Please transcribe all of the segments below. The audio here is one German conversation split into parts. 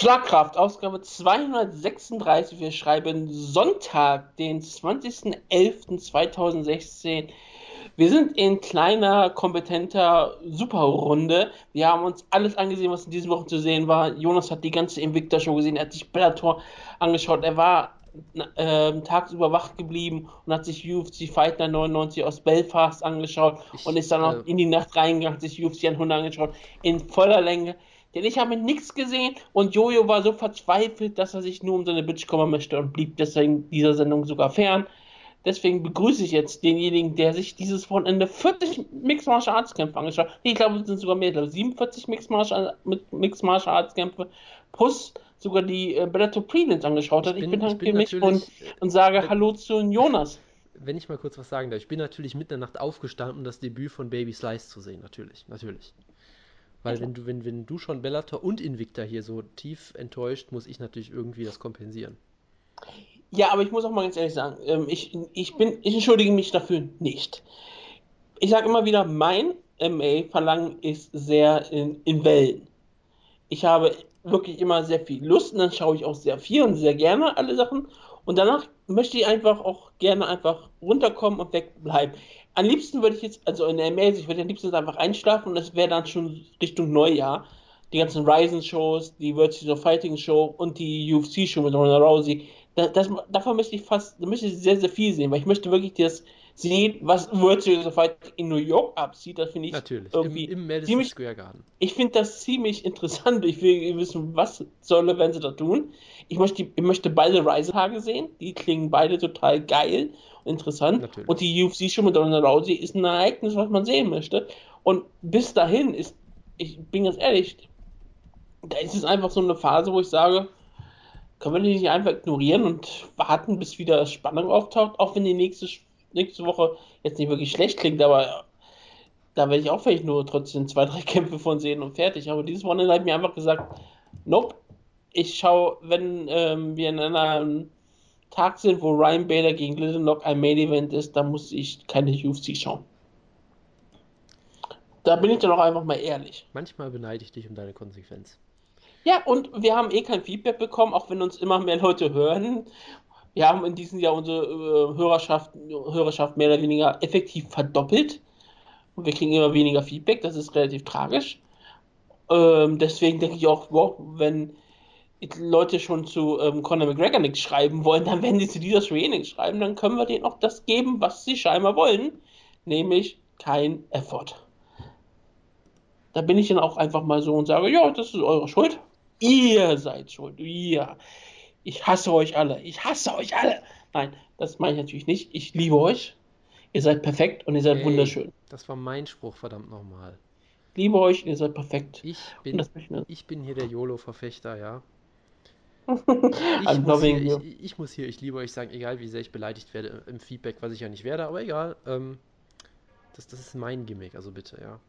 Schlagkraft, Ausgabe 236. Wir schreiben Sonntag, den 20.11.2016. Wir sind in kleiner, kompetenter Superrunde. Wir haben uns alles angesehen, was in dieser Woche zu sehen war. Jonas hat die ganze Invicta-Show gesehen, er hat sich Bellator angeschaut. Er war äh, tagsüber wach geblieben und hat sich UFC Fighter 99 aus Belfast angeschaut ich, und ist dann auch äh, in die Nacht reingegangen, hat sich UFC 100 angeschaut, in voller Länge. Denn ich habe nichts gesehen und Jojo war so verzweifelt, dass er sich nur um seine Bitch kümmern möchte und blieb deswegen dieser Sendung sogar fern. Deswegen begrüße ich jetzt denjenigen, der sich dieses Wochenende 40 Mixed Martial Arts Kämpfe angeschaut hat. Ich glaube, es sind sogar mehr, ich glaube 47 Mixed Martial, Mixed Martial Arts Kämpfe plus sogar die äh, Bellator Prelims angeschaut hat. Ich bin, ich bin mich und, und sage wenn, Hallo zu Jonas. Wenn ich mal kurz was sagen darf, ich bin natürlich mitten in der Nacht aufgestanden, um das Debüt von Baby Slice zu sehen, natürlich, natürlich. Weil wenn du, wenn, wenn du schon Bellator und Invicta hier so tief enttäuscht, muss ich natürlich irgendwie das kompensieren. Ja, aber ich muss auch mal ganz ehrlich sagen, ähm, ich, ich, bin, ich entschuldige mich dafür nicht. Ich sage immer wieder, mein MA-Verlangen ist sehr in, in Wellen. Ich habe wirklich immer sehr viel Lust und dann schaue ich auch sehr viel und sehr gerne alle Sachen. Und danach möchte ich einfach auch gerne einfach runterkommen und wegbleiben. Am liebsten würde ich jetzt, also in der Mail, ich würde am liebsten einfach einschlafen und es wäre dann schon Richtung Neujahr. Die ganzen Ryzen-Shows, die Virtual Fighting Show und die UFC-Show mit Ronda Rousey. Das, das, davon möchte ich fast, da möchte ich sehr, sehr viel sehen, weil ich möchte wirklich das sehen, was Virtual Fighting in New York abzieht. Das finde ich Natürlich, irgendwie im, im ziemlich, Square Garden. Ich finde das ziemlich interessant. Ich will wissen, was soll, wenn sie da tun. Ich möchte, ich möchte beide Reisetage sehen. Die klingen beide total geil interessant. Natürlich. Und die UFC schon mit Ronda Rousey ist ein Ereignis, was man sehen möchte. Und bis dahin ist, ich bin ganz ehrlich, da ist es einfach so eine Phase, wo ich sage, können wir die nicht einfach ignorieren und warten, bis wieder Spannung auftaucht, auch wenn die nächste, nächste Woche jetzt nicht wirklich schlecht klingt, aber da werde ich auch vielleicht nur trotzdem zwei, drei Kämpfe von sehen und fertig. Aber dieses Wochenende hat mir einfach gesagt, nope, ich schaue, wenn ähm, wir in einer Tag sind, wo Ryan Bader gegen Little Lock ein Main Event ist, da muss ich keine UFC schauen. Da bin ich dann auch einfach mal ehrlich. Manchmal beneide ich dich um deine Konsequenz. Ja, und wir haben eh kein Feedback bekommen, auch wenn uns immer mehr Leute hören. Wir haben in diesem Jahr unsere äh, Hörerschaft, Hörerschaft mehr oder weniger effektiv verdoppelt. Und wir kriegen immer weniger Feedback, das ist relativ tragisch. Ähm, deswegen denke ich auch, wow, wenn Leute schon zu ähm, Conor McGregor nichts schreiben wollen, dann werden sie zu dieser nichts schreiben, dann können wir denen auch das geben, was sie scheinbar wollen, nämlich kein Effort. Da bin ich dann auch einfach mal so und sage, ja, das ist eure Schuld. Ihr seid schuld. Ihr. Ich hasse euch alle. Ich hasse euch alle. Nein, das meine ich natürlich nicht. Ich liebe euch. Ihr seid perfekt und ihr seid Ey, wunderschön. Das war mein Spruch, verdammt nochmal. Liebe euch, ihr seid perfekt. Ich bin, ich bin hier der YOLO-Verfechter, ja. ich, muss hier, ich, ich, muss hier, ich liebe euch sagen, egal wie sehr ich beleidigt werde im Feedback, was ich ja nicht werde, aber egal. Ähm, das, das ist mein Gimmick, also bitte, ja.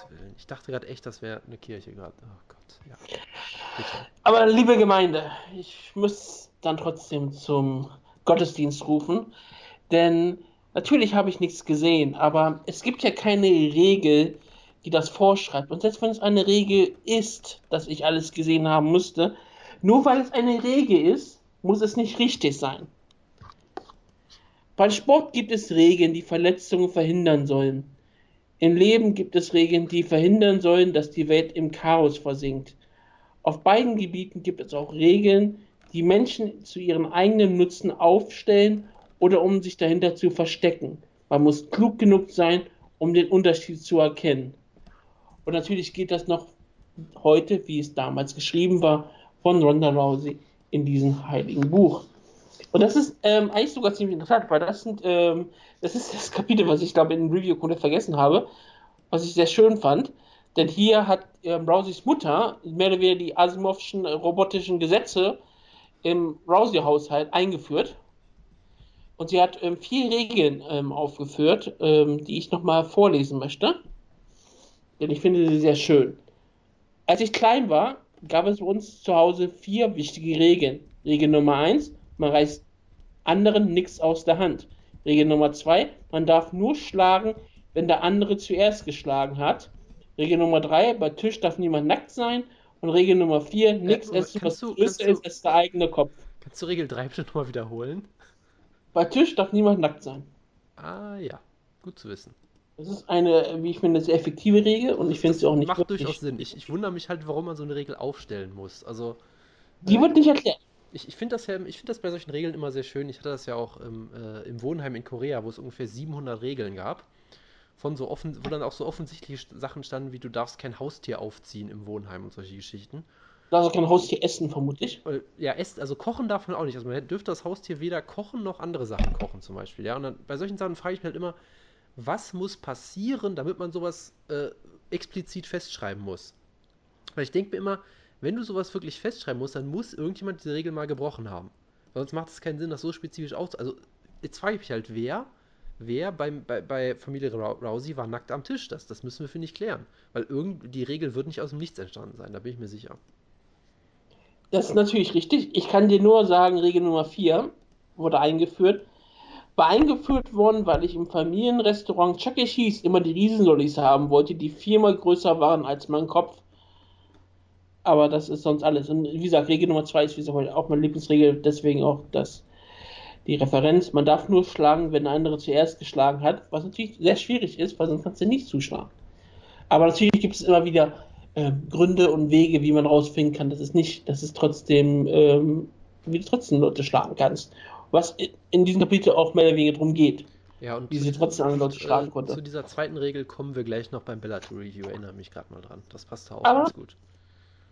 Gottes Willen. Ich dachte gerade echt, das wäre eine Kirche gerade. Oh Gott, ja. Bitte. Aber liebe Gemeinde, ich muss dann trotzdem zum Gottesdienst rufen, denn natürlich habe ich nichts gesehen, aber es gibt ja keine Regel, die das vorschreibt. Und selbst wenn es eine Regel ist, dass ich alles gesehen haben müsste, nur weil es eine Regel ist, muss es nicht richtig sein. Beim Sport gibt es Regeln, die Verletzungen verhindern sollen. Im Leben gibt es Regeln, die verhindern sollen, dass die Welt im Chaos versinkt. Auf beiden Gebieten gibt es auch Regeln, die Menschen zu ihren eigenen Nutzen aufstellen oder um sich dahinter zu verstecken. Man muss klug genug sein, um den Unterschied zu erkennen. Und natürlich geht das noch heute, wie es damals geschrieben war, von Ronda Rousey in diesem heiligen Buch. Und das ist ähm, eigentlich sogar ziemlich interessant, weil das sind, ähm, das ist das Kapitel, was ich glaube in Review komplett vergessen habe, was ich sehr schön fand. Denn hier hat ähm, Rouseys Mutter mehr oder weniger die Asimovschen äh, robotischen Gesetze im Rousey-Haushalt eingeführt. Und sie hat ähm, vier Regeln ähm, aufgeführt, ähm, die ich nochmal vorlesen möchte denn ich finde sie sehr schön. Als ich klein war, gab es bei uns zu Hause vier wichtige Regeln. Regel Nummer eins: man reißt anderen nichts aus der Hand. Regel Nummer zwei: man darf nur schlagen, wenn der andere zuerst geschlagen hat. Regel Nummer 3, bei Tisch darf niemand nackt sein. Und Regel Nummer 4, nichts äh, essen, was du, größer ist als der eigene Kopf. Kannst du Regel 3 bitte nochmal wiederholen? Bei Tisch darf niemand nackt sein. Ah ja, gut zu wissen. Das ist eine, wie ich finde, sehr effektive Regel und ich finde sie auch nicht. Macht durchaus Sinn. Ich, ich wundere mich halt, warum man so eine Regel aufstellen muss. Also. Die äh, wird nicht erklärt. Ich, ich finde das ja, ich finde das bei solchen Regeln immer sehr schön. Ich hatte das ja auch im, äh, im Wohnheim in Korea, wo es ungefähr 700 Regeln gab. Von so offen, wo dann auch so offensichtliche Sachen standen, wie du darfst kein Haustier aufziehen im Wohnheim und solche Geschichten. Also kein Haustier essen, vermutlich. Ja, essen, also kochen darf man auch nicht. Also man dürfte das Haustier weder kochen noch andere Sachen kochen, zum Beispiel. Ja, und dann, bei solchen Sachen frage ich mich halt immer, was muss passieren, damit man sowas äh, explizit festschreiben muss? Weil ich denke mir immer, wenn du sowas wirklich festschreiben musst, dann muss irgendjemand diese Regel mal gebrochen haben. Sonst macht es keinen Sinn, das so spezifisch auszu... Also, jetzt frage ich mich halt, wer, wer beim, bei, bei Familie Rousey war nackt am Tisch? Das, das müssen wir, finde ich, klären. Weil irgend, die Regel wird nicht aus dem Nichts entstanden sein, da bin ich mir sicher. Das ist natürlich richtig. Ich kann dir nur sagen, Regel Nummer 4 wurde eingeführt. War eingeführt worden, weil ich im Familienrestaurant Chuck E. Cheese immer die Riesenlollis haben wollte, die viermal größer waren als mein Kopf. Aber das ist sonst alles. Und wie gesagt, Regel Nummer 2 ist wie gesagt auch meine Lieblingsregel, deswegen auch das, die Referenz. Man darf nur schlagen, wenn der andere zuerst geschlagen hat, was natürlich sehr schwierig ist, weil sonst kannst du nicht zuschlagen. Aber natürlich gibt es immer wieder äh, Gründe und Wege, wie man rausfinden kann, dass es nicht, dass es trotzdem, ähm, wie du trotzdem Leute schlagen kannst. Was in diesem Kapitel auch mehr oder weniger darum geht. Ja, und wie sie trotzdem andere Leute schlagen äh, konnte. Zu dieser zweiten Regel kommen wir gleich noch beim Bellator Review, erinnere mich gerade mal dran. Das passt da auch Aber, ganz gut.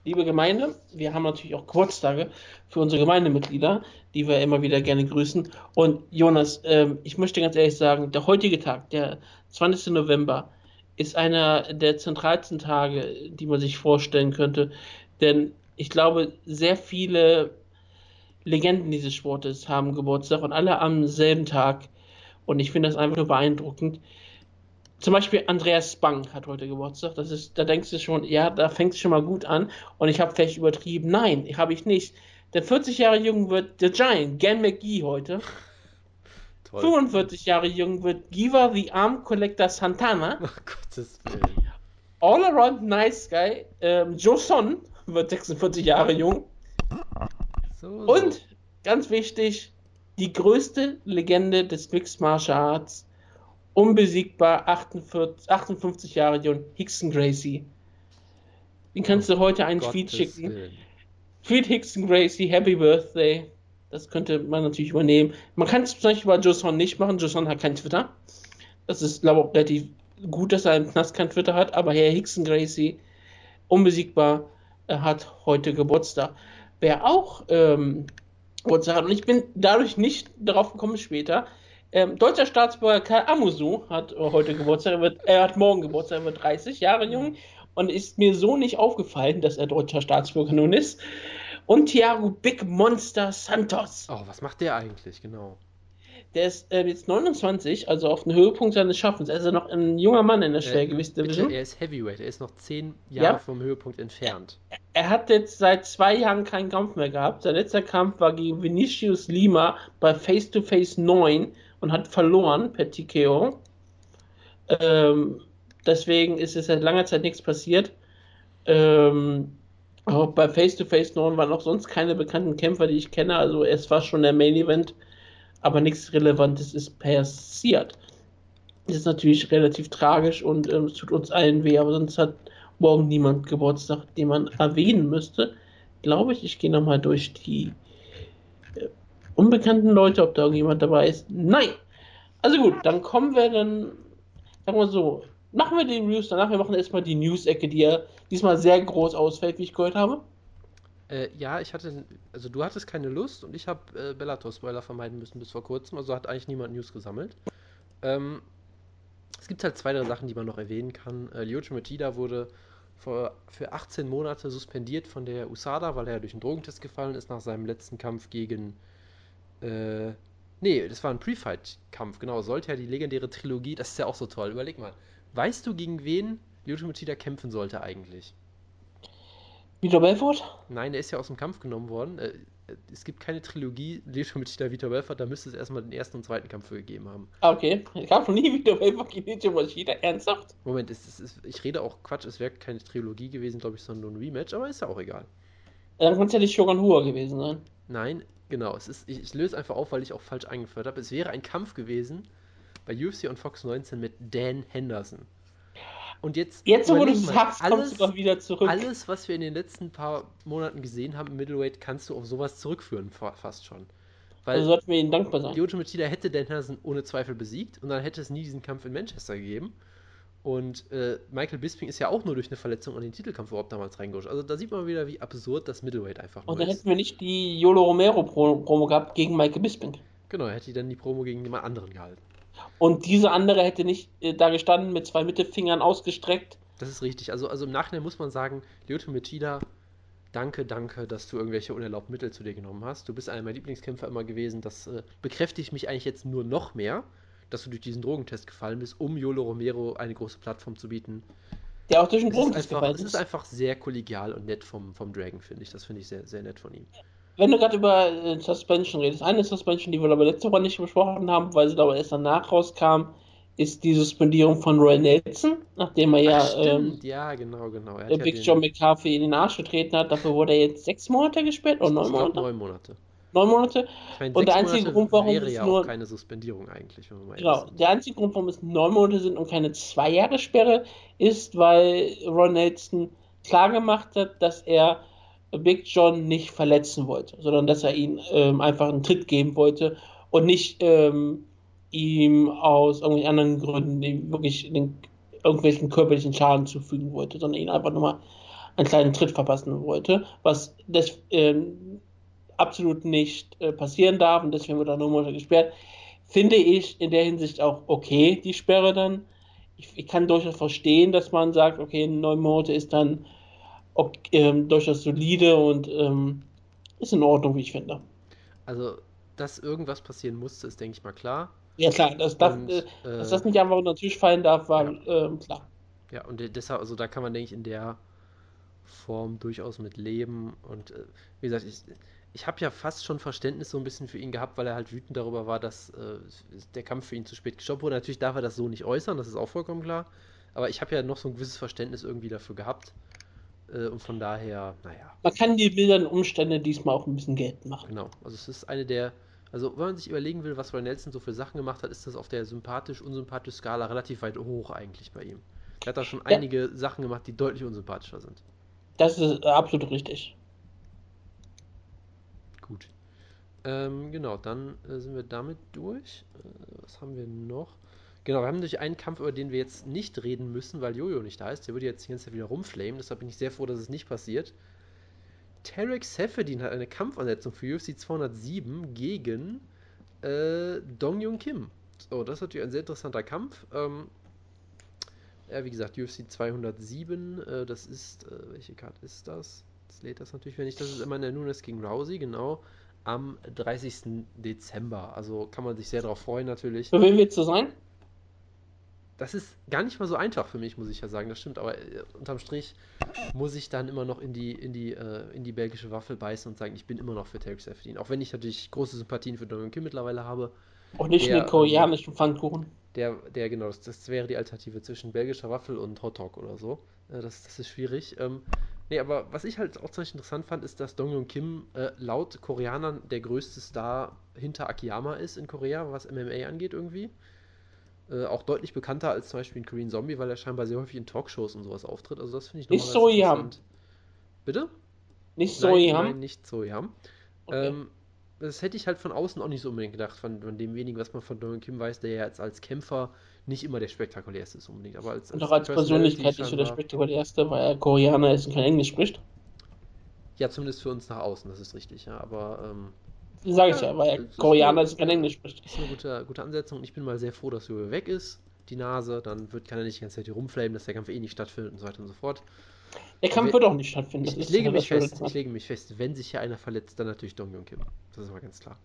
Liebe Gemeinde, wir haben natürlich auch Geburtstage für unsere Gemeindemitglieder, die wir immer wieder gerne grüßen. Und Jonas, äh, ich möchte ganz ehrlich sagen, der heutige Tag, der 20. November, ist einer der zentralsten Tage, die man sich vorstellen könnte. Denn ich glaube, sehr viele Legenden dieses Sportes haben Geburtstag und alle am selben Tag. Und ich finde das einfach nur beeindruckend. Zum Beispiel Andreas Spang hat heute Geburtstag. Das ist, da denkst du schon, ja, da fängt es schon mal gut an. Und ich habe vielleicht übertrieben. Nein, habe ich nicht. Der 40 Jahre jung wird der Giant, Gan McGee heute. Toll. 45 Jahre jung wird Giva the Arm Collector Santana. Ach Gottes Willen. All Around Nice Guy, ähm, Joe Son wird 46 Jahre jung. So, so. Und ganz wichtig, die größte Legende des Mixed Martial Arts, unbesiegbar 48, 58 Jahre jung, Hickson Gracie. Den kannst oh, du heute einen Tweet schicken. Willen. Tweet Hickson Gracie, Happy Birthday. Das könnte man natürlich übernehmen. Man kann es zum Beispiel bei Joson nicht machen. Joson hat kein Twitter. Das ist, glaube ich, relativ gut, dass er im Knast kein Twitter hat. Aber Herr Hickson Gracie, unbesiegbar, hat heute Geburtstag. Wer auch ähm, Geburtstag hat, und ich bin dadurch nicht darauf gekommen später, ähm, deutscher Staatsbürger Karl Amusu hat heute Geburtstag. Er, wird, er hat morgen Geburtstag, er wird 30 Jahre jung und ist mir so nicht aufgefallen, dass er deutscher Staatsbürger nun ist und Thiago Big Monster Santos. Oh, was macht der eigentlich, genau? Der ist äh, jetzt 29, also auf dem Höhepunkt seines Schaffens. Er ist ja noch ein junger Mann in der äh, Schwergewichtsdivision. Er ist Heavyweight, er ist noch 10 Jahre ja. vom Höhepunkt entfernt. Er, er, hat jetzt seit zwei Jahren keinen Kampf mehr gehabt. Sein letzter Kampf war gegen Vinicius Lima bei Face to Face 9 und hat verloren per TKO. Ähm, deswegen ist es seit langer Zeit nichts passiert. Ähm, auch bei Face to Face 9 waren auch sonst keine bekannten Kämpfer, die ich kenne. Also es war schon der Main Event, aber nichts Relevantes ist passiert. Das ist natürlich relativ tragisch und ähm, es tut uns allen weh, aber sonst hat morgen niemand Geburtstag, den man erwähnen müsste. Glaube ich, ich gehe nochmal durch die unbekannten Leute, ob da irgendjemand dabei ist. Nein! Also gut, dann kommen wir dann, sagen wir so, machen wir die Reviews danach. Wir machen erstmal die News-Ecke, die ja diesmal sehr groß ausfällt, wie ich gehört habe. Äh, ja, ich hatte, also du hattest keine Lust und ich habe äh, Bellator-Spoiler vermeiden müssen bis vor kurzem, also hat eigentlich niemand News gesammelt. Ähm, es gibt halt zwei, drei Sachen, die man noch erwähnen kann. Äh, Lyoto Matida wurde vor, für 18 Monate suspendiert von der USADA, weil er durch einen Drogentest gefallen ist nach seinem letzten Kampf gegen. Äh, nee, das war ein Pre-Fight-Kampf, genau. Sollte ja die legendäre Trilogie, das ist ja auch so toll. Überleg mal. Weißt du, gegen wen Lyoto Machida kämpfen sollte eigentlich? Vitor Belfort? Nein, der ist ja aus dem Kampf genommen worden. Äh, es gibt keine Trilogie Leto Machida Vito Belfort, da müsste es erstmal den ersten und zweiten Kampf für gegeben haben. Ah, okay. Es gab noch nie Vito Belfort gegen Leto Machida, ernsthaft? Moment, es, es, es, ich rede auch Quatsch, es wäre keine Trilogie gewesen, glaube ich, sondern nur ein Rematch, aber ist ja auch egal. Dann kann es ja nicht Shogun Hua gewesen sein. Nein, genau. Es ist, ich, ich löse einfach auf, weil ich auch falsch eingeführt habe. Es wäre ein Kampf gewesen bei UFC und Fox 19 mit Dan Henderson. Und jetzt, jetzt wo du sagst, alles, kommst du doch wieder zurück. Alles, was wir in den letzten paar Monaten gesehen haben im Middleweight, kannst du auf sowas zurückführen, fast schon. Weil also sollten wir ihnen dankbar sein. Lyoto Machida hätte Dan Henderson ohne Zweifel besiegt und dann hätte es nie diesen Kampf in Manchester gegeben. Und äh, Michael Bisping ist ja auch nur durch eine Verletzung an den Titelkampf überhaupt damals reingerutscht. Also da sieht man wieder, wie absurd das Middleweight einfach Und dann hätten wir nicht die Yolo Romero Promo gehabt gegen Michael Bisping. Genau, er hätte dann die Promo gegen jemand anderen gehalten. Und diese andere hätte nicht äh, da gestanden mit zwei Mittelfingern ausgestreckt. Das ist richtig. Also, also im Nachhinein muss man sagen, Lyoto Machida, danke, danke, dass du irgendwelche unerlaubten Mittel zu dir genommen hast. Du bist einer meiner Lieblingskämpfer immer gewesen. Das äh, bekräftigt mich eigentlich jetzt nur noch mehr, dass du durch diesen Drogentest gefallen bist, um Yolo Romero eine große Plattform zu bieten. Der auch durch den Drogentest gefallen ist. Es ist einfach sehr kollegial und nett vom, vom Dragon, finde ich. Das finde ich sehr, sehr nett von ihm. Wenn du gerade über äh, Suspension redest, eine Suspension, die wir aber letzte Woche nicht besprochen haben, weil sie aber erst danach rauskam, ist die Suspendierung von Roy Nelson, nachdem er ja, Ach, ähm, ja genau, genau. der Big ja John McCarthy in den Arsch getreten hat. Dafür wurde er jetzt sechs Monate gesperrt oder neun Monate? Neun Monate. Neun Monate. Ich meine, und der einzige Monate Grund, warum wäre ja nur keine Suspendierung eigentlich, wenn man mal Genau, der einzige Grund, warum es neun Monate sind und keine zwei Jahre Sperre, ist, weil Ron Nelson klar gemacht hat, dass er Big John nicht verletzen wollte, sondern dass er ihm ähm, einfach einen Tritt geben wollte und nicht ähm, ihm aus irgendwelchen anderen Gründen wirklich den, irgendwelchen körperlichen Schaden zufügen wollte, sondern ihn einfach nur mal einen kleinen Tritt verpassen wollte, was das äh, absolut nicht äh, passieren darf und deswegen wird er nur Monate gesperrt. Finde ich in der Hinsicht auch okay, die Sperre dann. Ich, ich kann durchaus verstehen, dass man sagt, okay, neun Monate ist dann okay, ähm, durchaus solide und ähm, ist in Ordnung, wie ich finde. Also, dass irgendwas passieren musste, ist, denke ich mal, klar. Ja, klar, das darf, und, äh, dass das nicht einfach unter den Tisch fallen darf, war ja. ähm, klar. Ja, und deshalb, also da kann man, denke ich, in der Form durchaus mit leben. Und äh, wie gesagt, ich, ich habe ja fast schon Verständnis so ein bisschen für ihn gehabt, weil er halt wütend darüber war, dass äh, der Kampf für ihn zu spät gestoppt wurde. Natürlich darf er das so nicht äußern, das ist auch vollkommen klar. Aber ich habe ja noch so ein gewisses Verständnis irgendwie dafür gehabt. Äh, und von daher, naja. Man kann die Bildern Umstände diesmal auch ein bisschen Geld machen. Genau, also es ist eine der also, wenn man sich überlegen will, was Roy Nelson so für Sachen gemacht hat, ist das auf der sympathisch-unsympathisch Skala relativ weit hoch eigentlich bei ihm. Er hat da schon ja. einige Sachen gemacht, die deutlich unsympathischer sind. Das ist absolut richtig. Gut. Ähm, genau, dann äh, sind wir damit durch. Äh, was haben wir noch? Genau, wir haben natürlich einen Kampf, über den wir jetzt nicht reden müssen, weil Jojo nicht da ist. Der würde jetzt die ganze Zeit wieder rumflamen. Deshalb bin ich sehr froh, dass es nicht passiert. Tarek Seferdin hat eine Kampfansetzung für UFC 207 gegen äh, Dong Jung Kim. So, das ist natürlich ein sehr interessanter Kampf. Ähm, ja, wie gesagt, UFC 207, äh, das ist, äh, welche Karte ist das? Das lädt das natürlich, wenn nicht, das ist immer der Nunes gegen Rousey, genau, am 30. Dezember. Also kann man sich sehr darauf freuen natürlich. Für wen willst du sein? das ist gar nicht mal so einfach für mich, muss ich ja sagen, das stimmt, aber äh, unterm Strich muss ich dann immer noch in die, in die, äh, in die belgische Waffel beißen und sagen, ich bin immer noch für Tarek Seferdin. Auch wenn ich natürlich große Sympathien für Dorian Kim mittlerweile habe. Und nicht der, den koreanischen ähm, Pfannkuchen. Der, der, genau, das, das, wäre die Alternative zwischen belgischer Waffel und Hotdog oder so. Äh, das, das ist schwierig. Ähm, nee, aber was ich halt auch Beispiel interessant fand, ist, dass Dong Kim äh, laut Koreanern der größte Star hinter Akiyama ist in Korea, was MMA angeht irgendwie. Äh, auch deutlich bekannter als zum Beispiel in Korean Zombie, weil er scheinbar sehr häufig in Talkshows und sowas auftritt. Also das finde ich Nicht so Yam. Bitte? Nicht so Yam? Nein, nicht so Yam. Okay. Ähm, das hätte ich halt von außen auch nicht so unbedingt gedacht, von, von dem wenigen, was man von Dorian Kim weiß, der ja jetzt als Kämpfer nicht immer der spektakulärste ist unbedingt. Aber als, als und auch als Persönlichkeit nicht so der spektakulärste, weil er Koreaner ist und kein Englisch spricht. Ja, zumindest für uns nach außen, das ist richtig, ja. Aber ähm, Sag ich ja, weil er Koreaner ist kein Englisch spricht. Das ist eine gute, gute Ansetzung und ich bin mal sehr froh, dass Jojo weg ist, die Nase, dann wird, kann er nicht die ganze Zeit hier rumflamen, dass der Kampf eh nicht stattfindet und so weiter und so fort. Der Kampf wird auch nicht stattfinden. Ich, ich lege mich fest, ich lege mich fest, wenn sich hier einer verletzt, dann natürlich Dong Yong Kim. Das ist aber ganz klar.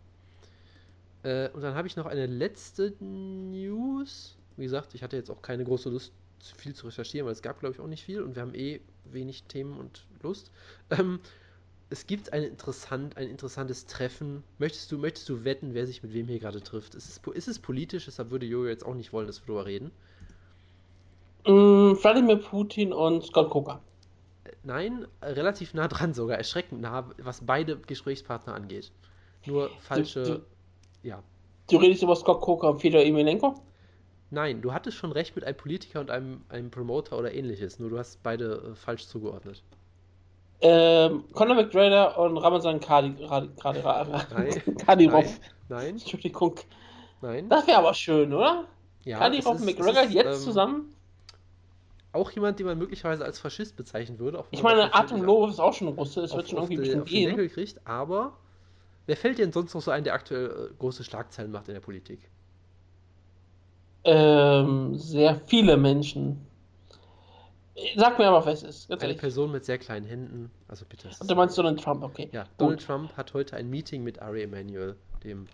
Äh, und dann habe ich noch eine letzte News. Wie gesagt, ich hatte jetzt auch keine große Lust, viel zu recherchieren, weil es gab, glaube ich, auch nicht viel und wir haben eh wenig Themen und Lust. Ähm, es gibt ein, interessant, ein interessantes Treffen. Möchtest du, möchtest du wetten, wer sich mit wem hier gerade trifft? Ist es, ist es politisch? Deshalb würde Jojo jetzt auch nicht wollen, dass wir darüber reden. Mm, Wladimir Putin und Scott Coker. Nein, relativ nah dran sogar, erschreckend nah, was beide Gesprächspartner angeht. Nur falsche. Du, du, ja. Du redest über Scott Coker und Fedor Emelianenko? Nein, du hattest schon recht mit einem Politiker und einem, einem Promoter oder ähnliches, nur du hast beide äh, falsch zugeordnet. Ähm, Conor McGregor und Ramazan Kadirov. Nein. Nein. Entschuldigung. Nein. Das wäre aber schön, oder? Ja. Kadirov und McGregor ist, jetzt ähm, zusammen? Auch jemand, den man möglicherweise als Faschist bezeichnen würde. ich meine, Atemlow ist auch schon Russe, es wird schon irgendwie die, auf gehen. Kriegt, aber wer fällt dir denn sonst noch so ein, der aktuell äh, große Schlagzeilen macht in der Politik? Ähm, sehr viele Menschen. Sag mir aber, was es ist. Eine. Person mit sehr kleinen Händen. Also bitte. Du meinst Donald Trump, okay. Ja, Donald Gut. Trump hat heute ein Meeting mit Ari Emanuel, dem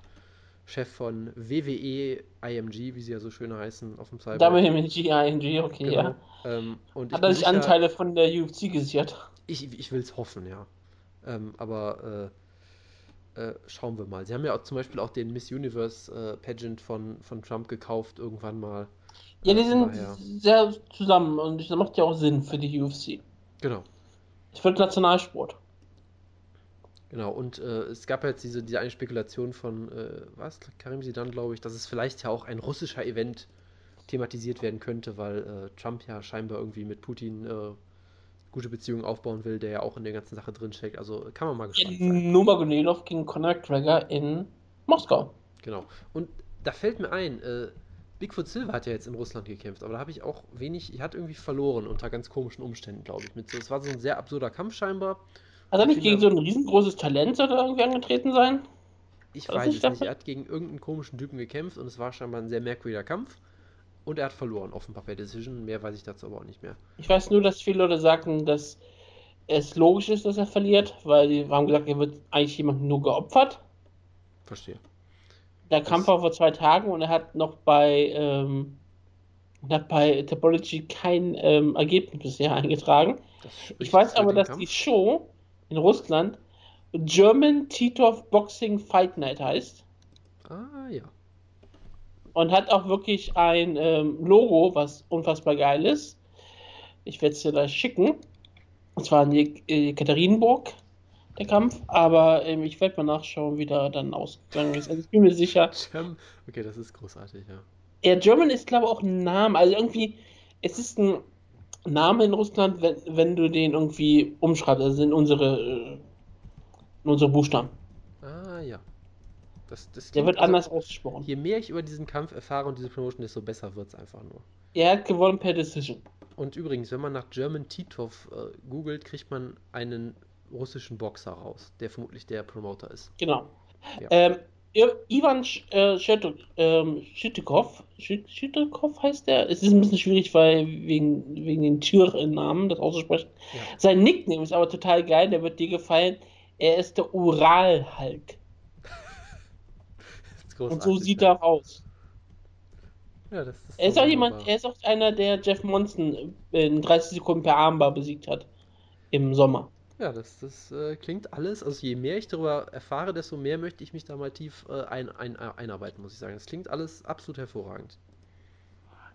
Chef von WWE IMG, wie sie ja so schön heißen, auf dem Cyber. WMG IMG, okay, genau. ja. Ähm, hat er sich Anteile von der UFC gesichert? Ich, ich will es hoffen, ja. Ähm, aber äh, äh, schauen wir mal. Sie haben ja auch zum Beispiel auch den Miss Universe äh, Pageant von, von Trump gekauft, irgendwann mal. Ja, die sind daher. sehr zusammen und das macht ja auch Sinn für die UFC. Genau. Es wird Nationalsport. Genau, und äh, es gab jetzt diese, diese eine Spekulation von, äh, was, Karim Sidan, glaube ich, dass es vielleicht ja auch ein russischer Event thematisiert werden könnte, weil äh, Trump ja scheinbar irgendwie mit Putin äh, gute Beziehungen aufbauen will, der ja auch in der ganzen Sache drinsteckt. Also kann man mal gespannt sein. Nurmagomedov gegen Conor McGregor in Moskau. Genau. Und da fällt mir ein, äh, Bigfoot Silver hat ja jetzt in Russland gekämpft, aber da habe ich auch wenig, er hat irgendwie verloren unter ganz komischen Umständen, glaube ich. Mit so, es war so ein sehr absurder Kampf scheinbar. Hat er nicht gegen so ein riesengroßes Talent oder irgendwie angetreten sein? Ich weiß es nicht. Er hat gegen irgendeinen komischen Typen gekämpft und es war scheinbar ein sehr merkwürdiger Kampf. Und er hat verloren, offenbar per Decision. Mehr weiß ich dazu aber auch nicht mehr. Ich weiß nur, dass viele Leute sagten, dass es logisch ist, dass er verliert, weil die haben gesagt, er wird eigentlich jemandem nur geopfert. Verstehe. Der Kampf war vor zwei Tagen und er hat noch bei, ähm, hat bei Topology kein ähm, Ergebnis bisher eingetragen. Ich weiß aber, dass Kampf. die Show in Russland German Titov Boxing Fight Night heißt. Ah, ja. Und hat auch wirklich ein ähm, Logo, was unfassbar geil ist. Ich werde es dir gleich schicken. Und zwar in äh, Katharinenburg, der Kampf. Aber ähm, ich werde mal nachschauen, wie der dann ausgegangen ist. Also ich bin mir sicher. Okay, das ist großartig, ja. Ja, German ist, glaube ich, auch ein Name. Also irgendwie, es ist ein Name in Russland, wenn, wenn du den irgendwie umschreibst, also in unsere, äh, in unsere Buchstaben. Ah, ja. Das, das Der wird also, anders ausgesprochen. Je mehr ich über diesen Kampf erfahre und diese Promotion, desto besser wird es einfach nur. Er hat gewonnen per Decision. Und übrigens, wenn man nach German Titov äh, googelt, kriegt man einen russischen Boxer raus, der vermutlich der Promoter ist. Genau. Ja. Ähm, Ivan äh, Schüttikov, Schüttikov heißt der. Es ist ein bisschen schwierig, weil wegen, wegen den Türnamen das auszusprechen. Ja. Sein Nickname ist aber total geil, der wird dir gefallen. Er ist der Ural-Hulk. Und so sieht er aus. Ja, das ist er ist auch jemand, er ist auch einer, der Jeff Monson in 30 Sekunden per Armbar besiegt hat. Im Sommer. Ja, das, das äh, klingt alles, also je mehr ich darüber erfahre, desto mehr möchte ich mich da mal tief äh, ein, ein, äh, einarbeiten, muss ich sagen. Das klingt alles absolut hervorragend.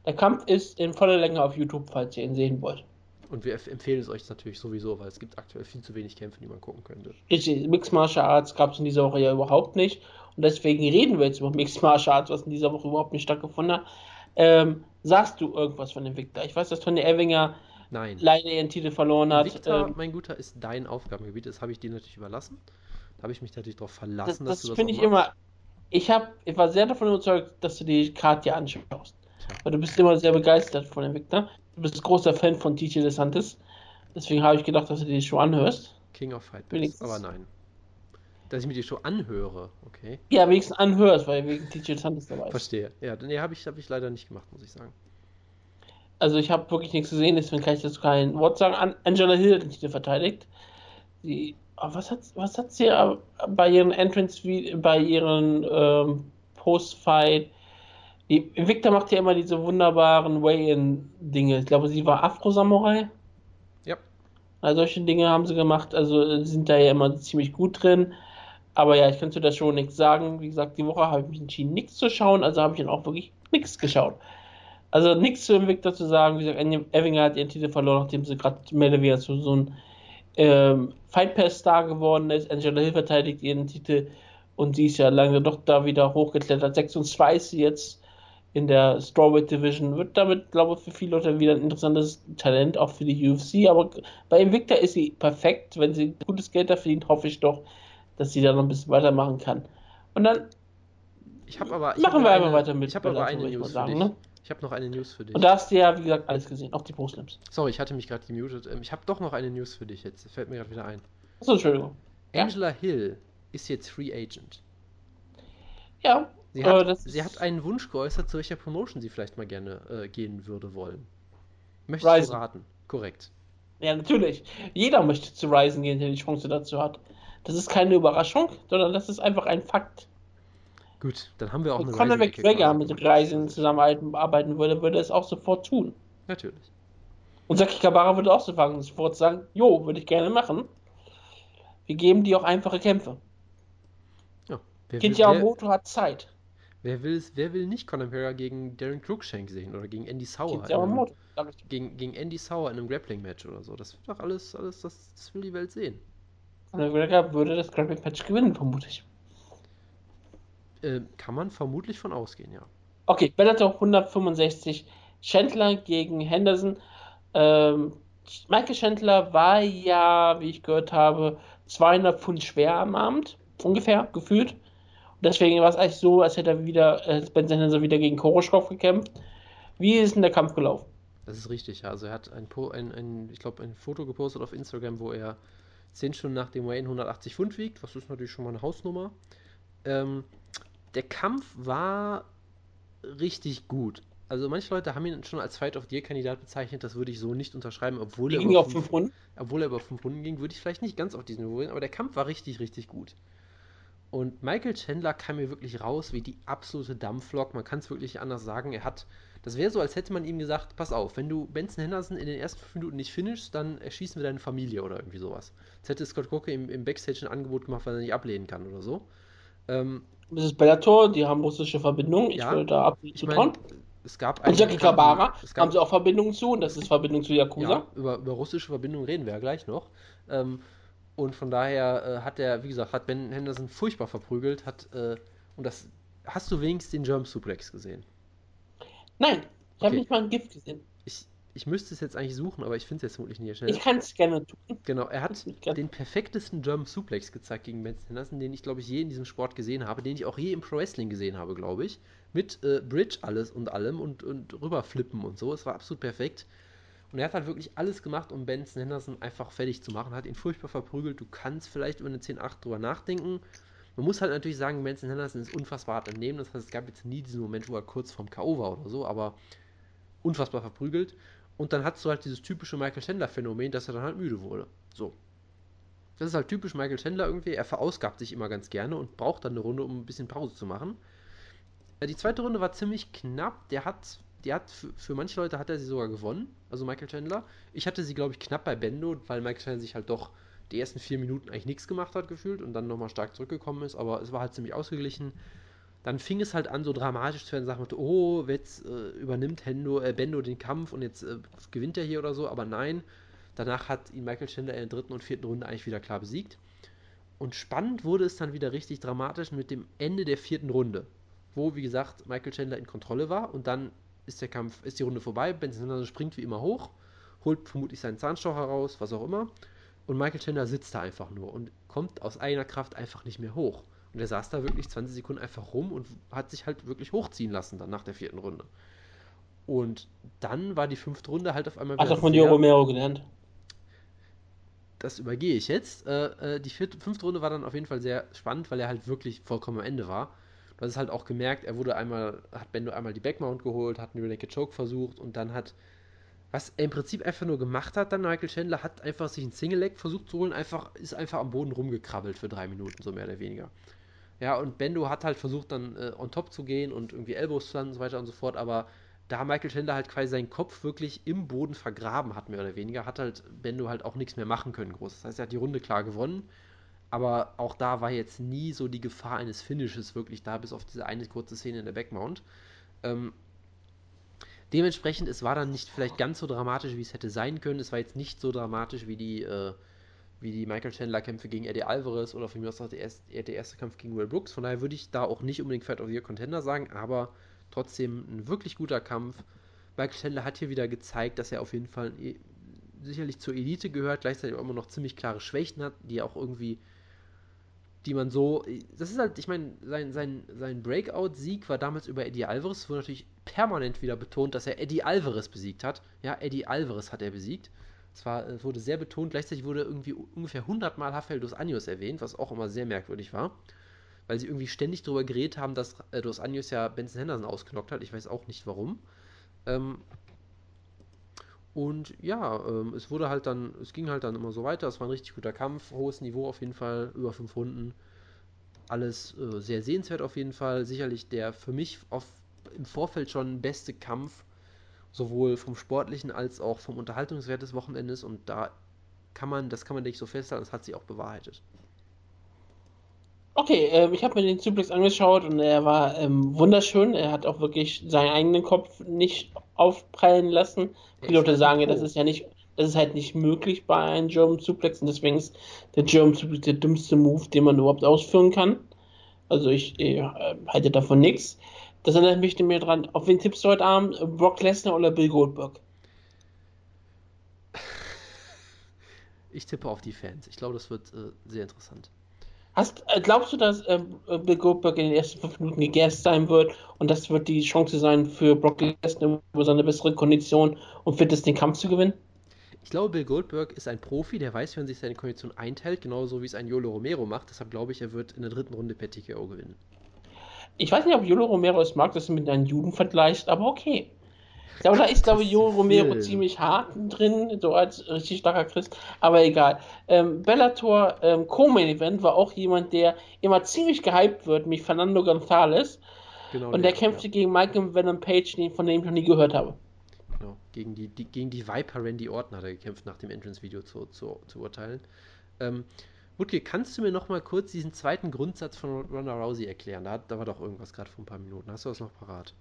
Der Kampf ist in voller Länge auf YouTube, falls ihr ihn sehen wollt. Und wir empfehlen es euch natürlich sowieso, weil es gibt aktuell viel zu wenig Kämpfe, die man gucken könnte. Richtig, Mixed Martial Arts gab es in dieser Woche ja überhaupt nicht. Und deswegen reden wir jetzt über Mixed Martial Arts, was in dieser Woche überhaupt nicht stattgefunden hat. Ähm, sagst du irgendwas von dem Victor? Ich weiß, dass Tony Elvinger Nein. leider ihren Titel verloren hat. Victor, ähm, mein Guter, ist dein Aufgabengebiet. Das habe ich dir natürlich überlassen. Da habe ich mich natürlich darauf verlassen, das, dass das du das finde ich machst. immer. Ich, hab, ich war sehr davon überzeugt, dass du die Karte anschaust. Tja. Weil du bist immer sehr begeistert von dem Victor. Du bist großer Fan von TJ DeSantis. Deswegen habe ich gedacht, dass du dir die Show anhörst. King of Fight Wenigstens. aber nein. Dass ich mir die Show anhöre, okay. Ja, wenigstens anhörst, weil wegen TJ DeSantis dabei ist. Verstehe. Ja, nee, habe ich, hab ich leider nicht gemacht, muss ich sagen. Also ich habe wirklich nichts gesehen, deswegen kann ich dazu kein Wort sagen. Angela Hill hat den Titel verteidigt. Die, oh, was, hat, was hat sie äh, bei ihren Entrance, bei ihren ähm, Post-Fight? Victor macht ja immer diese wunderbaren Way-In-Dinge. Ich glaube, sie war Afro-Samurai. Ja. Also solche Dinge haben sie gemacht, also sind da ja immer ziemlich gut drin. Aber ja, ich könnte das schon nichts sagen. Wie gesagt, die Woche habe ich mich entschieden, nichts zu schauen, also habe ich dann auch wirklich nichts geschaut. Also nichts zu Invicta zu sagen. Wie gesagt, Evinger hat ihren Titel verloren, nachdem sie gerade mehr wieder zu so einem ähm, Fight Pass Star geworden ist. Angela Hill verteidigt ihren Titel und sie ist ja lange doch da wieder hochgeklettert. 6 und 2 ist sie jetzt in der Strawweight Division. Wird damit, glaube ich, für viele Leute wieder ein interessantes Talent, auch für die UFC. Aber bei Invicta ist sie perfekt. Wenn sie gutes Geld da verdient, hoffe ich doch, dass sie da noch ein bisschen weitermachen kann. Und dann ich aber, ich machen wir einfach weiter mit. Ich habe aber eine News sagen. Ne? Ich habe noch eine News für dich. Und da hast du ja, wie gesagt, alles gesehen, auch die Postlims. Sorry, ich hatte mich gerade gemutet. Ähm, ich habe doch noch eine News für dich jetzt. Fällt mir gerade wieder ein. Achso, Entschuldigung. Angela ja. Hill ist jetzt Free Agent. Ja. Sie hat, sie hat einen Wunsch geäußert, zu welcher Promotion sie vielleicht mal gerne äh, gehen würde wollen. Möchtest Ryzen. du raten? Korrekt. Ja, natürlich. Jeder möchte zu Ryzen gehen, der die Chance dazu hat. Das ist keine Überraschung, sondern das ist einfach ein Fakt. Gut, dann haben wir auch Wenn eine Conor McGregor mit Ryzen zusammenarbeiten würde, würde es auch sofort tun. Natürlich. Und Saki Kabara würde auch sofort sagen, jo, würde ich gerne machen. Wir geben dir auch einfache Kämpfe. Ja, Kintiamoto hat Zeit. Wer will, wer will nicht Conor McGregor gegen Darren Cruikshank sehen oder gegen Andy Sauer? Yamamoto, gegen, gegen Andy Sauer in einem Grappling-Match oder so. Das wird doch alles, alles das, das will die Welt sehen. Conor McGregor würde das Grappling-Match gewinnen, vermute ich. Äh, kann man vermutlich von ausgehen, ja. Okay, Bellator 165, Chandler gegen Henderson. Ähm, Michael Chandler war ja, wie ich gehört habe, 200 Pfund schwer am Abend, ungefähr, gefühlt. Deswegen war es eigentlich so, als hätte er wieder, äh, Spencer Henderson wieder gegen Koroschkov gekämpft. Wie ist denn der Kampf gelaufen? Das ist richtig, ja. Also er hat ein, ein, ein ich glaube, ein Foto gepostet auf Instagram, wo er 10 Stunden nach dem Wayne 180 Pfund wiegt. Was ist natürlich schon mal eine Hausnummer. Ähm, der Kampf war richtig gut. Also manche Leute haben ihn schon als Fight of the Year Kandidat bezeichnet, das würde ich so nicht unterschreiben, obwohl er, über fünf, Runden? obwohl er über fünf Runden ging, würde ich vielleicht nicht ganz auf diesem Niveau gehen, aber der Kampf war richtig, richtig gut. Und Michael Chandler kam mir wirklich raus wie die absolute Dampflok. Man kann es wirklich anders sagen. Er hat, das wäre so, als hätte man ihm gesagt: Pass auf, wenn du Benson Henderson in den ersten fünf Minuten nicht finishst, dann erschießen wir deine Familie oder irgendwie sowas. Jetzt hätte Scott Coker im, im Backstage ein Angebot gemacht, weil er nicht ablehnen kann oder so. Ähm, das ist Bellator, die haben russische Verbindungen. Ich ja, würde da absolut ich mein, es gab Und Jackie Kabara haben sie auch Verbindungen zu und das ist Verbindung zu Yakuza. Ja, über, über russische Verbindungen reden wir ja gleich noch. Ähm, und von daher äh, hat er, wie gesagt, hat Ben Henderson furchtbar verprügelt, hat, äh, und das, hast du wenigstens den Germ Suplex gesehen? Nein, ich okay. habe nicht mal ein Gift gesehen. Ich, ich müsste es jetzt eigentlich suchen, aber ich finde es jetzt vermutlich nicht schnell. Ich kann es gerne tun. Genau, er hat den perfektesten German Suplex gezeigt gegen Ben Henderson, den ich, glaube ich, je in diesem Sport gesehen habe, den ich auch je im Pro Wrestling gesehen habe, glaube ich. Mit äh, Bridge alles und allem und, und rüberflippen und so. Es war absolut perfekt. Und er hat halt wirklich alles gemacht, um Benson Henderson einfach fertig zu machen. Hat ihn furchtbar verprügelt. Du kannst vielleicht über eine 10-8 drüber nachdenken. Man muss halt natürlich sagen, Benson Henderson ist unfassbar hart im Leben. Das heißt, es gab jetzt nie diesen Moment, wo er kurz vorm K.O. war oder so, aber unfassbar verprügelt. Und dann hast du halt dieses typische Michael Chandler-Phänomen, dass er dann halt müde wurde. So. Das ist halt typisch Michael Chandler irgendwie. Er verausgabt sich immer ganz gerne und braucht dann eine Runde, um ein bisschen Pause zu machen. Äh, die zweite Runde war ziemlich knapp. Der hat die hat für, manche Leute hat er sie sogar gewonnen, also Michael Chandler. Ich hatte sie, glaube ich, knapp bei Bendo, weil Michael Chandler sich halt doch die ersten vier Minuten eigentlich nichts gemacht hat, gefühlt und dann nochmal stark zurückgekommen ist, aber es war halt ziemlich ausgeglichen. Dann fing es halt an, so dramatisch zu werden, sagt man, oh, jetzt äh, übernimmt Hendo, äh, Bendo den Kampf und jetzt äh, gewinnt er hier oder so, aber nein. Danach hat ihn Michael Chandler in der dritten und vierten Runde eigentlich wieder klar besiegt. Und spannend wurde es dann wieder richtig dramatisch mit dem Ende der vierten Runde, wo, wie gesagt, Michael Chandler in Kontrolle war und dann ist der Kampf, ist die Runde vorbei. Benson springt wie immer hoch, holt vermutlich seinen Zahnstocher heraus, was auch immer. Und Michael Chandler sitzt da einfach nur und kommt aus eigener Kraft einfach nicht mehr hoch. Und er saß da wirklich 20 Sekunden einfach rum und hat sich halt wirklich hochziehen lassen dann nach der vierten Runde. Und dann war die fünfte Runde halt auf einmal wieder. Hat er von Joe Romero gelernt? Das übergehe ich jetzt. Äh, äh, die vierte, fünfte Runde war dann auf jeden Fall sehr spannend, weil er halt wirklich vollkommen am Ende war. Du hast es halt auch gemerkt, er wurde einmal, hat Bendo einmal die Backmount geholt, hat einen Naked Choke versucht und dann hat, was er im Prinzip einfach nur gemacht hat, dann Michael Chandler hat einfach sich einen Single Leg versucht zu holen, einfach, ist einfach am Boden rumgekrabbelt für drei Minuten, so mehr oder weniger. Ja, und Bendo hat halt versucht, dann äh, on top zu gehen und irgendwie Elbows zu landen und so weiter und so fort, aber da Michael Chandler halt quasi seinen Kopf wirklich im Boden vergraben hat, mehr oder weniger, hat halt Bendo halt auch nichts mehr machen können, groß. Das heißt, er hat die Runde klar gewonnen, aber auch da war jetzt nie so die Gefahr eines Finishes wirklich da, bis auf diese eine kurze Szene in der Backmount. Ähm, dementsprechend, es war dann nicht vielleicht ganz so dramatisch, wie es hätte sein können. Es war jetzt nicht so dramatisch wie die, äh, wie die Michael Chandler-Kämpfe gegen Eddie Alvarez oder von mir aus auch der erste, der erste Kampf gegen Will Brooks. Von daher würde ich da auch nicht unbedingt Fight of the Year Contender sagen, aber Trotzdem ein wirklich guter Kampf. Michael Chandler hat hier wieder gezeigt, dass er auf jeden Fall e, sicherlich zur Elite gehört, gleichzeitig auch immer noch ziemlich klare Schwächen hat, die auch irgendwie, die man so. Das ist halt, ich meine, sein, sein, sein Breakout-Sieg war damals über Eddie Alvarez, Es wurde natürlich permanent wieder betont, dass er Eddie Alvarez besiegt hat. Ja, Eddie Alvarez hat er besiegt. Es, war, es wurde sehr betont, gleichzeitig wurde irgendwie ungefähr 100 Mal Rafael dos Anjos erwähnt, was auch immer sehr merkwürdig war weil sie irgendwie ständig darüber geredet haben, dass äh, Dos Anjos ja Benson Henderson ausknockt hat. Ich weiß auch nicht warum. Ähm, und ja, ähm, es wurde halt dann, es ging halt dann immer so weiter. Es war ein richtig guter Kampf, hohes Niveau auf jeden Fall, über fünf Runden. Alles äh, sehr sehenswert auf jeden Fall. Sicherlich der für mich auf, im Vorfeld schon beste Kampf, sowohl vom sportlichen als auch vom Unterhaltungswert des Wochenendes. Und da kann man, das kann man nicht so festhalten, das hat sich auch bewahrheitet. Okay, ähm, ich habe mir den Suplex angeschaut und er war ähm, wunderschön. Er hat auch wirklich seinen eigenen Kopf nicht aufprallen lassen. Viele Leute sagen ja, das ist ja nicht, das ist halt nicht möglich bei einem German Suplex und deswegen ist der German Suplex der dümmste Move, den man überhaupt ausführen kann. Also ich, ich äh, halte davon nichts. Das erinnert mich mir dran. Auf wen tippst du heute Abend? Brock Lesnar oder Bill Goldberg? Ich tippe auf die Fans. Ich glaube, das wird äh, sehr interessant. Hast, äh, glaubst du, dass äh, Bill Goldberg in den ersten fünf Minuten gegast sein wird und das wird die Chance sein für Brock Lesnar über seine bessere Kondition und Fitness den Kampf zu gewinnen? Ich glaube, Bill Goldberg ist ein Profi, der weiß, wie man sich seine Kondition einteilt, genauso wie es ein Yolo Romero macht. Deshalb glaube ich, er wird in der dritten Runde per TKO gewinnen. Ich weiß nicht, ob Yolo Romero es mag, dass er mit einem Juden vergleicht, aber okay. Ich glaube, da ist, glaube ich, Jo Romero ziemlich hart drin, so als richtig starker Christ, aber egal. Ähm, Bellator ähm, Co-Main Event war auch jemand, der immer ziemlich gehypt wird, wie Fernando González. Genau, und der, der kämpfte ja. gegen Michael Venom Page, von dem ich noch nie gehört habe. Genau, gegen die, die, gegen die Viper Randy Orton hat er gekämpft, nach dem Entrance-Video zu, zu, zu urteilen. Ähm, Wutke, kannst du mir noch mal kurz diesen zweiten Grundsatz von Ronda Rousey erklären? Da, da war doch irgendwas gerade vor ein paar Minuten. Hast du das noch parat?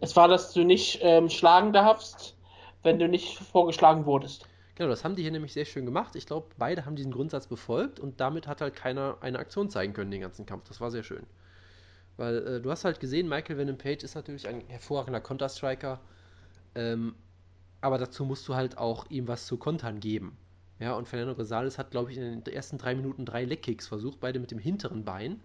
Es war, dass du nicht ähm, schlagen darfst, wenn du nicht vorgeschlagen wurdest. Genau, das haben die hier nämlich sehr schön gemacht. Ich glaube, beide haben diesen Grundsatz befolgt und damit hat halt keiner eine Aktion zeigen können, den ganzen Kampf. Das war sehr schön. Weil äh, du hast halt gesehen, Michael Venom Page ist natürlich ein hervorragender Counter-Striker, ähm, aber dazu musst du halt auch ihm was zu kontern geben. Ja, und Fernando Rosales hat, glaube ich, in den ersten drei Minuten drei Leckkicks versucht, beide mit dem hinteren Bein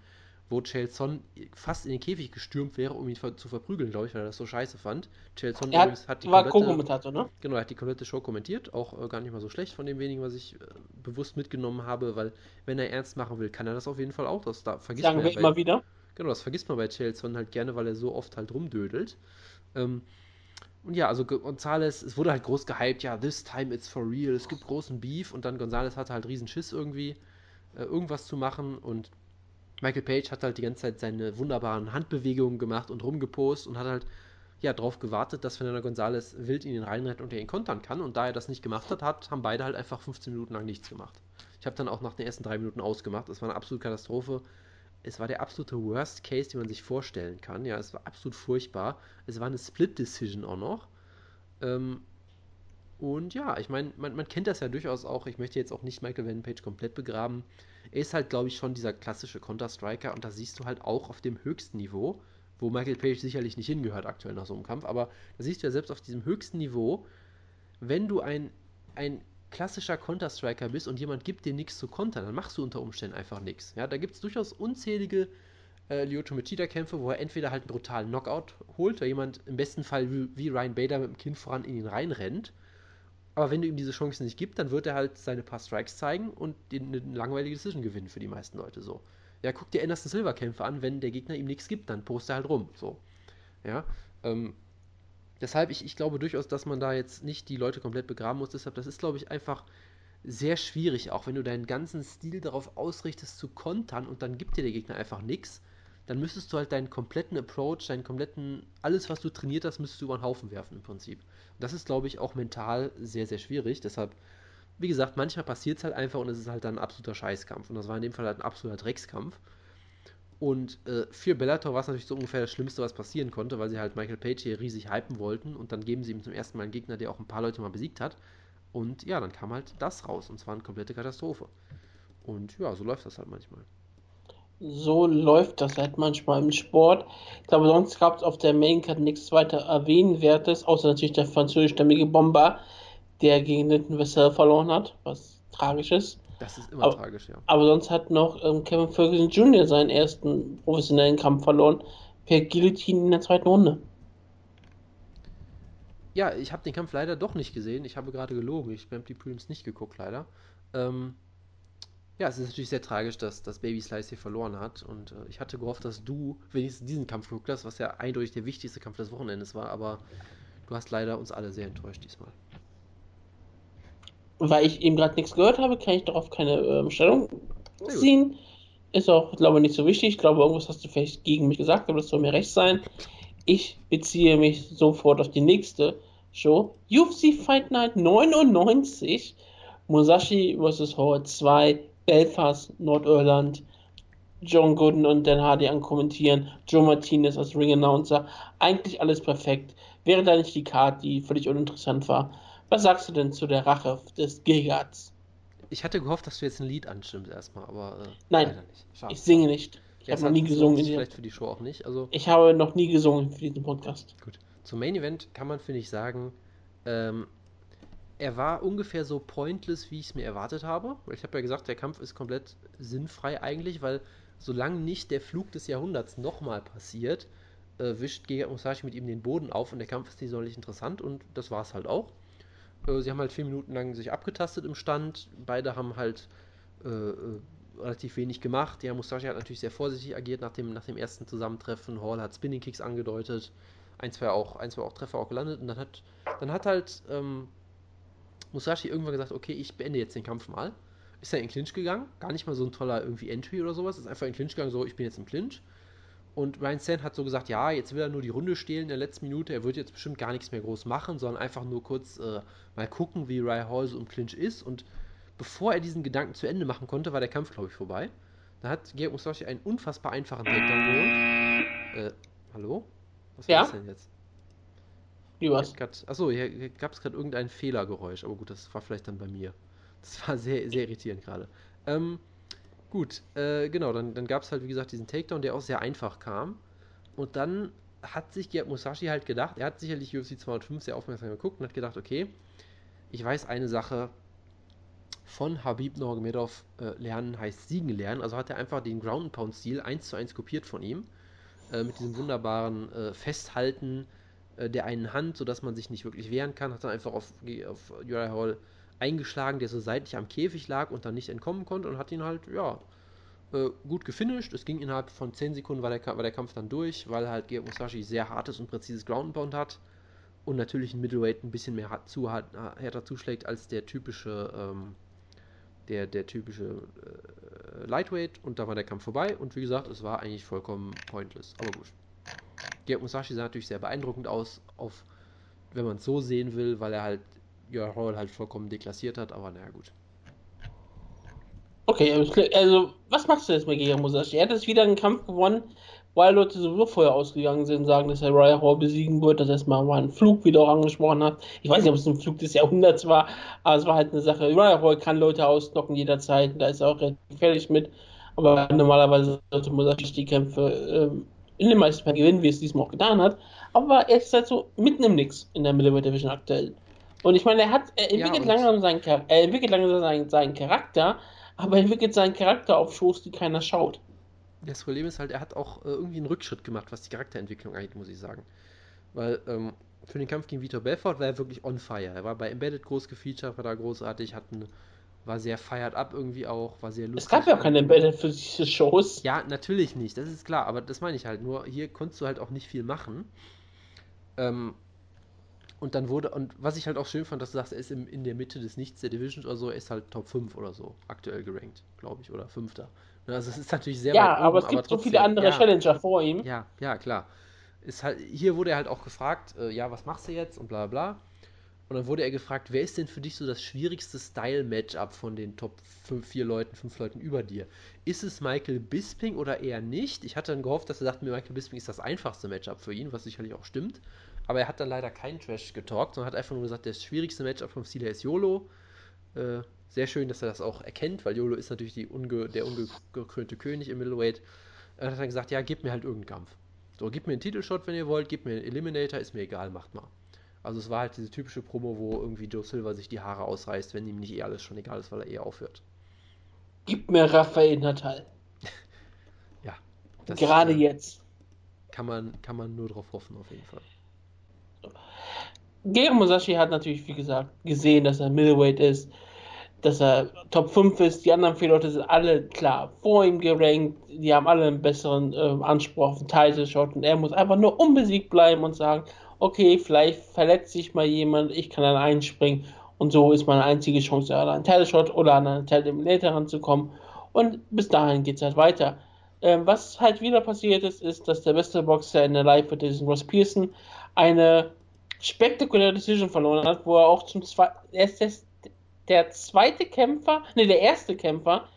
wo Chelson fast in den Käfig gestürmt wäre, um ihn zu verprügeln, glaube ich, weil er das so scheiße fand. Chelson hat, hat die war Co-Kommentator, ne? Genau, er hat die komplette Show kommentiert, auch äh, gar nicht mal so schlecht von dem wenigen, was ich äh, bewusst mitgenommen habe, weil wenn er ernst machen will, kann er das auf jeden Fall auch. Das da vergisst Sagen man wir bei, immer wieder. Genau, das vergisst man bei Chelson halt gerne, weil er so oft halt rumdödelt. Ähm, und ja, also Gonzales, es wurde halt groß gehypt, ja, this time it's for real, es gibt großen Beef und dann Gonzales hatte halt riesen Schiss irgendwie, äh, irgendwas zu machen und Michael Page hat halt die ganze Zeit seine wunderbaren Handbewegungen gemacht und rumgepost und hat halt ja darauf gewartet, dass Fernando González wild in den reinrennt und er ihn kontern kann. Und da er das nicht gemacht hat, hat haben beide halt einfach 15 Minuten lang nichts gemacht. Ich habe dann auch nach den ersten drei Minuten ausgemacht. Es war eine absolute Katastrophe. Es war der absolute Worst Case, den man sich vorstellen kann. Ja, es war absolut furchtbar. Es war eine Split Decision auch noch. Ähm, und ja, ich meine, man, man, kennt das ja durchaus auch. Ich möchte jetzt auch nicht Michael Van Page komplett begraben. Er ist halt, glaube ich, schon dieser klassische Counter-Striker und da siehst du halt auch auf dem höchsten Niveau, wo Michael Page sicherlich nicht hingehört aktuell nach so einem Kampf, aber da siehst du ja selbst auf diesem höchsten Niveau, wenn du ein, ein klassischer Counter-Striker bist und jemand gibt dir nichts zu kontern, dann machst du unter Umständen einfach nichts. Ja, da gibt es durchaus unzählige äh, Lyoto Machida-Kämpfe, wo er entweder halt einen brutalen Knockout holt, weil jemand im besten Fall wie, wie Ryan Bader mit dem Kinn voran in ihn reinrennt aber wenn du ihm diese Chance nicht gibst, dann wird er halt seine paar Strikes zeigen und eine langweilige Decision gewinnen für die meisten Leute so. Ja, guck dir Anderson Silver Kämpfe an, wenn der Gegner ihm nichts gibt, dann post er halt rum. So. Ja. Ähm, deshalb, ich, ich glaube durchaus, dass man da jetzt nicht die Leute komplett begraben muss. Deshalb, das ist, glaube ich, einfach sehr schwierig, auch wenn du deinen ganzen Stil darauf ausrichtest zu kontern und dann gibt dir der Gegner einfach nichts dann müsstest du halt deinen kompletten Approach, deinen kompletten, alles, was du trainiert hast, müsstest du über den Haufen werfen im Prinzip. Und das ist, glaube ich, auch mental sehr, sehr schwierig. Deshalb, wie gesagt, manchmal passiert es halt einfach und es ist halt dann ein absoluter Scheißkampf. Und das war in dem Fall halt ein absoluter Dreckskampf. Und äh, für Bellator war es natürlich so ungefähr das Schlimmste, was passieren konnte, weil sie halt Michael Page hier riesig hypen wollten und dann geben sie ihm zum ersten Mal einen Gegner, der auch ein paar Leute mal besiegt hat. Und ja, dann kam halt das raus und zwar eine komplette Katastrophe. Und ja, so läuft das halt manchmal. So läuft das halt manchmal im Sport. Ich glaube, sonst gab es auf der Maincard nichts weiter erwähnenswertes, außer natürlich der französischstämmige Bomber, der gegen Linton Vassell verloren hat, was tragisch ist. Das ist immer aber, tragisch, ja. Aber sonst hat noch ähm, Kevin Ferguson Jr. seinen ersten professionellen Kampf verloren. Per Guillotine in der zweiten Runde. Ja, ich habe den Kampf leider doch nicht gesehen. Ich habe gerade gelogen. Ich habe die Prelims nicht geguckt, leider. Ähm, ja, es ist natürlich sehr tragisch, dass, dass Baby Slice hier verloren hat. Und äh, ich hatte gehofft, dass du wenigstens diesen Kampf geguckt hast, was ja eindeutig der wichtigste Kampf des Wochenendes war. Aber du hast leider uns alle sehr enttäuscht diesmal weil ich eben gerade nichts gehört habe, kann ich darauf keine ähm, Stellung ziehen. Ist auch, glaube ich, nicht so wichtig. Ich glaube, irgendwas hast du vielleicht gegen mich gesagt, aber das soll mir recht sein. Ich beziehe mich sofort auf die nächste Show. UFC Fight Night 99. Musashi vs. Howard 2. Belfast, Nordirland. John Gooden und Dan Hardy ankommentieren. Joe Martinez als Ring Announcer. Eigentlich alles perfekt. Wäre da nicht die Card, die völlig uninteressant war. Was sagst du denn zu der Rache des Gigards? Ich hatte gehofft, dass du jetzt ein Lied anstimmst erstmal, aber äh, Nein, ich singe nicht. Ich habe noch nie gesungen. Vielleicht für die Show auch nicht. Also, ich habe noch nie gesungen für diesen Podcast. Gut. Zum Main Event kann man, finde ich, sagen, ähm, er war ungefähr so pointless, wie ich es mir erwartet habe. Ich habe ja gesagt, der Kampf ist komplett sinnfrei eigentlich, weil solange nicht der Flug des Jahrhunderts nochmal passiert, äh, wischt Gegard Musashi mit ihm den Boden auf und der Kampf ist nicht sonderlich interessant und das war es halt auch. Äh, sie haben halt vier Minuten lang sich abgetastet im Stand. Beide haben halt äh, äh, relativ wenig gemacht. Ja, Musashi hat natürlich sehr vorsichtig agiert nach dem, nach dem ersten Zusammentreffen. Hall hat Spinning Kicks angedeutet. Ein, zwei auch, ein, zwei auch Treffer auch gelandet. Und dann hat, dann hat halt ähm, Musashi irgendwann gesagt, okay, ich beende jetzt den Kampf mal. Ist er in Clinch gegangen. Gar nicht mal so ein toller irgendwie Entry oder sowas. Ist einfach in Clinch gegangen, so, ich bin jetzt im Clinch. Und Ryan Sand hat so gesagt, ja, jetzt will er nur die Runde stehlen in der letzten Minute. Er wird jetzt bestimmt gar nichts mehr groß machen, sondern einfach nur kurz äh, mal gucken, wie Ryan Hall so im Clinch ist. Und bevor er diesen Gedanken zu Ende machen konnte, war der Kampf, glaube ich, vorbei. Da hat Georg Musashi einen unfassbar einfachen Takedown geholt. Äh, hallo? Was war ja? das denn jetzt? Wie was? achso, hier gab es gerade irgendein Fehlergeräusch, aber gut, das war vielleicht dann bei mir. Das war sehr, sehr irritierend gerade. Ähm, Gut, äh, genau, dann, dann gab es halt, wie gesagt, diesen Takedown, der auch sehr einfach kam. Und dann hat sich Gerd Musashi halt gedacht, er hat sicherlich UFC 205 sehr aufmerksam geguckt und hat gedacht, okay, ich weiß eine Sache, von Habib Nurmagomedov äh, lernen heißt siegen lernen. Also hat er einfach den Ground Pound Stil 1 zu 1 kopiert von ihm. Äh, mit diesem wunderbaren äh, Festhalten äh, der einen Hand, sodass man sich nicht wirklich wehren kann. Hat dann einfach auf, auf Uriah Hall eingeschlagen, der so seitlich am Käfig lag und dann nicht entkommen konnte und hat ihn halt, ja, äh, gut gefinisht. Es ging innerhalb von 10 Sekunden, war der, war der Kampf dann durch, weil halt Geo Musashi sehr hartes und präzises Ground Pound hat und natürlich ein Middleweight ein bisschen mehr hart, zu, hart, härter zuschlägt als der typische, ähm, der, der typische äh, Lightweight und da war der Kampf vorbei und wie gesagt, es war eigentlich vollkommen pointless. Aber gut. Gerd Musashi sah natürlich sehr beeindruckend aus, auf, wenn man es so sehen will, weil er halt ja, halt vollkommen deklassiert hat, aber naja, gut. Okay, also was machst du jetzt mit gegen Musashi? Er hat jetzt wieder einen Kampf gewonnen, weil Leute sowieso vorher ausgegangen sind, sagen, dass er Ryan Hall besiegen wird, dass er erstmal mal einen Flug wieder auch angesprochen hat. Ich weiß nicht, ob es ein Flug des Jahrhunderts war, aber es war halt eine Sache. Ryan Hall kann Leute ausnocken jederzeit, da ist er auch gefährlich mit. Aber normalerweise sollte Musashi die Kämpfe ähm, in den meisten Fällen gewinnen, wie es diesmal auch getan hat. Aber er ist halt so mitten im Nix in der Middleweight Division aktuell. Und ich meine, er hat er entwickelt ja, langsam seinen, er entwickelt langsam seinen, seinen Charakter, aber er entwickelt seinen Charakter auf Shows, die keiner schaut. Das Problem ist halt, er hat auch äh, irgendwie einen Rückschritt gemacht, was die Charakterentwicklung angeht, muss ich sagen. Weil ähm, für den Kampf gegen Vitor Belfort war er wirklich on fire. Er war bei Embedded groß gefeatured, war da großartig, hat eine, war sehr fired up irgendwie auch, war sehr lustig. Es gab ja auch keine Embedded für diese Shows. Ja, natürlich nicht, das ist klar, aber das meine ich halt. Nur hier konntest du halt auch nicht viel machen. Ähm, und dann wurde, und was ich halt auch schön fand, dass du sagst, er ist im, in der Mitte des Nichts der Divisions oder so, er ist halt Top 5 oder so, aktuell gerankt, glaube ich, oder Fünfter. Also es ist natürlich sehr ja, oben, aber es gibt aber trotzdem, so viele andere ja, Challenger vor ihm. Ja, ja, klar. Ist halt, hier wurde er halt auch gefragt, äh, ja, was machst du jetzt und bla bla. Und dann wurde er gefragt, wer ist denn für dich so das schwierigste Style-Matchup von den Top 5, 4 Leuten, 5 Leuten über dir? Ist es Michael Bisping oder eher nicht? Ich hatte dann gehofft, dass er sagt, Michael Bisping ist das einfachste Matchup für ihn, was sicherlich auch stimmt. Aber er hat dann leider keinen Trash getalkt, sondern hat einfach nur gesagt, das schwierigste Matchup vom Stil her ist YOLO. Äh, sehr schön, dass er das auch erkennt, weil YOLO ist natürlich unge der ungekrönte König im Middleweight. Er hat dann gesagt, ja, gib mir halt irgendeinen Kampf. So, gib mir einen Titelshot, wenn ihr wollt, gib mir einen Eliminator, ist mir egal, macht mal. Also es war halt diese typische Promo, wo irgendwie Joe Silver sich die Haare ausreißt, wenn ihm nicht eh alles schon egal ist, weil er eh aufhört. Gib mir Raphael Natal. ja. Gerade äh, jetzt. Kann man, kann man nur drauf hoffen, auf jeden Fall. Gero Musashi hat natürlich, wie gesagt, gesehen, dass er Middleweight ist, dass er Top 5 ist. Die anderen vier Leute sind alle klar vor ihm gerankt. Die haben alle einen besseren äh, Anspruch auf den Title Shot und er muss einfach nur unbesiegt bleiben und sagen, okay, vielleicht verletzt sich mal jemand, ich kann dann einspringen und so ist meine einzige Chance, an einen Title-Shot oder an einen Title-Eliminator ranzukommen und bis dahin geht es halt weiter. Ähm, was halt wieder passiert ist, ist, dass der beste Boxer in der Live wird, diesen Ross Pearson, eine spektakuläre Decision verloren hat, wo er auch zum zweiten, er ist der, zweite Kämpfer, ne, der erste Kämpfer,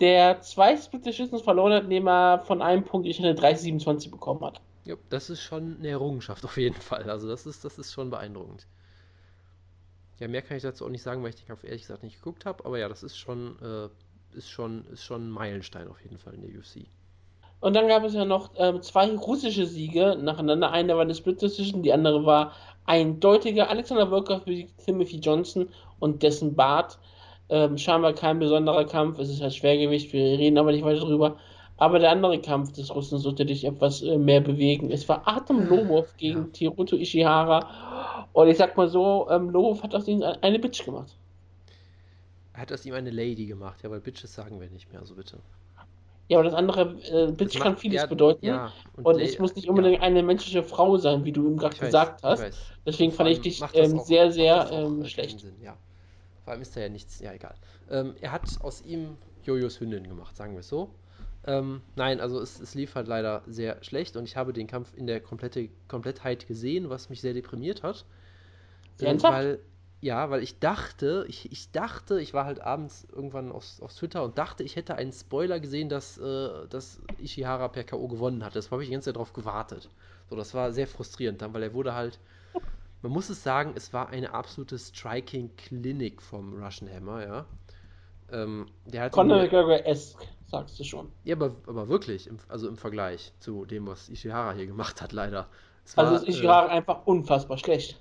der zwei Split Decisions verloren hat, indem er von einem Punkt ich eine 30-27 bekommen hat. Ja, das ist schon eine Errungenschaft auf jeden Fall. Also das ist, das ist schon beeindruckend. Ja, mehr kann ich dazu auch nicht sagen, weil ich den Kampf ehrlich gesagt nicht geguckt habe. Aber ja, das ist schon, äh, ist schon, ist schon ein Meilenstein auf jeden Fall in der UFC. Und dann gab es ja noch ähm, zwei russische Siege nacheinander. Eine war eine Split Decision, die andere war eindeutiger. Alexander Volkov besiegt Timothy Johnson und dessen Bart. Ähm, scheinbar kein besonderer Kampf. Es ist halt Schwergewicht. Wir reden aber nicht weiter drüber. Aber der andere Kampf des Russen sollte dich etwas äh, mehr bewegen. Es war Atem Lobov gegen ja. Tiruto Ishihara. Und ich sag mal so, ähm, Lobov hat aus ihm eine Bitch gemacht. Er hat aus ihm eine Lady gemacht, ja, weil Bitches sagen wir nicht mehr, also bitte. Ja, aber das andere, äh, Bitch kann vieles ja, bedeuten. Ja, und, und es muss nicht unbedingt ja. eine menschliche Frau sein, wie du ihm gerade gesagt hast. Deswegen fand ich dich ähm, sehr, sehr ähm, schlecht. Sinn, ja. Vor allem ist da ja nichts, ja, egal. Ähm, er hat aus ihm Jojos Hündin gemacht, sagen wir es so. Ähm, nein, also es, es, lief halt leider sehr schlecht und ich habe den Kampf in der komplette, Komplettheit gesehen, was mich sehr deprimiert hat. Äh, weil, ja, weil ich dachte, ich, ich dachte, ich war halt abends irgendwann auf, auf Twitter und dachte, ich hätte einen Spoiler gesehen, dass, äh, dass Ishihara per K.O. gewonnen hat. Das habe ich die ganze Zeit darauf gewartet. So, das war sehr frustrierend dann, weil er wurde halt. Man muss es sagen, es war eine absolute Striking-Klinik vom Russian Hammer, ja. Ähm, der hat Conor McGregor-esque sagst du schon. Ja, aber, aber wirklich, im, also im Vergleich zu dem, was Ishihara hier gemacht hat, leider. War, also ist Ishihara äh, einfach unfassbar schlecht.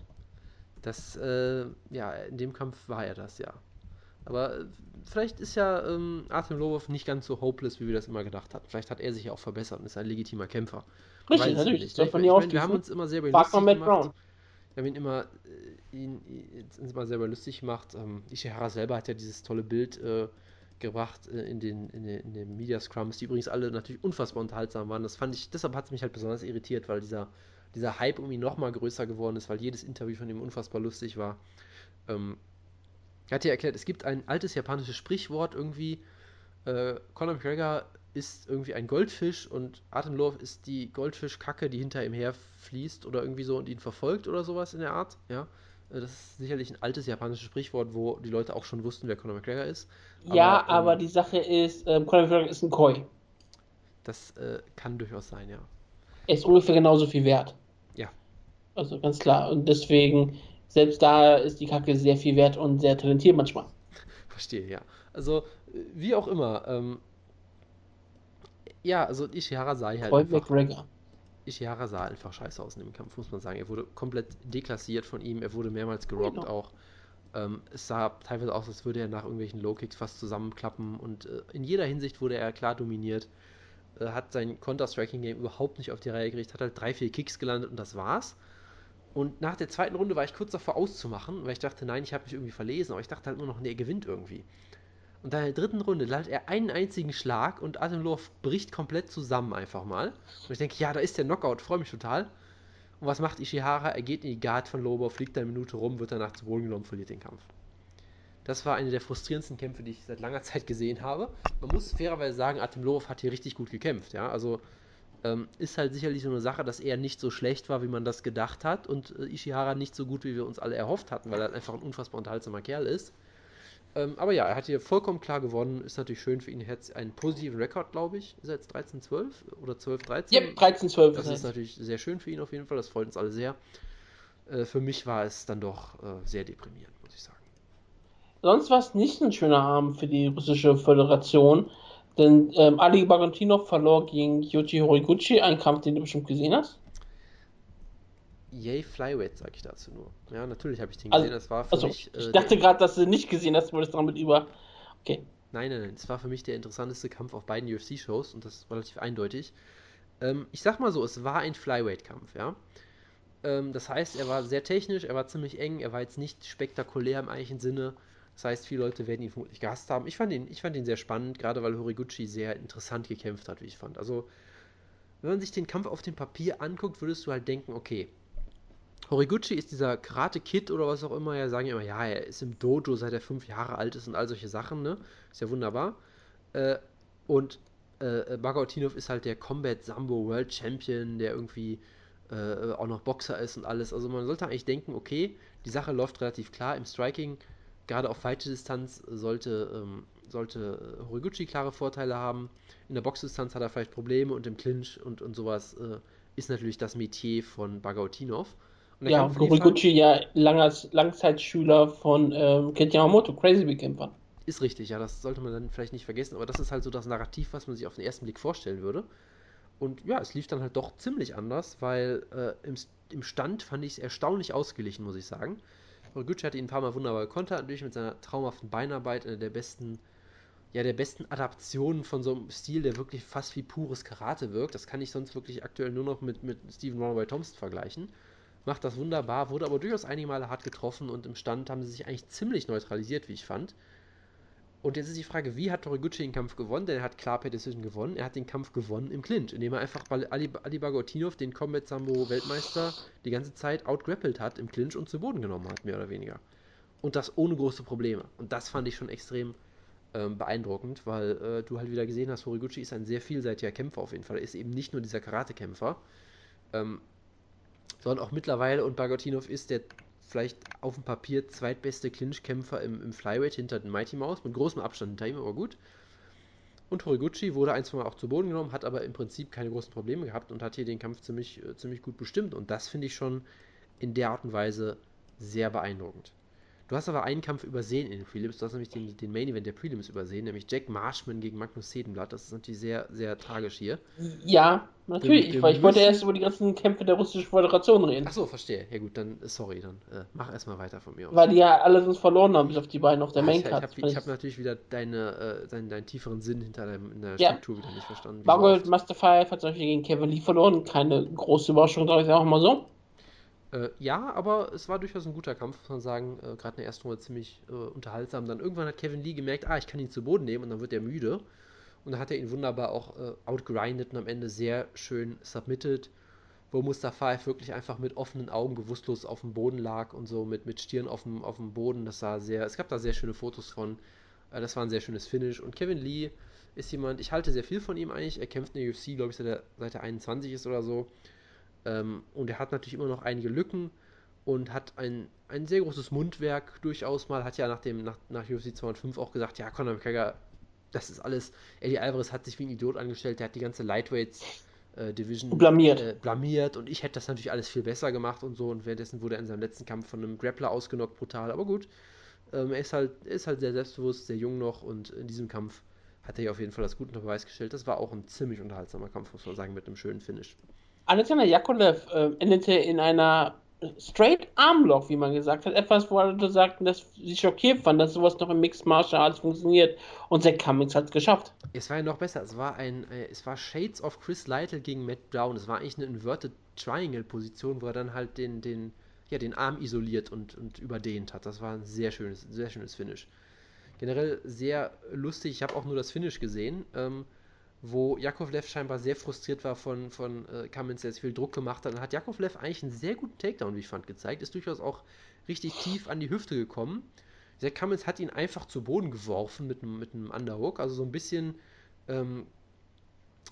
Das, äh, ja, in dem Kampf war er das, ja. Aber äh, vielleicht ist ja ähm, Artem Lobov nicht ganz so hopeless, wie wir das immer gedacht hatten. Vielleicht hat er sich ja auch verbessert und ist ein legitimer Kämpfer. Richtig, natürlich. Nicht. Ich, ich, ich wir haben uns immer sehr lustig gemacht. Brown. Wir haben ihn immer, äh, ihn, ihn, immer selber lustig gemacht. Ähm, Ishihara selber hat ja dieses tolle Bild äh, gebracht äh, in, den, in, den, in den Media Scrums, die übrigens alle natürlich unfassbar unterhaltsam waren. Das fand ich, deshalb hat es mich halt besonders irritiert, weil dieser, dieser Hype um ihn nochmal größer geworden ist, weil jedes Interview von ihm unfassbar lustig war. Ähm, er hat ja erklärt, es gibt ein altes japanisches Sprichwort irgendwie, äh, Conor McGregor ist irgendwie ein Goldfisch und Atemlauf ist die Goldfischkacke, die hinter ihm herfließt oder irgendwie so und ihn verfolgt oder sowas in der Art, ja. Äh, das ist sicherlich ein altes japanisches Sprichwort, wo die Leute auch schon wussten, wer Conor McGregor ist. Aber, ja, aber ähm, die Sache ist, ähm, Conor McGregor ist ein Koi. Das äh, kann durchaus sein, ja. Er ist ungefähr genauso viel wert. Also ganz klar. Und deswegen, selbst da ist die Kacke sehr viel wert und sehr talentiert manchmal. Verstehe, ja. Also, wie auch immer. Ähm, ja, also Ishihara sei halt. Koi McGregor. Ishihara sah einfach scheiße aus in dem Kampf, muss man sagen. Er wurde komplett deklassiert von ihm, er wurde mehrmals gerockt genau. auch. Ähm, es sah teilweise aus, als würde er nach irgendwelchen Low-Kicks fast zusammenklappen und äh, in jeder Hinsicht wurde er klar dominiert. Äh, hat sein Counter-Striking-Game überhaupt nicht auf die Reihe gekriegt, hat halt drei, vier Kicks gelandet und das war's. Und nach der zweiten Runde war ich kurz davor auszumachen, weil ich dachte, nein, ich habe mich irgendwie verlesen, aber ich dachte halt nur noch, nee, er gewinnt irgendwie. Und dann in der dritten Runde landet er einen einzigen Schlag und Atemlov bricht komplett zusammen einfach mal. Und ich denke, ja, da ist der Knockout, freue mich total. Und was macht Ishihara? Er geht in die Guard von Lobo, fliegt eine Minute rum, wird danach zu Boden genommen, verliert den Kampf. Das war eine der frustrierendsten Kämpfe, die ich seit langer Zeit gesehen habe. Man muss fairerweise sagen, Artem Lorov hat hier richtig gut gekämpft, ja. Also ähm, ist halt sicherlich so eine Sache, dass er nicht so schlecht war, wie man das gedacht hat und äh, Ishihara nicht so gut, wie wir uns alle erhofft hatten, weil er einfach ein unfassbar unterhaltsamer Kerl ist. Ähm, aber ja, er hat hier vollkommen klar gewonnen. Ist natürlich schön für ihn. Er hat einen positiven Rekord, glaube ich. Ist er jetzt 13-12 oder 12-13? Ja, 13-12. Das ist natürlich sehr schön für ihn auf jeden Fall. Das freut uns alle sehr. Äh, für mich war es dann doch äh, sehr deprimierend, muss ich sagen. Sonst war es nicht ein schöner Abend für die russische Föderation. Denn ähm, Ali Bagantinov verlor gegen Yuji Horiguchi, einen Kampf, den du bestimmt gesehen hast. Yay Flyweight, sag ich dazu nur. Ja, natürlich habe ich den also, gesehen. Das war für also, mich. Äh, ich dachte gerade, dass du nicht gesehen hast, weil es damit über. Okay. Nein, nein, nein. Es war für mich der interessanteste Kampf auf beiden UFC-Shows und das ist relativ eindeutig. Ähm, ich sag mal so, es war ein Flyweight-Kampf, ja. Ähm, das heißt, er war sehr technisch, er war ziemlich eng, er war jetzt nicht spektakulär im eigentlichen Sinne. Das heißt, viele Leute werden ihn vermutlich gehasst haben. Ich fand ihn, ich fand ihn sehr spannend, gerade weil Horiguchi sehr interessant gekämpft hat, wie ich fand. Also, wenn man sich den Kampf auf dem Papier anguckt, würdest du halt denken, okay, Horiguchi ist dieser Karate-Kid oder was auch immer, ja, sagen immer, ja, er ist im Dojo, seit er fünf Jahre alt ist und all solche Sachen, ne? Ist ja wunderbar. Äh, und äh, Bagautinov ist halt der Combat Sambo World Champion, der irgendwie äh, auch noch Boxer ist und alles. Also man sollte eigentlich denken, okay, die Sache läuft relativ klar im Striking, gerade auf weite Distanz sollte, ähm, sollte Horiguchi klare Vorteile haben. In der Boxdistanz hat er vielleicht Probleme und im Clinch und, und sowas äh, ist natürlich das Metier von Bagautinov. Ja, Horiguchi ja langer, Langzeitschüler von ähm, Ken Yamamoto, Crazy Big Camper. Ist richtig, ja, das sollte man dann vielleicht nicht vergessen, aber das ist halt so das Narrativ, was man sich auf den ersten Blick vorstellen würde. Und ja, es lief dann halt doch ziemlich anders, weil äh, im, im Stand fand ich es erstaunlich ausgeglichen, muss ich sagen. Horiguchi hat ihn ein paar Mal wunderbar gekontert, natürlich mit seiner traumhaften Beinarbeit, eine der besten, ja, der besten Adaptionen von so einem Stil, der wirklich fast wie pures Karate wirkt. Das kann ich sonst wirklich aktuell nur noch mit, mit Stephen Runaway Thompson vergleichen macht das wunderbar, wurde aber durchaus einige Male hart getroffen und im Stand haben sie sich eigentlich ziemlich neutralisiert, wie ich fand. Und jetzt ist die Frage, wie hat Toriguchi den Kampf gewonnen? Denn er hat klar per Decision gewonnen. Er hat den Kampf gewonnen im Clinch, indem er einfach Ali, Ali Bagotinov, den Combat Sambo Weltmeister, die ganze Zeit outgrappelt hat im Clinch und zu Boden genommen hat, mehr oder weniger. Und das ohne große Probleme. Und das fand ich schon extrem ähm, beeindruckend, weil äh, du halt wieder gesehen hast, Horiguchi ist ein sehr vielseitiger Kämpfer auf jeden Fall. Er ist eben nicht nur dieser Karate-Kämpfer. Ähm, sondern auch mittlerweile, und Bagotinov ist der vielleicht auf dem Papier zweitbeste Clinch-Kämpfer im, im Flyweight hinter den Mighty Mouse, mit großem Abstand hinter ihm, aber gut. Und Horiguchi wurde ein, zwei Mal auch zu Boden genommen, hat aber im Prinzip keine großen Probleme gehabt und hat hier den Kampf ziemlich, äh, ziemlich gut bestimmt. Und das finde ich schon in der Art und Weise sehr beeindruckend. Du hast aber einen Kampf übersehen in den Prelims. Du hast nämlich den, den Main Event der Prelims übersehen, nämlich Jack Marshman gegen Magnus Sedenblatt. Das ist natürlich sehr, sehr tragisch hier. Ja, natürlich, wir, wir ich wollte erst über die ganzen Kämpfe der russischen Föderation reden. Achso, verstehe. Ja gut, dann sorry, dann äh, mach erstmal weiter von mir aus. Weil die ja alle sonst verloren haben, bis auf die beiden auf der Main. Ich, ich habe hab natürlich wieder deine, äh, deinen, deinen, tieferen Sinn hinter deinem, in der ja. Struktur wieder nicht verstanden. Bargold Master 5 hat zum Beispiel gegen Kevin Lee verloren. Keine große Überraschung, sage ich auch mal so. Äh, ja, aber es war durchaus ein guter Kampf, muss man sagen. Äh, Gerade in der ersten Runde ziemlich äh, unterhaltsam. Dann irgendwann hat Kevin Lee gemerkt, ah, ich kann ihn zu Boden nehmen und dann wird er müde. Und dann hat er ihn wunderbar auch äh, outgrindet und am Ende sehr schön submitted. Wo Mustafa wirklich einfach mit offenen Augen bewusstlos auf dem Boden lag und so mit, mit Stirn auf dem, auf dem Boden. Das sah sehr, es gab da sehr schöne Fotos von. Äh, das war ein sehr schönes Finish. Und Kevin Lee ist jemand, ich halte sehr viel von ihm eigentlich. Er kämpft in der UFC, glaube ich, seit er, seit er 21 ist oder so. Ähm, und er hat natürlich immer noch einige Lücken und hat ein, ein sehr großes Mundwerk durchaus mal. Hat ja nach, dem, nach, nach UFC 205 auch gesagt, ja, Conor McGregor, das ist alles. Eddie Alvarez hat sich wie ein Idiot angestellt, der hat die ganze Lightweights äh, Division blamiert. Äh, blamiert und ich hätte das natürlich alles viel besser gemacht und so und währenddessen wurde er in seinem letzten Kampf von einem Grappler ausgenockt, brutal, aber gut. Ähm, er ist halt, er ist halt sehr selbstbewusst, sehr jung noch und in diesem Kampf hat er ja auf jeden Fall das gut unter Beweis gestellt. Das war auch ein ziemlich unterhaltsamer Kampf, muss man sagen, mit einem schönen Finish. Alexander Jakolev äh, endete in einer Straight Armlock, wie man gesagt hat. Etwas, wo Leute sagten, dass sie schockiert fanden, dass sowas noch im Mixed Martial Arts funktioniert. Und Zach Cummings hat es geschafft. Es war ja noch besser. Es war ein, äh, es war Shades of Chris Lytle gegen Matt Brown. Es war eigentlich eine Inverted Triangle Position, wo er dann halt den, den, ja, den Arm isoliert und, und überdehnt hat. Das war ein sehr schönes, sehr schönes Finish. Generell sehr lustig. Ich habe auch nur das Finish gesehen. Ähm, wo Jakovlev scheinbar sehr frustriert war von, von äh, Cummins, der jetzt viel Druck gemacht hat. Dann hat Jakovlev eigentlich einen sehr guten Takedown, wie ich fand, gezeigt. Ist durchaus auch richtig tief an die Hüfte gekommen. Zach Cummins hat ihn einfach zu Boden geworfen mit einem, mit einem Underhook. Also so ein bisschen. Ähm,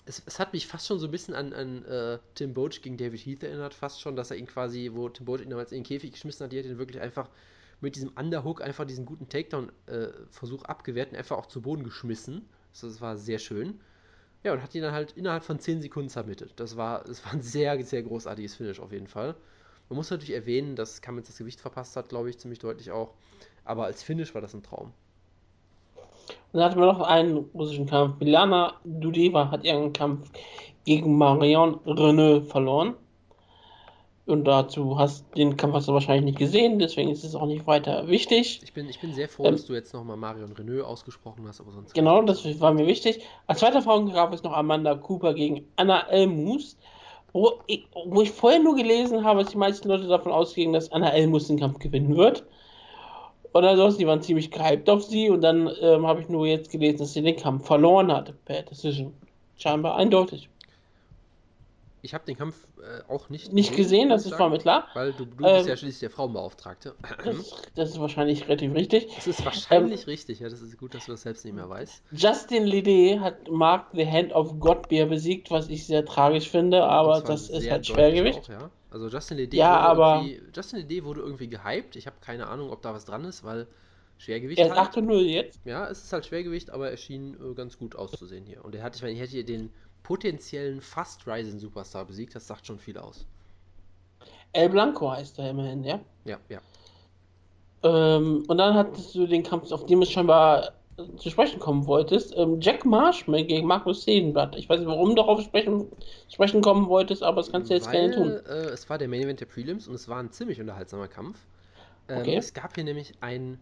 es, es, hat mich fast schon so ein bisschen an, an äh, Tim Boach gegen David Heath erinnert, fast schon, dass er ihn quasi, wo Tim Boach ihn damals in den Käfig geschmissen hat, die hat ihn wirklich einfach mit diesem Underhook einfach diesen guten Takedown-Versuch äh, abgewehrt und einfach auch zu Boden geschmissen. Das, das war sehr schön. Ja, und hat ihn dann halt innerhalb von 10 Sekunden submitted. Das war, das war ein sehr, sehr großartiges Finish auf jeden Fall. Man muss natürlich erwähnen, dass Cummins das Gewicht verpasst hat, glaube ich, ziemlich deutlich auch. Aber als Finish war das ein Traum. Und dann hatten wir noch einen russischen Kampf. Milana Dudeva hat ihren Kampf gegen Marion Renault verloren. Und dazu hast den Kampf hast du wahrscheinlich nicht gesehen, deswegen ist es auch nicht weiter wichtig. Ich bin, ich bin sehr froh, ähm, dass du jetzt nochmal Marion Renault ausgesprochen hast, aber sonst. Genau, das war mir wichtig. Als zweiter Frau gab es noch Amanda Cooper gegen Anna Elmus, wo ich, wo ich vorher nur gelesen habe, dass die meisten Leute davon ausgingen, dass Anna Elmus den Kampf gewinnen wird. Oder so, die waren ziemlich gehypt auf sie und dann ähm, habe ich nur jetzt gelesen, dass sie den Kampf verloren hat per Decision. Scheinbar eindeutig. Ich habe den Kampf äh, auch nicht, nicht gesehen, das ist war mir klar. Weil du, du ähm, bist ja schließlich der Frauenbeauftragte. Das, das, ist wahrscheinlich relativ richtig. Das ist wahrscheinlich ähm, richtig, ja, das ist gut, dass du das selbst nicht mehr weißt. Justin Lidé hat Mark the Hand of God Beer besiegt, was ich sehr tragisch finde, aber das ist halt Schwergewicht. Auch, ja. Also Justin Lidé, ja, aber Justin Lidé wurde irgendwie gehypt. Ich habe keine Ahnung, ob da was dran ist, weil Schwergewicht. Er ist 8 0 jetzt. Ja, es ist halt Schwergewicht, aber er schien äh, ganz gut auszusehen hier. Und er hat, ich meine, ich hätte hier den potenziellen Fast Rising Superstar besiegt, das sagt schon viel aus. El Blanco heißt er immerhin, ja? Ja, ja. Ähm, und dann hattest du den Kampf, auf dem es scheinbar zu sprechen kommen wolltest. Ähm, Jack Marshman gegen Markus Sedenblatt. Ich weiß nicht, warum du darauf sprechen, sprechen kommen wolltest, aber das kannst du jetzt Weil, gerne tun. Äh, es war der Main Event der Prelims und es war ein ziemlich unterhaltsamer Kampf. Ähm, okay. Es gab hier nämlich ein,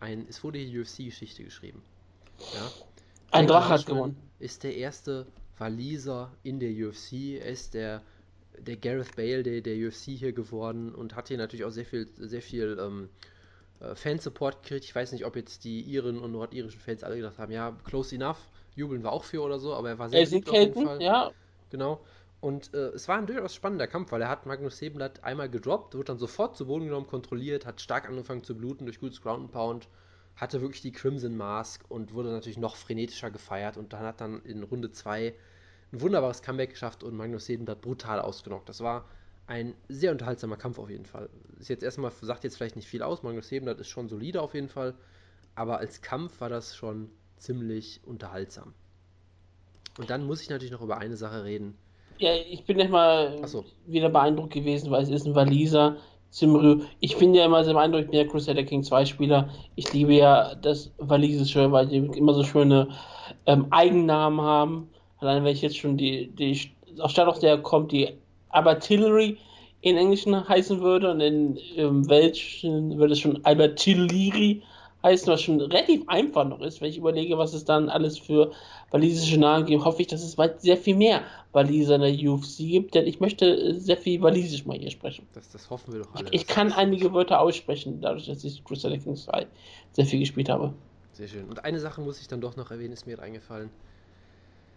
ein es wurde hier UFC-Geschichte geschrieben. Ja. Ein Drache hat gewonnen. Ist der erste Waliser in der UFC. Er ist der, der Gareth Bale der, der UFC hier geworden und hat hier natürlich auch sehr viel, sehr viel ähm, äh, Fansupport gekriegt. Ich weiß nicht, ob jetzt die Iren und nordirischen Fans alle gedacht haben, ja, close enough, jubeln wir auch für oder so, aber er war sehr gut auf jeden Fall. Ja. Genau. Und äh, es war ein durchaus spannender Kampf, weil er hat Magnus Sebenblatt einmal gedroppt, wurde dann sofort zu Boden genommen, kontrolliert, hat stark angefangen zu bluten durch gutes Ground and Pound hatte wirklich die Crimson Mask und wurde natürlich noch frenetischer gefeiert und dann hat dann in Runde 2 ein wunderbares Comeback geschafft und Magnus Sedenblatt brutal ausgenockt. Das war ein sehr unterhaltsamer Kampf auf jeden Fall. Ist jetzt erstmal, sagt jetzt vielleicht nicht viel aus, Magnus Sedenblatt ist schon solide auf jeden Fall, aber als Kampf war das schon ziemlich unterhaltsam. Und dann muss ich natürlich noch über eine Sache reden. Ja, ich bin nicht mal so. wieder beeindruckt gewesen, weil es ist ein Waliser, Simrü. Ich finde ja immer sehr beeindruckend, der Crusader King 2 Spieler. Ich liebe ja das Walisische, weil die immer so schöne ähm, Eigennamen haben. Allein wenn ich jetzt schon die, die Stadt, aus der kommt, die Abertillery in Englischen heißen würde und in ähm, Welschen würde es schon Albertillery heißen, was schon relativ einfach noch ist, wenn ich überlege, was es dann alles für walisische Namen gibt, hoffe ich, dass es bald sehr viel mehr Waliser in der UFC gibt, denn ich möchte sehr viel Walisisch mal hier sprechen. Das, das hoffen wir doch alle. Ich, ich kann einige Wörter aussprechen, dadurch, dass ich Crusader Kings 2 sehr viel gespielt habe. Sehr schön. Und eine Sache muss ich dann doch noch erwähnen, ist mir eingefallen.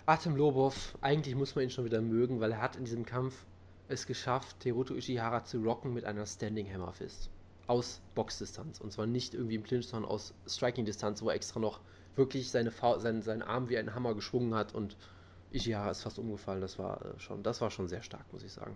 Atem Lobov, eigentlich muss man ihn schon wieder mögen, weil er hat in diesem Kampf es geschafft, Teruto Ishihara zu rocken mit einer Standing Hammer Fist aus Boxdistanz. Und zwar nicht irgendwie im Clinch, sondern aus Striking-Distanz, wo er extra noch wirklich seine seinen, seinen Arm wie ein Hammer geschwungen hat und Ishihara ist fast umgefallen. Das war äh, schon, das war schon sehr stark, muss ich sagen.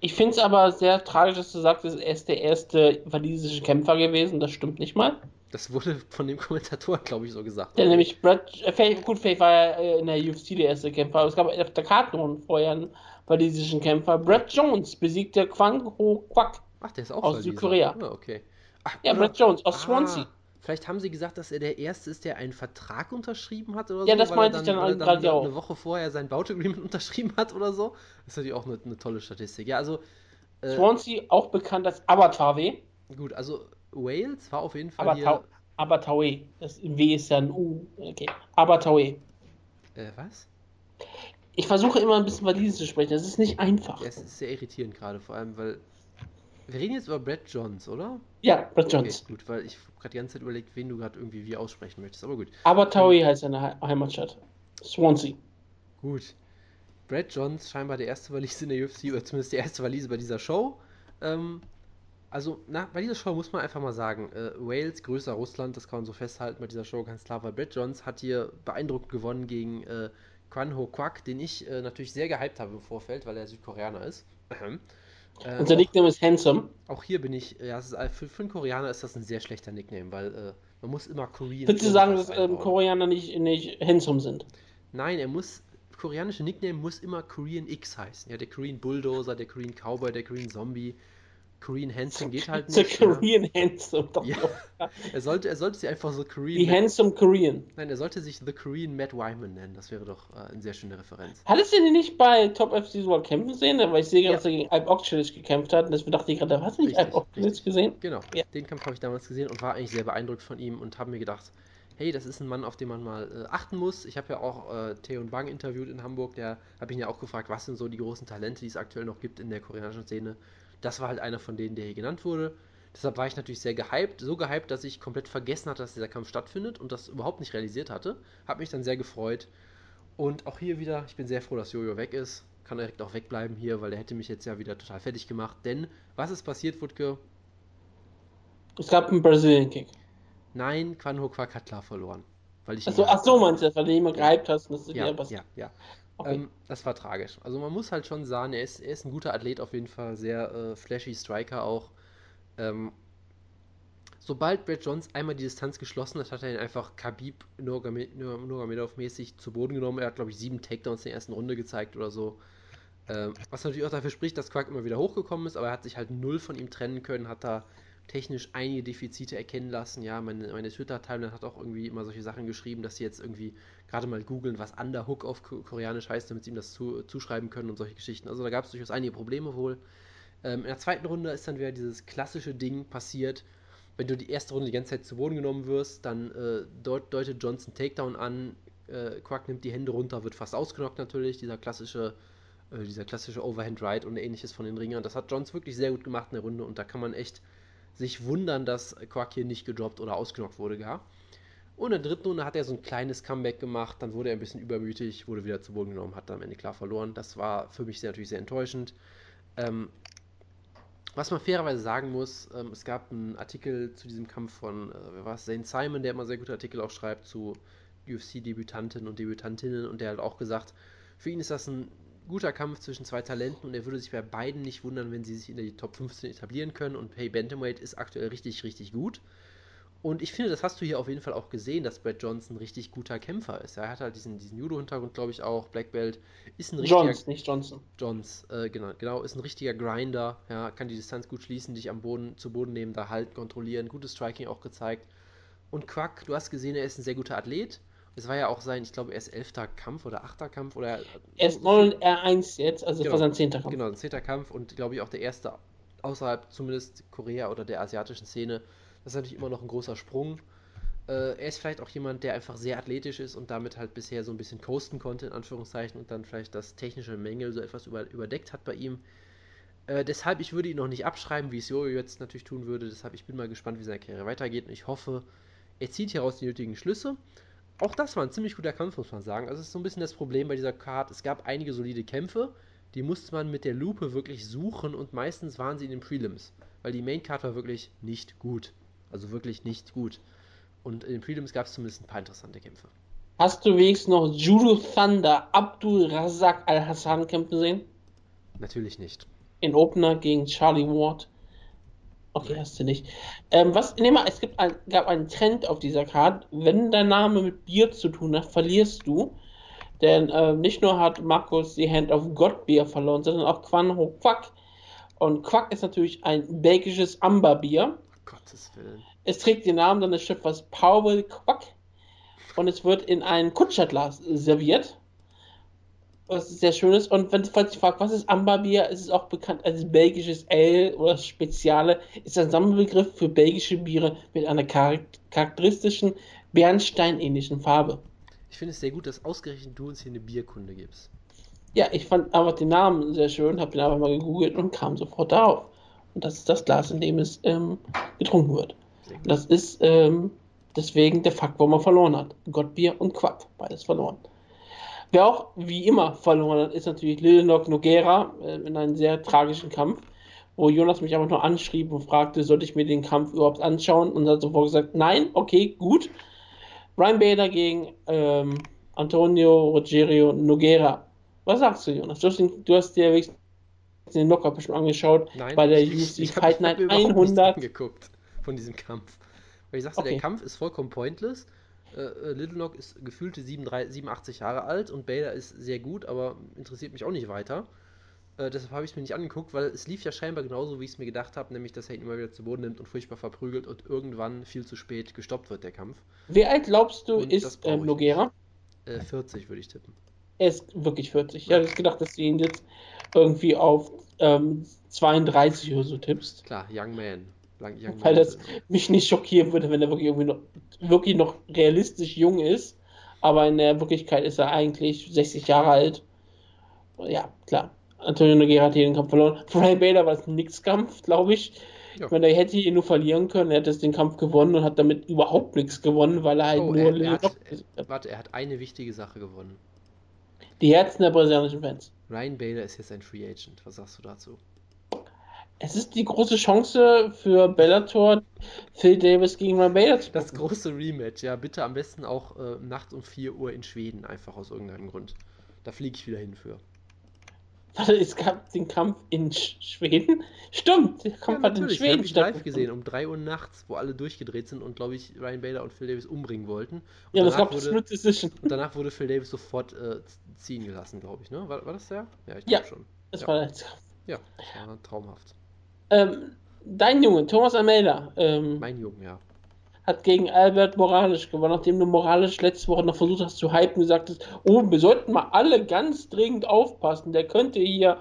Ich finde es aber sehr tragisch, dass du sagst, er ist der erste walisische Kämpfer gewesen. Das stimmt nicht mal. Das wurde von dem Kommentator, glaube ich, so gesagt. Ja, nämlich Brad, äh, gut, vielleicht war er äh, in der UFC der erste Kämpfer, aber es gab auf der Karte vorher einen walisischen Kämpfer. Brad Jones besiegte Kwang Ho Kwak Ach, der ist auch aus Südkorea. Ah, okay. Ach, ja, Brad Jones aus ah, Swansea. Vielleicht haben sie gesagt, dass er der Erste ist, der einen Vertrag unterschrieben hat oder ja, so. Ja, das meinte ich dann, dann gerade auch. Eine Woche vorher sein Bout-Agreement unterschrieben hat oder so. Das ist natürlich auch eine, eine tolle Statistik. Ja, also. Äh, Swansea, auch bekannt als Abattoir-W. Gut, also Wales war auf jeden Fall. Abattoir. Das W ist ja ein U. Okay. Abattoir. Äh, was? Ich versuche immer ein bisschen Walisisch zu sprechen. Das ist nicht einfach. Ja, es ist sehr irritierend gerade, vor allem, weil wir reden jetzt über Brad Johns, oder? Ja, Brad Johns. Okay, gut, weil ich gerade die ganze Zeit überlegt, wen du gerade irgendwie wie aussprechen möchtest, aber gut. Aber Taui ähm, heißt seine Heimatstadt. Swansea. Gut. Brad Johns, scheinbar der erste Walise in der UFC, oder zumindest der erste Walise bei dieser Show. Ähm, Also, na, bei dieser Show muss man einfach mal sagen, äh, Wales, größer Russland, das kann man so festhalten bei dieser Show, ganz klar, weil Brett Jones hat hier beeindruckend gewonnen gegen äh, Kwan Ho Kwak, den ich äh, natürlich sehr gehypt habe im Vorfeld, weil er Südkoreaner ist. Äh, Unser Nickname ist Handsome. Auch hier bin ich, ja, ist, für, für, einen Koreaner ist das ein sehr schlechter Nickname, weil äh, man muss immer Korean. Würdest du sagen, dass ähm, Koreaner nicht, nicht handsome sind? Nein, er muss, koreanische Nickname muss immer Korean X heißen. Ja, der Korean Bulldozer, der Korean Cowboy, der Korean Zombie. Korean Handsome geht halt nicht. Der Korean ja. Handsome, doch. Ja. er, sollte, er sollte sich einfach so Korean. Die Handsome Korean. Nein, er sollte sich The Korean Matt Wyman nennen. Das wäre doch äh, eine sehr schöne Referenz. Hattest du den nicht bei Top FC World kämpfen sehen? Weil ich sehe, ja. dass er gegen Alp Oxchillis gekämpft hat. Und deswegen dachte ich gerade, hast du nicht Alp Oxchillis gesehen? Genau, ja. den Kampf habe ich damals gesehen und war eigentlich sehr beeindruckt von ihm und habe mir gedacht, hey, das ist ein Mann, auf den man mal äh, achten muss. Ich habe ja auch äh, Theon Bang interviewt in Hamburg. Der habe ich ihn ja auch gefragt, was sind so die großen Talente, die es aktuell noch gibt in der koreanischen Szene das war halt einer von denen, der hier genannt wurde. Deshalb war ich natürlich sehr gehypt. So gehypt, dass ich komplett vergessen hatte, dass dieser Kampf stattfindet und das überhaupt nicht realisiert hatte. Hab mich dann sehr gefreut. Und auch hier wieder, ich bin sehr froh, dass Jojo weg ist. Kann direkt auch wegbleiben hier, weil der hätte mich jetzt ja wieder total fertig gemacht. Denn, was ist passiert, Wutke? Es gab einen Brazilian Kick. Nein, Quan Ho Quack hat klar verloren. Weil ich achso, ach so meinst du weil du immer gehypt hast und das ist ja, passiert. Ja, ja. Okay. Ähm, das war tragisch. Also man muss halt schon sagen, er ist, er ist ein guter Athlet auf jeden Fall, sehr äh, flashy Striker auch. Ähm, sobald Brad Jones einmal die Distanz geschlossen hat, hat er ihn einfach Khabib Nurmagomedov-mäßig zu Boden genommen. Er hat, glaube ich, sieben Takedowns in der ersten Runde gezeigt oder so. Ähm, was natürlich auch dafür spricht, dass Quark immer wieder hochgekommen ist, aber er hat sich halt null von ihm trennen können, hat da technisch einige Defizite erkennen lassen. Ja, meine, meine Twitter-Timeline hat auch irgendwie immer solche Sachen geschrieben, dass sie jetzt irgendwie gerade mal googeln, was Underhook auf Koreanisch heißt, damit sie ihm das zu, zuschreiben können und solche Geschichten. Also da gab es durchaus einige Probleme wohl. Ähm, in der zweiten Runde ist dann wieder dieses klassische Ding passiert. Wenn du die erste Runde die ganze Zeit zu Boden genommen wirst, dann äh, deut deutet Johnson Takedown an, äh, Quack nimmt die Hände runter, wird fast ausgenockt natürlich, dieser klassische äh, dieser klassische Overhand Ride und ähnliches von den Ringern. Das hat Jones wirklich sehr gut gemacht in der Runde und da kann man echt sich wundern, dass Quack hier nicht gedroppt oder ausgenockt wurde gar. Und in der dritten Runde hat er so ein kleines Comeback gemacht, dann wurde er ein bisschen übermütig, wurde wieder zu Boden genommen, hat dann am Ende klar verloren. Das war für mich sehr, natürlich sehr enttäuschend. Ähm, was man fairerweise sagen muss, ähm, es gab einen Artikel zu diesem Kampf von, äh, wer war es, Zane Simon, der immer sehr gute Artikel auch schreibt zu UFC-Debütanten und Debütantinnen und der hat auch gesagt, für ihn ist das ein guter Kampf zwischen zwei Talenten und er würde sich bei beiden nicht wundern, wenn sie sich in der Top 15 etablieren können und Hey Bantamweight ist aktuell richtig, richtig gut. Und ich finde, das hast du hier auf jeden Fall auch gesehen, dass Brad Johnson ein richtig guter Kämpfer ist. Er hat halt diesen, diesen Judo-Hintergrund, glaube ich, auch. Black Belt ist ein richtiger. Johns, nicht Johnson. Johns, äh, genau, genau, ist ein richtiger Grinder. Ja, kann die Distanz gut schließen, dich am Boden zu Boden nehmen, da halten, kontrollieren. Gutes Striking auch gezeigt. Und Quack, du hast gesehen, er ist ein sehr guter Athlet. Es war ja auch sein, ich glaube, er ist elfter Kampf oder achter Kampf oder. Er ist 9 R1 jetzt, also genau, war sein zehnter Kampf. Genau, sein zehnter Kampf und glaube ich auch der erste außerhalb zumindest Korea oder der asiatischen Szene. Das ist natürlich immer noch ein großer Sprung. Äh, er ist vielleicht auch jemand, der einfach sehr athletisch ist und damit halt bisher so ein bisschen coasten konnte, in Anführungszeichen, und dann vielleicht das technische Mängel so etwas über, überdeckt hat bei ihm. Äh, deshalb, ich würde ihn noch nicht abschreiben, wie es Jojo jetzt natürlich tun würde. Deshalb, ich bin mal gespannt, wie seine Karriere weitergeht und ich hoffe, er zieht hieraus die nötigen Schlüsse. Auch das war ein ziemlich guter Kampf, muss man sagen. Also, es ist so ein bisschen das Problem bei dieser Card. Es gab einige solide Kämpfe, die musste man mit der Lupe wirklich suchen und meistens waren sie in den Prelims, weil die Main Card war wirklich nicht gut. Also wirklich nicht gut. Und in den Prelims gab es zumindest ein paar interessante Kämpfe. Hast du wenigstens noch Judo Thunder Abdul Razak Al-Hassan kämpfen sehen? Natürlich nicht. In Opener gegen Charlie Ward. Okay, Nein. hast du nicht. Ähm, was, nee, mal, es gibt ein, gab einen Trend auf dieser Karte. Wenn dein Name mit Bier zu tun hat, verlierst du. Denn äh, nicht nur hat Markus die Hand of God Bier verloren, sondern auch Quan Ho Quack. Und Quack ist natürlich ein belgisches Amberbier. Gottes Willen. Es trägt den Namen seines Schiffers Powell Quack und es wird in ein Kutscherglas serviert. Was sehr schön ist. Und wenn falls ihr fragt, was ist Amberbier, ist es auch bekannt als belgisches Ale oder Speziale. Ist ein Sammelbegriff für belgische Biere mit einer charakteristischen Bernsteinähnlichen Farbe. Ich finde es sehr gut, dass ausgerechnet du uns hier eine Bierkunde gibst. Ja, ich fand einfach den Namen sehr schön, habe den einfach mal gegoogelt und kam sofort darauf. Und das ist das Glas, in dem es ähm, getrunken wird. Das ist ähm, deswegen der Fakt, wo man verloren hat. Gottbier und Quapp, beides verloren. Wer auch wie immer verloren hat, ist natürlich Lilnock Nogera äh, in einem sehr tragischen Kampf. wo Jonas mich einfach nur anschrieb und fragte, sollte ich mir den Kampf überhaupt anschauen und hat sofort gesagt, nein, okay, gut. Brian Bader gegen ähm, Antonio Rogerio Noguera. Was sagst du, Jonas? Du hast, den, du hast dir den Knocker bestimmt angeschaut Nein, bei der UFC ich, Fight Night 100. angeguckt von diesem Kampf. Weil ich sagte, okay. der Kampf ist vollkommen pointless. Äh, äh Little Knock ist gefühlte 87 Jahre alt und Bader ist sehr gut, aber interessiert mich auch nicht weiter. Äh, deshalb habe ich es mir nicht angeguckt, weil es lief ja scheinbar genauso, wie ich es mir gedacht habe, nämlich dass er ihn immer wieder zu Boden nimmt und furchtbar verprügelt und irgendwann viel zu spät gestoppt wird, der Kampf. Wie alt glaubst du, und ist äh, Noguera? Äh, 40 würde ich tippen. Er ist wirklich 40. Ich hätte gedacht, dass du ihn jetzt irgendwie auf ähm, 32 oder so tippst. Klar, Young Man. Young Weil Man das mich nicht schockieren würde, wenn er wirklich irgendwie noch, wirklich noch realistisch jung ist. Aber in der Wirklichkeit ist er eigentlich 60 Jahre alt. Ja, klar. Antonio Nogueira hat hier den Kampf verloren. Brian Bader war es ein Nix-Kampf, glaube ich. Ja. Ich meine, er hätte ihn nur verlieren können. Er jetzt den Kampf gewonnen und hat damit überhaupt nichts gewonnen, weil er halt oh, nur. Er, er hat, warte, er hat eine wichtige Sache gewonnen. Die Herzen der brasilianischen Fans. Ryan Bader ist jetzt ein Free Agent. Was sagst du dazu? Es ist die große Chance für Bellator, Phil Davis gegen Ryan Bader zu Das große Rematch, ja, bitte am besten auch äh, nachts um 4 Uhr in Schweden, einfach aus irgendeinem Grund. Da fliege ich wieder hin für. Warte, es gab den Kampf in Schweden? Stimmt, der Kampf ja, hat in Schweden ich live gesehen, um 3 Uhr nachts, wo alle durchgedreht sind und, glaube ich, Ryan Bader und Phil Davis umbringen wollten. Und ja, das gab wurde, Split Decision. Und danach wurde Phil Davis sofort äh, ziehen gelassen, glaube ich, ne? War, war das der? Ja, ich glaube ja, schon. Das ja. war der Kampf. Ja, das war traumhaft. Ähm, dein Junge, Thomas Almeida. Ähm, mein Junge, ja hat gegen Albert Morales gewonnen, nachdem du Morales letzte Woche noch versucht hast zu hypen gesagt hast, oh, wir sollten mal alle ganz dringend aufpassen, der könnte hier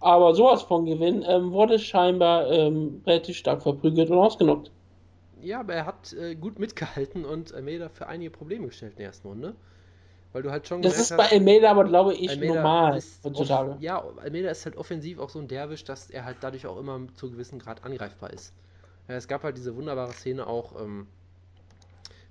aber sowas von gewinnen, ähm, wurde scheinbar ähm, relativ stark verprügelt und ausgenockt. Ja, aber er hat äh, gut mitgehalten und Almeida für einige Probleme gestellt in der ersten Runde. Weil du halt schon Das ist bei Almeida aber, glaube ich, Almeida normal heutzutage. Ja, Almeida ist halt offensiv auch so ein Derwisch, dass er halt dadurch auch immer zu einem gewissen Grad angreifbar ist. Ja, es gab halt diese wunderbare Szene auch, ähm,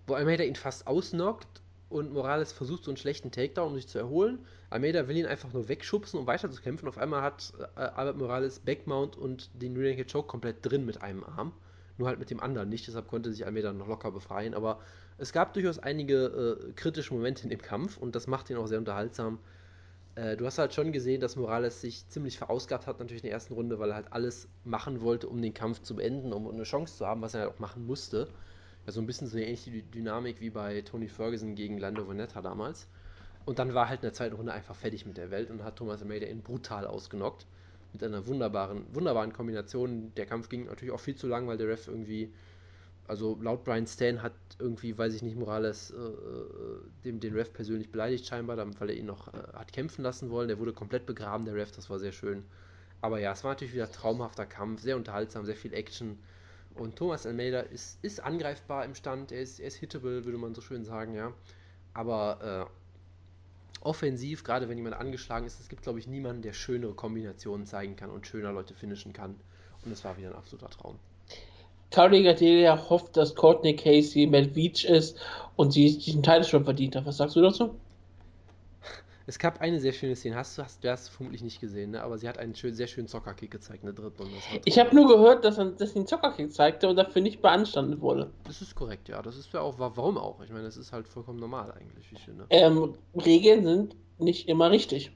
wo Almeida ihn fast ausnockt und Morales versucht so einen schlechten Takedown, um sich zu erholen. Almeida will ihn einfach nur wegschubsen, um weiter zu kämpfen. Auf einmal hat äh, Albert Morales Backmount und den Rear Choke komplett drin mit einem Arm. Nur halt mit dem anderen nicht, deshalb konnte sich Almeida noch locker befreien. Aber es gab durchaus einige äh, kritische Momente in dem Kampf und das macht ihn auch sehr unterhaltsam. Äh, du hast halt schon gesehen, dass Morales sich ziemlich verausgabt hat, natürlich in der ersten Runde, weil er halt alles machen wollte, um den Kampf zu beenden, um eine Chance zu haben, was er halt auch machen musste. Ja, so ein bisschen so eine ähnliche Dynamik wie bei Tony Ferguson gegen Lando Vanetta damals. Und dann war halt in der zweiten Runde einfach fertig mit der Welt und hat Thomas Almeida ihn brutal ausgenockt. Mit einer wunderbaren, wunderbaren Kombination. Der Kampf ging natürlich auch viel zu lang, weil der Ref irgendwie, also laut Brian Stan hat irgendwie, weiß ich nicht, Morales äh, äh dem, den Ref persönlich beleidigt scheinbar, weil er ihn noch äh, hat kämpfen lassen wollen. Der wurde komplett begraben, der Ref, das war sehr schön. Aber ja, es war natürlich wieder traumhafter Kampf, sehr unterhaltsam, sehr viel Action. Und Thomas Almeida ist, ist angreifbar im Stand, er ist, er ist hittable, würde man so schön sagen, ja. Aber äh, offensiv, gerade wenn jemand angeschlagen ist, es gibt, glaube ich, niemanden, der schönere Kombinationen zeigen kann und schöner Leute finishen kann. Und es war wieder ein absoluter Traum. Claudia Gadelia hofft, dass Courtney Casey Matt Beach ist und sie diesen Teil schon verdient hat. Was sagst du dazu? Es gab eine sehr schöne Szene, hast du hast, du hast vermutlich nicht gesehen, ne? aber sie hat einen schön, sehr schönen Zockerkick gezeigt in der dritten Runde. Ich habe nur gehört, dass, er, dass sie einen Zockerkick zeigte und dafür nicht beanstandet wurde. Das ist korrekt, ja. Das ist ja auch, warum auch? Ich meine, das ist halt vollkommen normal eigentlich, wie ich finde. Ähm, Regeln sind nicht immer richtig.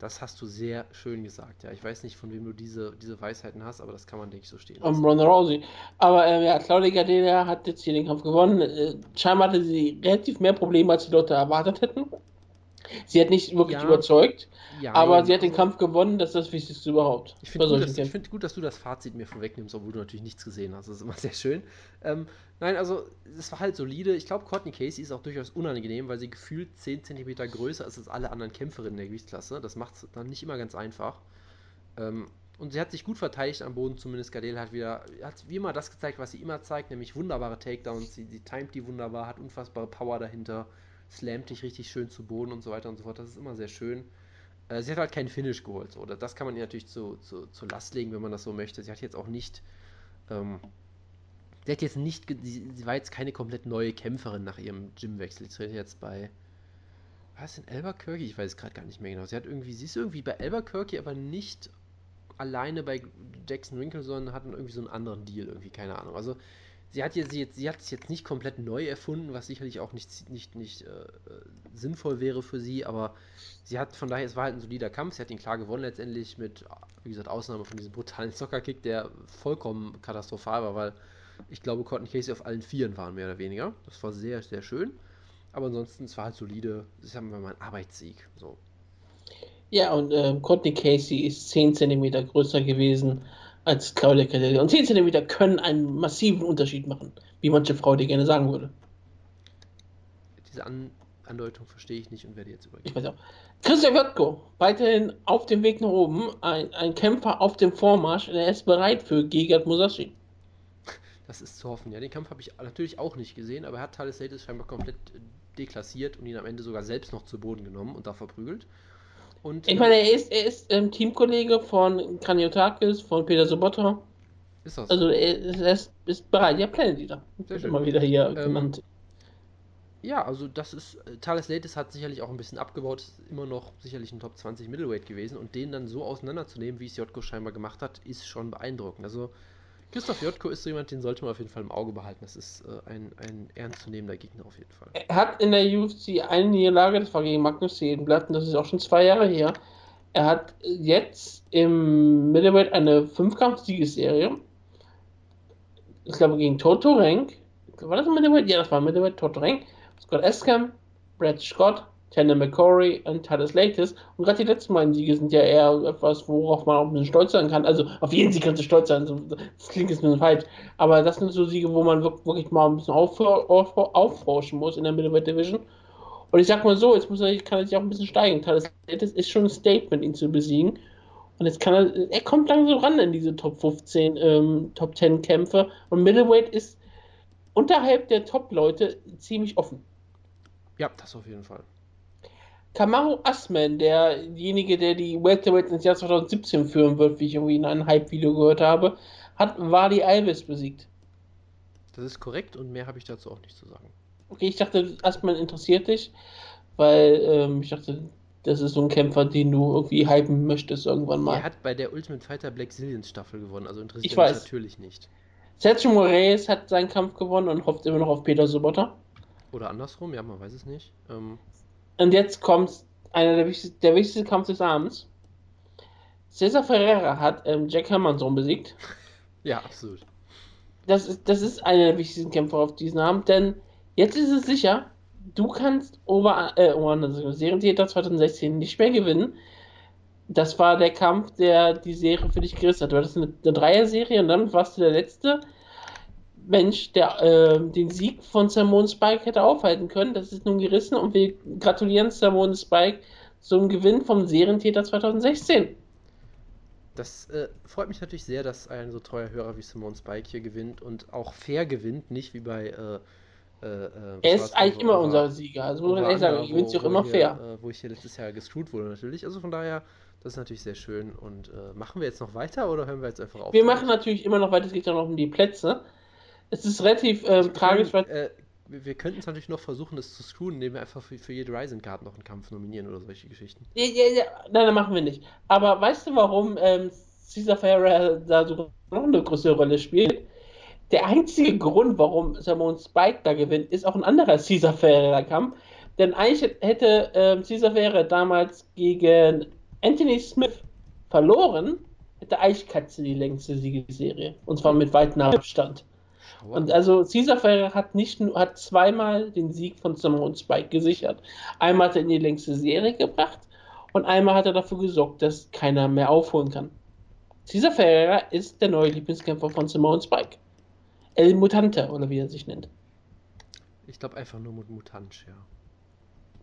Das hast du sehr schön gesagt, ja. Ich weiß nicht, von wem du diese, diese Weisheiten hast, aber das kann man, denke ich, so stehen lassen. Um, Ronda Rousey. Aber ähm, ja, Claudia Gadelia hat jetzt hier den Kampf gewonnen. Äh, scheinbar hatte sie relativ mehr Probleme, als die Leute erwartet hätten. Sie hat nicht wirklich ja, überzeugt, ja, aber sie hat den Kampf gewonnen, das ist das Wichtigste überhaupt. Ich finde gut, find gut, dass du das Fazit mir vorwegnimmst, obwohl du natürlich nichts gesehen hast. Das ist immer sehr schön. Ähm, nein, also, es war halt solide. Ich glaube, Courtney Casey ist auch durchaus unangenehm, weil sie gefühlt 10 cm größer ist als alle anderen Kämpferinnen der Gewichtsklasse. Das macht es dann nicht immer ganz einfach. Ähm, und sie hat sich gut verteidigt am Boden, zumindest Gardel hat wieder, hat wie immer das gezeigt, was sie immer zeigt, nämlich wunderbare Takedowns. Sie, sie timet die wunderbar, hat unfassbare Power dahinter slammt dich richtig schön zu Boden und so weiter und so fort. Das ist immer sehr schön. Äh, sie hat halt keinen Finish geholt. So. Das kann man ihr natürlich zu, zu, zu Last legen, wenn man das so möchte. Sie hat jetzt auch nicht. Ähm, sie hat jetzt nicht. Sie, sie, war jetzt keine komplett neue Kämpferin nach ihrem Gymwechsel. Sie trainiert jetzt bei. Was in Albuquerque? Ich weiß es gerade gar nicht mehr genau. Sie hat irgendwie, sie ist irgendwie bei Albuquerque, aber nicht alleine bei Jackson Winkle, sondern hatten irgendwie so einen anderen Deal, irgendwie, keine Ahnung. Also sie hat jetzt, sie, sie hat es jetzt nicht komplett neu erfunden, was sicherlich auch nicht, nicht, nicht äh, sinnvoll wäre für sie, aber sie hat von daher, es war halt ein solider Kampf, sie hat ihn klar gewonnen letztendlich mit, wie gesagt, Ausnahme von diesem brutalen Soccer-Kick, der vollkommen katastrophal war, weil ich glaube, Courtney Casey auf allen Vieren waren, mehr oder weniger. Das war sehr, sehr schön. Aber ansonsten, es war halt solide, das haben wir mal ein Arbeitssieg. So. Ja, und äh, Courtney Casey ist 10 cm größer gewesen als Claudia Cadelli. Und 10 cm können einen massiven Unterschied machen, wie manche Frau dir gerne sagen würde. Diese An Andeutung verstehe ich nicht und werde jetzt übergehen. Ich weiß auch. Christian Wörtko, weiterhin auf dem Weg nach oben, ein, ein Kämpfer auf dem Vormarsch und er ist bereit für Gegard Musashi. Das ist zu hoffen. Ja, den Kampf habe ich natürlich auch nicht gesehen, aber er hat Thales Latis scheinbar komplett deklassiert und ihn am Ende sogar selbst noch zu Boden genommen und da verprügelt. Und, ich meine, er ist, er ist ähm, Teamkollege von Kraniotakis, von Peter Sobotta. Ist das? Also er ist, ist, bereit. Ja, Planet Eater. Sehr schön. Immer wieder hier ähm, genannt. Ja, also das ist, äh, Thales Latis hat sicherlich auch ein bisschen abgebaut, ist immer noch sicherlich ein Top 20 Middleweight gewesen und den dann so auseinanderzunehmen, wie es Jotko scheinbar gemacht hat, ist schon beeindruckend. Also Christoph Jotko ist so jemand, den sollte man auf jeden Fall im Auge behalten. Das ist äh, ein, ein ernstzunehmender Gegner auf jeden Fall. Er hat in der UFC eine Niederlage, das war gegen Magnus Sedenblatt, und das ist auch schon zwei Jahre her. Er hat jetzt im Middleweight eine Fünfkampf-Siegesserie. Ich glaube gegen Toto Rank. War das im Middleweight? Ja, das war Middleweight, Toto Rank. Scott Escam, Brad Scott, Tanner McCory und Titus Latis. Und gerade die letzten beiden Siege sind ja eher etwas, worauf man auch ein bisschen stolz sein kann. Also auf jeden Sieg kannst du stolz sein. Das klingt jetzt ein bisschen falsch. Aber das sind so Siege, wo man wirklich mal ein bisschen aufforschen muss in der Middleweight Division. Und ich sag mal so, jetzt muss er, kann er sich auch ein bisschen steigen. Titus Latis ist schon ein Statement, ihn zu besiegen. Und jetzt kann er, er kommt langsam ran in diese Top 15, ähm, Top 10 Kämpfe. Und Middleweight ist unterhalb der Top-Leute ziemlich offen. Ja, das auf jeden Fall. Kamaru Asman, derjenige, der die Welterweights ins Jahr 2017 führen wird, wie ich irgendwie in einem Hype-Video gehört habe, hat Wadi Alves besiegt. Das ist korrekt und mehr habe ich dazu auch nicht zu sagen. Okay, ich dachte, Asman interessiert dich, weil ähm, ich dachte, das ist so ein Kämpfer, den du irgendwie hypen möchtest irgendwann mal. Er hat bei der Ultimate Fighter Black Zillions Staffel gewonnen, also interessiert ich mich weiß. natürlich nicht. Sergio Moraes hat seinen Kampf gewonnen und hofft immer noch auf Peter Sobotta. Oder andersrum, ja, man weiß es nicht. Ähm, und jetzt kommt einer der, wichtigsten, der wichtigste Kampf des Abends. Cesar Ferreira hat ähm, Jack Hermanson besiegt. Ja, absolut. Das ist, das ist einer der wichtigsten Kämpfe auf diesem Abend, denn jetzt ist es sicher, du kannst Ober, äh, Ober Serientäter 2016 nicht mehr gewinnen. Das war der Kampf, der die Serie für dich gerissen hat. Du hattest eine, eine Dreier-Serie und dann warst du der Letzte. Mensch, der äh, den Sieg von Simone Spike hätte aufhalten können. Das ist nun gerissen und wir gratulieren Simone Spike zum Gewinn vom Serientäter 2016. Das äh, freut mich natürlich sehr, dass ein so treuer Hörer wie Simone Spike hier gewinnt und auch fair gewinnt, nicht wie bei. Äh, äh, äh er ist eigentlich immer unser Sieger, also muss man ehrlich sagen, er gewinnt sich auch immer hier, fair. Äh, wo ich hier letztes Jahr gescrewt wurde, natürlich. Also von daher, das ist natürlich sehr schön. Und äh, machen wir jetzt noch weiter oder hören wir jetzt einfach auf? Wir machen natürlich immer noch weiter, es geht ja noch um die Plätze es ist relativ ähm, tragisch, weil. Äh, wir könnten es natürlich noch versuchen, das zu screwen, indem wir einfach für, für jede Rising-Card noch einen Kampf nominieren oder solche Geschichten. Ja, ja, ja. Nein, das machen wir nicht. Aber weißt du, warum ähm, Caesar Ferreira da so noch eine größere Rolle spielt? Der einzige Grund, warum Simon Spike da gewinnt, ist auch ein anderer Caesar Ferreira-Kampf. Denn eigentlich hätte ähm, Caesar Ferreira damals gegen Anthony Smith verloren, hätte Eichkatze die längste Siegesserie. Und zwar mit weitem Abstand. Und also Cesar Ferreira hat nicht nur, hat zweimal den Sieg von Simone Spike gesichert. Einmal hat er in die längste Serie gebracht und einmal hat er dafür gesorgt, dass keiner mehr aufholen kann. Cesar Ferreira ist der neue Lieblingskämpfer von Simone Spike. El Mutante, oder wie er sich nennt. Ich glaube einfach nur Mutanch, ja.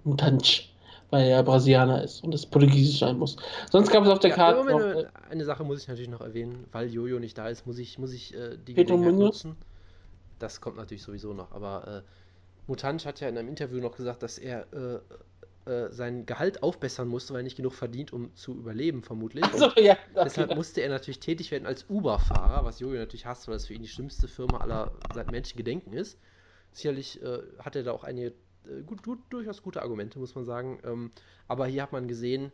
Mutanch, weil er Brasilianer ist und es Portugiesisch sein muss. Sonst gab es auf der ja, Karte. Noch, eine, eine Sache muss ich natürlich noch erwähnen, weil Jojo nicht da ist, muss ich, muss ich äh, die Gelegenheit nutzen das kommt natürlich sowieso noch. Aber äh, Mutanch hat ja in einem Interview noch gesagt, dass er äh, äh, sein Gehalt aufbessern musste, weil er nicht genug verdient, um zu überleben, vermutlich. So, ja, okay. Deshalb musste er natürlich tätig werden als Uber-Fahrer, was Jojo natürlich hasst, weil das für ihn die schlimmste Firma aller seit Menschengedenken ist. Sicherlich äh, hat er da auch einige äh, gut, gut, durchaus gute Argumente, muss man sagen. Ähm, aber hier hat man gesehen,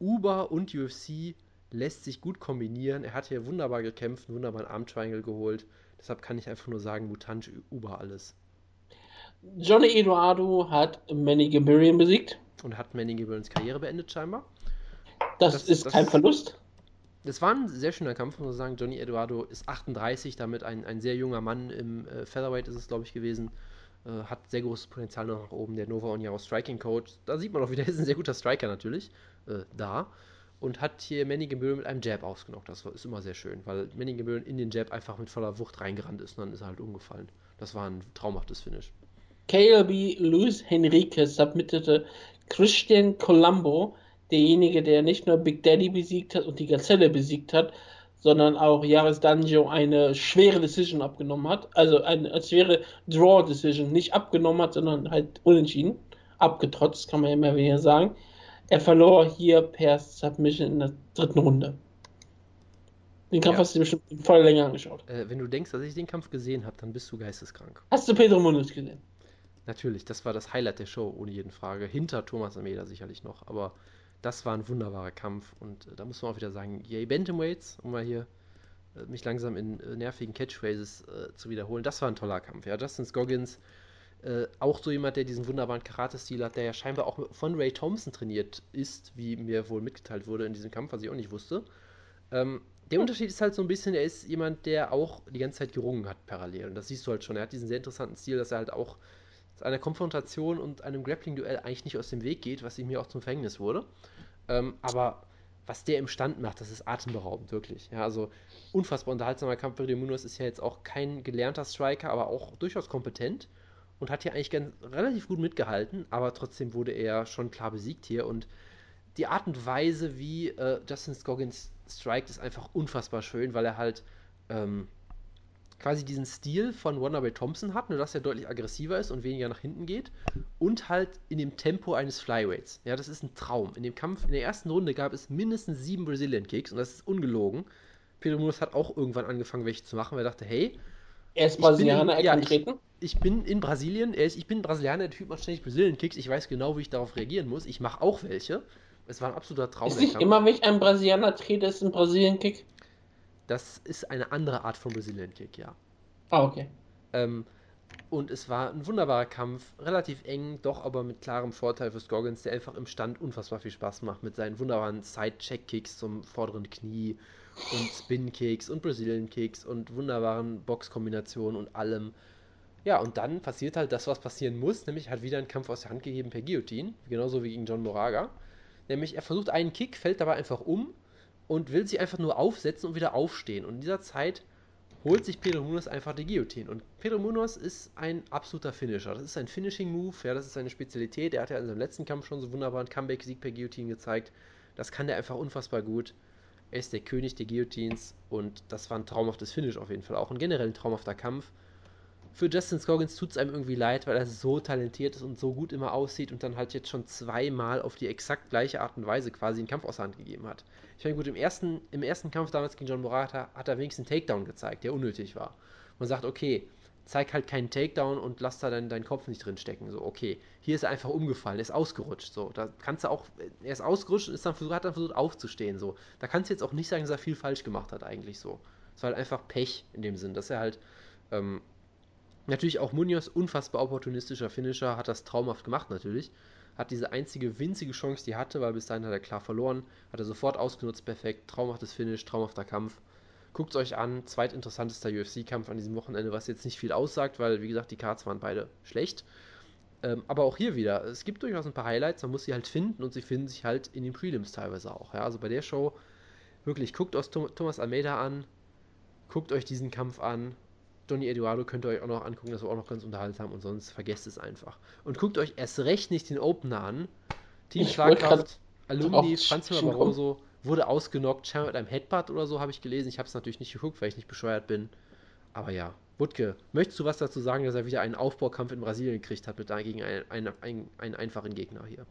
Uber und UFC lässt sich gut kombinieren. Er hat hier wunderbar gekämpft, einen wunderbaren Arm-Triangle geholt. Deshalb kann ich einfach nur sagen, Mutant über alles. Johnny Eduardo hat Manny Gabirian besiegt. Und hat Manny Gabirians Karriere beendet, scheinbar. Das, das ist das, kein Verlust. Es war ein sehr schöner Kampf, muss man sagen. Johnny Eduardo ist 38, damit ein, ein sehr junger Mann im äh, Featherweight ist es, glaube ich, gewesen. Äh, hat sehr großes Potenzial noch nach oben. Der Nova Oniaro Striking Coach. Da sieht man auch wieder, er ist ein sehr guter Striker natürlich. Äh, da. Und hat hier Manny Gebühren mit einem Jab ausgenockt. Das ist immer sehr schön, weil Manny Gebühren in den Jab einfach mit voller Wucht reingerannt ist und dann ist er halt umgefallen. Das war ein traumhaftes Finish. KLB Luis Henriquez submittete Christian Colombo, derjenige, der nicht nur Big Daddy besiegt hat und die Gazelle besiegt hat, sondern auch Yaris Danjo eine schwere Decision abgenommen hat. Also eine, eine schwere Draw-Decision. Nicht abgenommen hat, sondern halt unentschieden. Abgetrotzt, kann man ja mehr weniger sagen. Er verlor hier per Submission in der dritten Runde. Den Kampf ja. hast du dir bestimmt in voller Länge angeschaut. Äh, wenn du denkst, dass ich den Kampf gesehen habe, dann bist du geisteskrank. Hast du Pedro Munoz gesehen? Natürlich, das war das Highlight der Show, ohne jeden Frage. Hinter Thomas Almeida sicherlich noch, aber das war ein wunderbarer Kampf und äh, da muss man auch wieder sagen, yay Bantamweights, um mal hier äh, mich langsam in äh, nervigen Catchphrases äh, zu wiederholen. Das war ein toller Kampf. Ja, Justin Scoggins, äh, auch so jemand, der diesen wunderbaren Karate-Stil hat, der ja scheinbar auch von Ray Thompson trainiert ist, wie mir wohl mitgeteilt wurde in diesem Kampf, was ich auch nicht wusste. Ähm, der Unterschied ist halt so ein bisschen, er ist jemand, der auch die ganze Zeit gerungen hat parallel. Und das siehst du halt schon. Er hat diesen sehr interessanten Stil, dass er halt auch einer Konfrontation und einem Grappling-Duell eigentlich nicht aus dem Weg geht, was ihm hier auch zum Verhängnis wurde. Ähm, aber was der im Stand macht, das ist atemberaubend, wirklich. Ja, also unfassbar unterhaltsamer Kampf. Munoz ist ja jetzt auch kein gelernter Striker, aber auch durchaus kompetent und hat hier eigentlich ganz, relativ gut mitgehalten, aber trotzdem wurde er schon klar besiegt hier und die Art und Weise, wie äh, Justin Scoggins strikt, ist einfach unfassbar schön, weil er halt ähm, quasi diesen Stil von Wannabe Thompson hat, nur dass er deutlich aggressiver ist und weniger nach hinten geht und halt in dem Tempo eines Flyweights. Ja, das ist ein Traum. In dem Kampf, in der ersten Runde gab es mindestens sieben Brazilian Kicks und das ist ungelogen. Pedro Munoz hat auch irgendwann angefangen, welche zu machen, weil er dachte, hey, er ist Brasilianer, er kann treten? Ich, ich bin in Brasilien, er ist, ich bin Brasilianer, der Typ macht ständig Brazilian Kicks, ich weiß genau, wie ich darauf reagieren muss. Ich mache auch welche. Es war ein absoluter Traum. Ist nicht immer, wenn ich einen Brasilianer trete, ist ein Brazilian Kick? Das ist eine andere Art von Brazilian Kick, ja. Ah, okay. Ähm, und es war ein wunderbarer Kampf, relativ eng, doch aber mit klarem Vorteil für Scoggins, der einfach im Stand unfassbar viel Spaß macht mit seinen wunderbaren Side-Check-Kicks zum vorderen Knie und Spin-Kicks und Brazilian-Kicks und wunderbaren Box-Kombinationen und allem. Ja, und dann passiert halt das, was passieren muss, nämlich hat wieder ein Kampf aus der Hand gegeben per Guillotine, genauso wie gegen John Moraga. Nämlich er versucht einen Kick, fällt dabei einfach um und will sich einfach nur aufsetzen und wieder aufstehen. Und in dieser Zeit holt sich Pedro Munoz einfach die Guillotine. Und Pedro Munoz ist ein absoluter Finisher. Das ist ein Finishing-Move, ja, das ist seine Spezialität. Er hat ja in seinem letzten Kampf schon so wunderbaren Comeback-Sieg per Guillotine gezeigt. Das kann der einfach unfassbar gut. Er ist der König der Guillotines und das war ein traumhaftes Finish auf jeden Fall auch. Und generell ein traumhafter Kampf. Für Justin Scoggins tut es einem irgendwie leid, weil er so talentiert ist und so gut immer aussieht und dann halt jetzt schon zweimal auf die exakt gleiche Art und Weise quasi einen Kampf aus der Hand gegeben hat. Ich meine, gut, im ersten, im ersten Kampf damals gegen John Morata hat er wenigstens einen Takedown gezeigt, der unnötig war. Man sagt, okay, zeig halt keinen Takedown und lass da deinen, deinen Kopf nicht drin stecken. So, okay. Hier ist er einfach umgefallen, ist ausgerutscht. So, da kannst du auch, er ist ausgerutscht und ist dann versucht, hat dann versucht aufzustehen. So, da kannst du jetzt auch nicht sagen, dass er viel falsch gemacht hat, eigentlich so. Es war halt einfach Pech in dem Sinn, dass er halt, ähm, natürlich auch Munoz, unfassbar opportunistischer Finisher, hat das traumhaft gemacht natürlich hat diese einzige winzige Chance, die er hatte, weil bis dahin hat er klar verloren, hat er sofort ausgenutzt, perfekt, traumhaftes Finish, traumhafter Kampf. Guckt es euch an, zweitinteressantester UFC-Kampf an diesem Wochenende, was jetzt nicht viel aussagt, weil wie gesagt, die Cards waren beide schlecht. Ähm, aber auch hier wieder, es gibt durchaus ein paar Highlights, man muss sie halt finden und sie finden sich halt in den Prelims teilweise auch. Ja? Also bei der Show, wirklich, guckt euch Thomas Almeida an, guckt euch diesen Kampf an, Johnny Eduardo könnt ihr euch auch noch angucken, das war auch noch ganz unterhaltsam und sonst vergesst es einfach. Und guckt euch erst recht nicht den Opener an. Team Schlagkraft, Alumni, Franz Barroso wurde ausgenockt, scheinbar mit einem Headbutt oder so, habe ich gelesen. Ich habe es natürlich nicht geguckt, weil ich nicht bescheuert bin. Aber ja, Wutke, möchtest du was dazu sagen, dass er wieder einen Aufbaukampf in Brasilien gekriegt hat mit gegen einen, einen, einen, einen einfachen Gegner hier?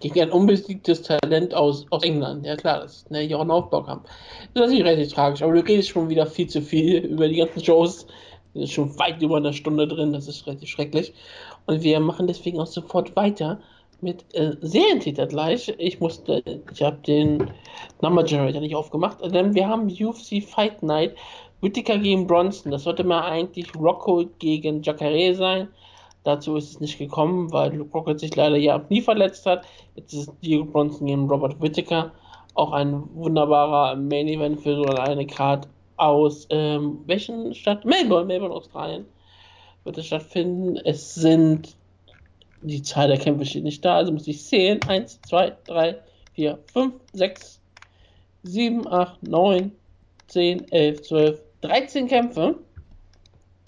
Gegen ein unbesiegtes Talent aus, aus England. Ja klar, das ist ne, auch ein Aufbaukampf. Das ist natürlich relativ tragisch, aber du redest schon wieder viel zu viel über die ganzen Shows. Wir sind schon weit über eine Stunde drin, das ist relativ schrecklich. Und wir machen deswegen auch sofort weiter mit äh, Serientitel gleich. Ich musste, ich habe den Number Generator nicht aufgemacht, denn wir haben UFC Fight Night, Whittaker gegen Bronson. Das sollte mal eigentlich Rocco gegen Jacare sein. Dazu ist es nicht gekommen, weil Luke Rockhold sich leider ja nie verletzt hat. Jetzt ist Diego Bronson gegen Robert Whittaker. Auch ein wunderbarer Main Event für so eine Card aus ähm, welchen Stadt? Melbourne, Melbourne, Australien wird es stattfinden. Es sind die Zahl der Kämpfe steht nicht da, also muss ich zählen. 1, 2, 3, 4, 5, 6, 7, 8, 9, 10, 11, 12, 13 Kämpfe.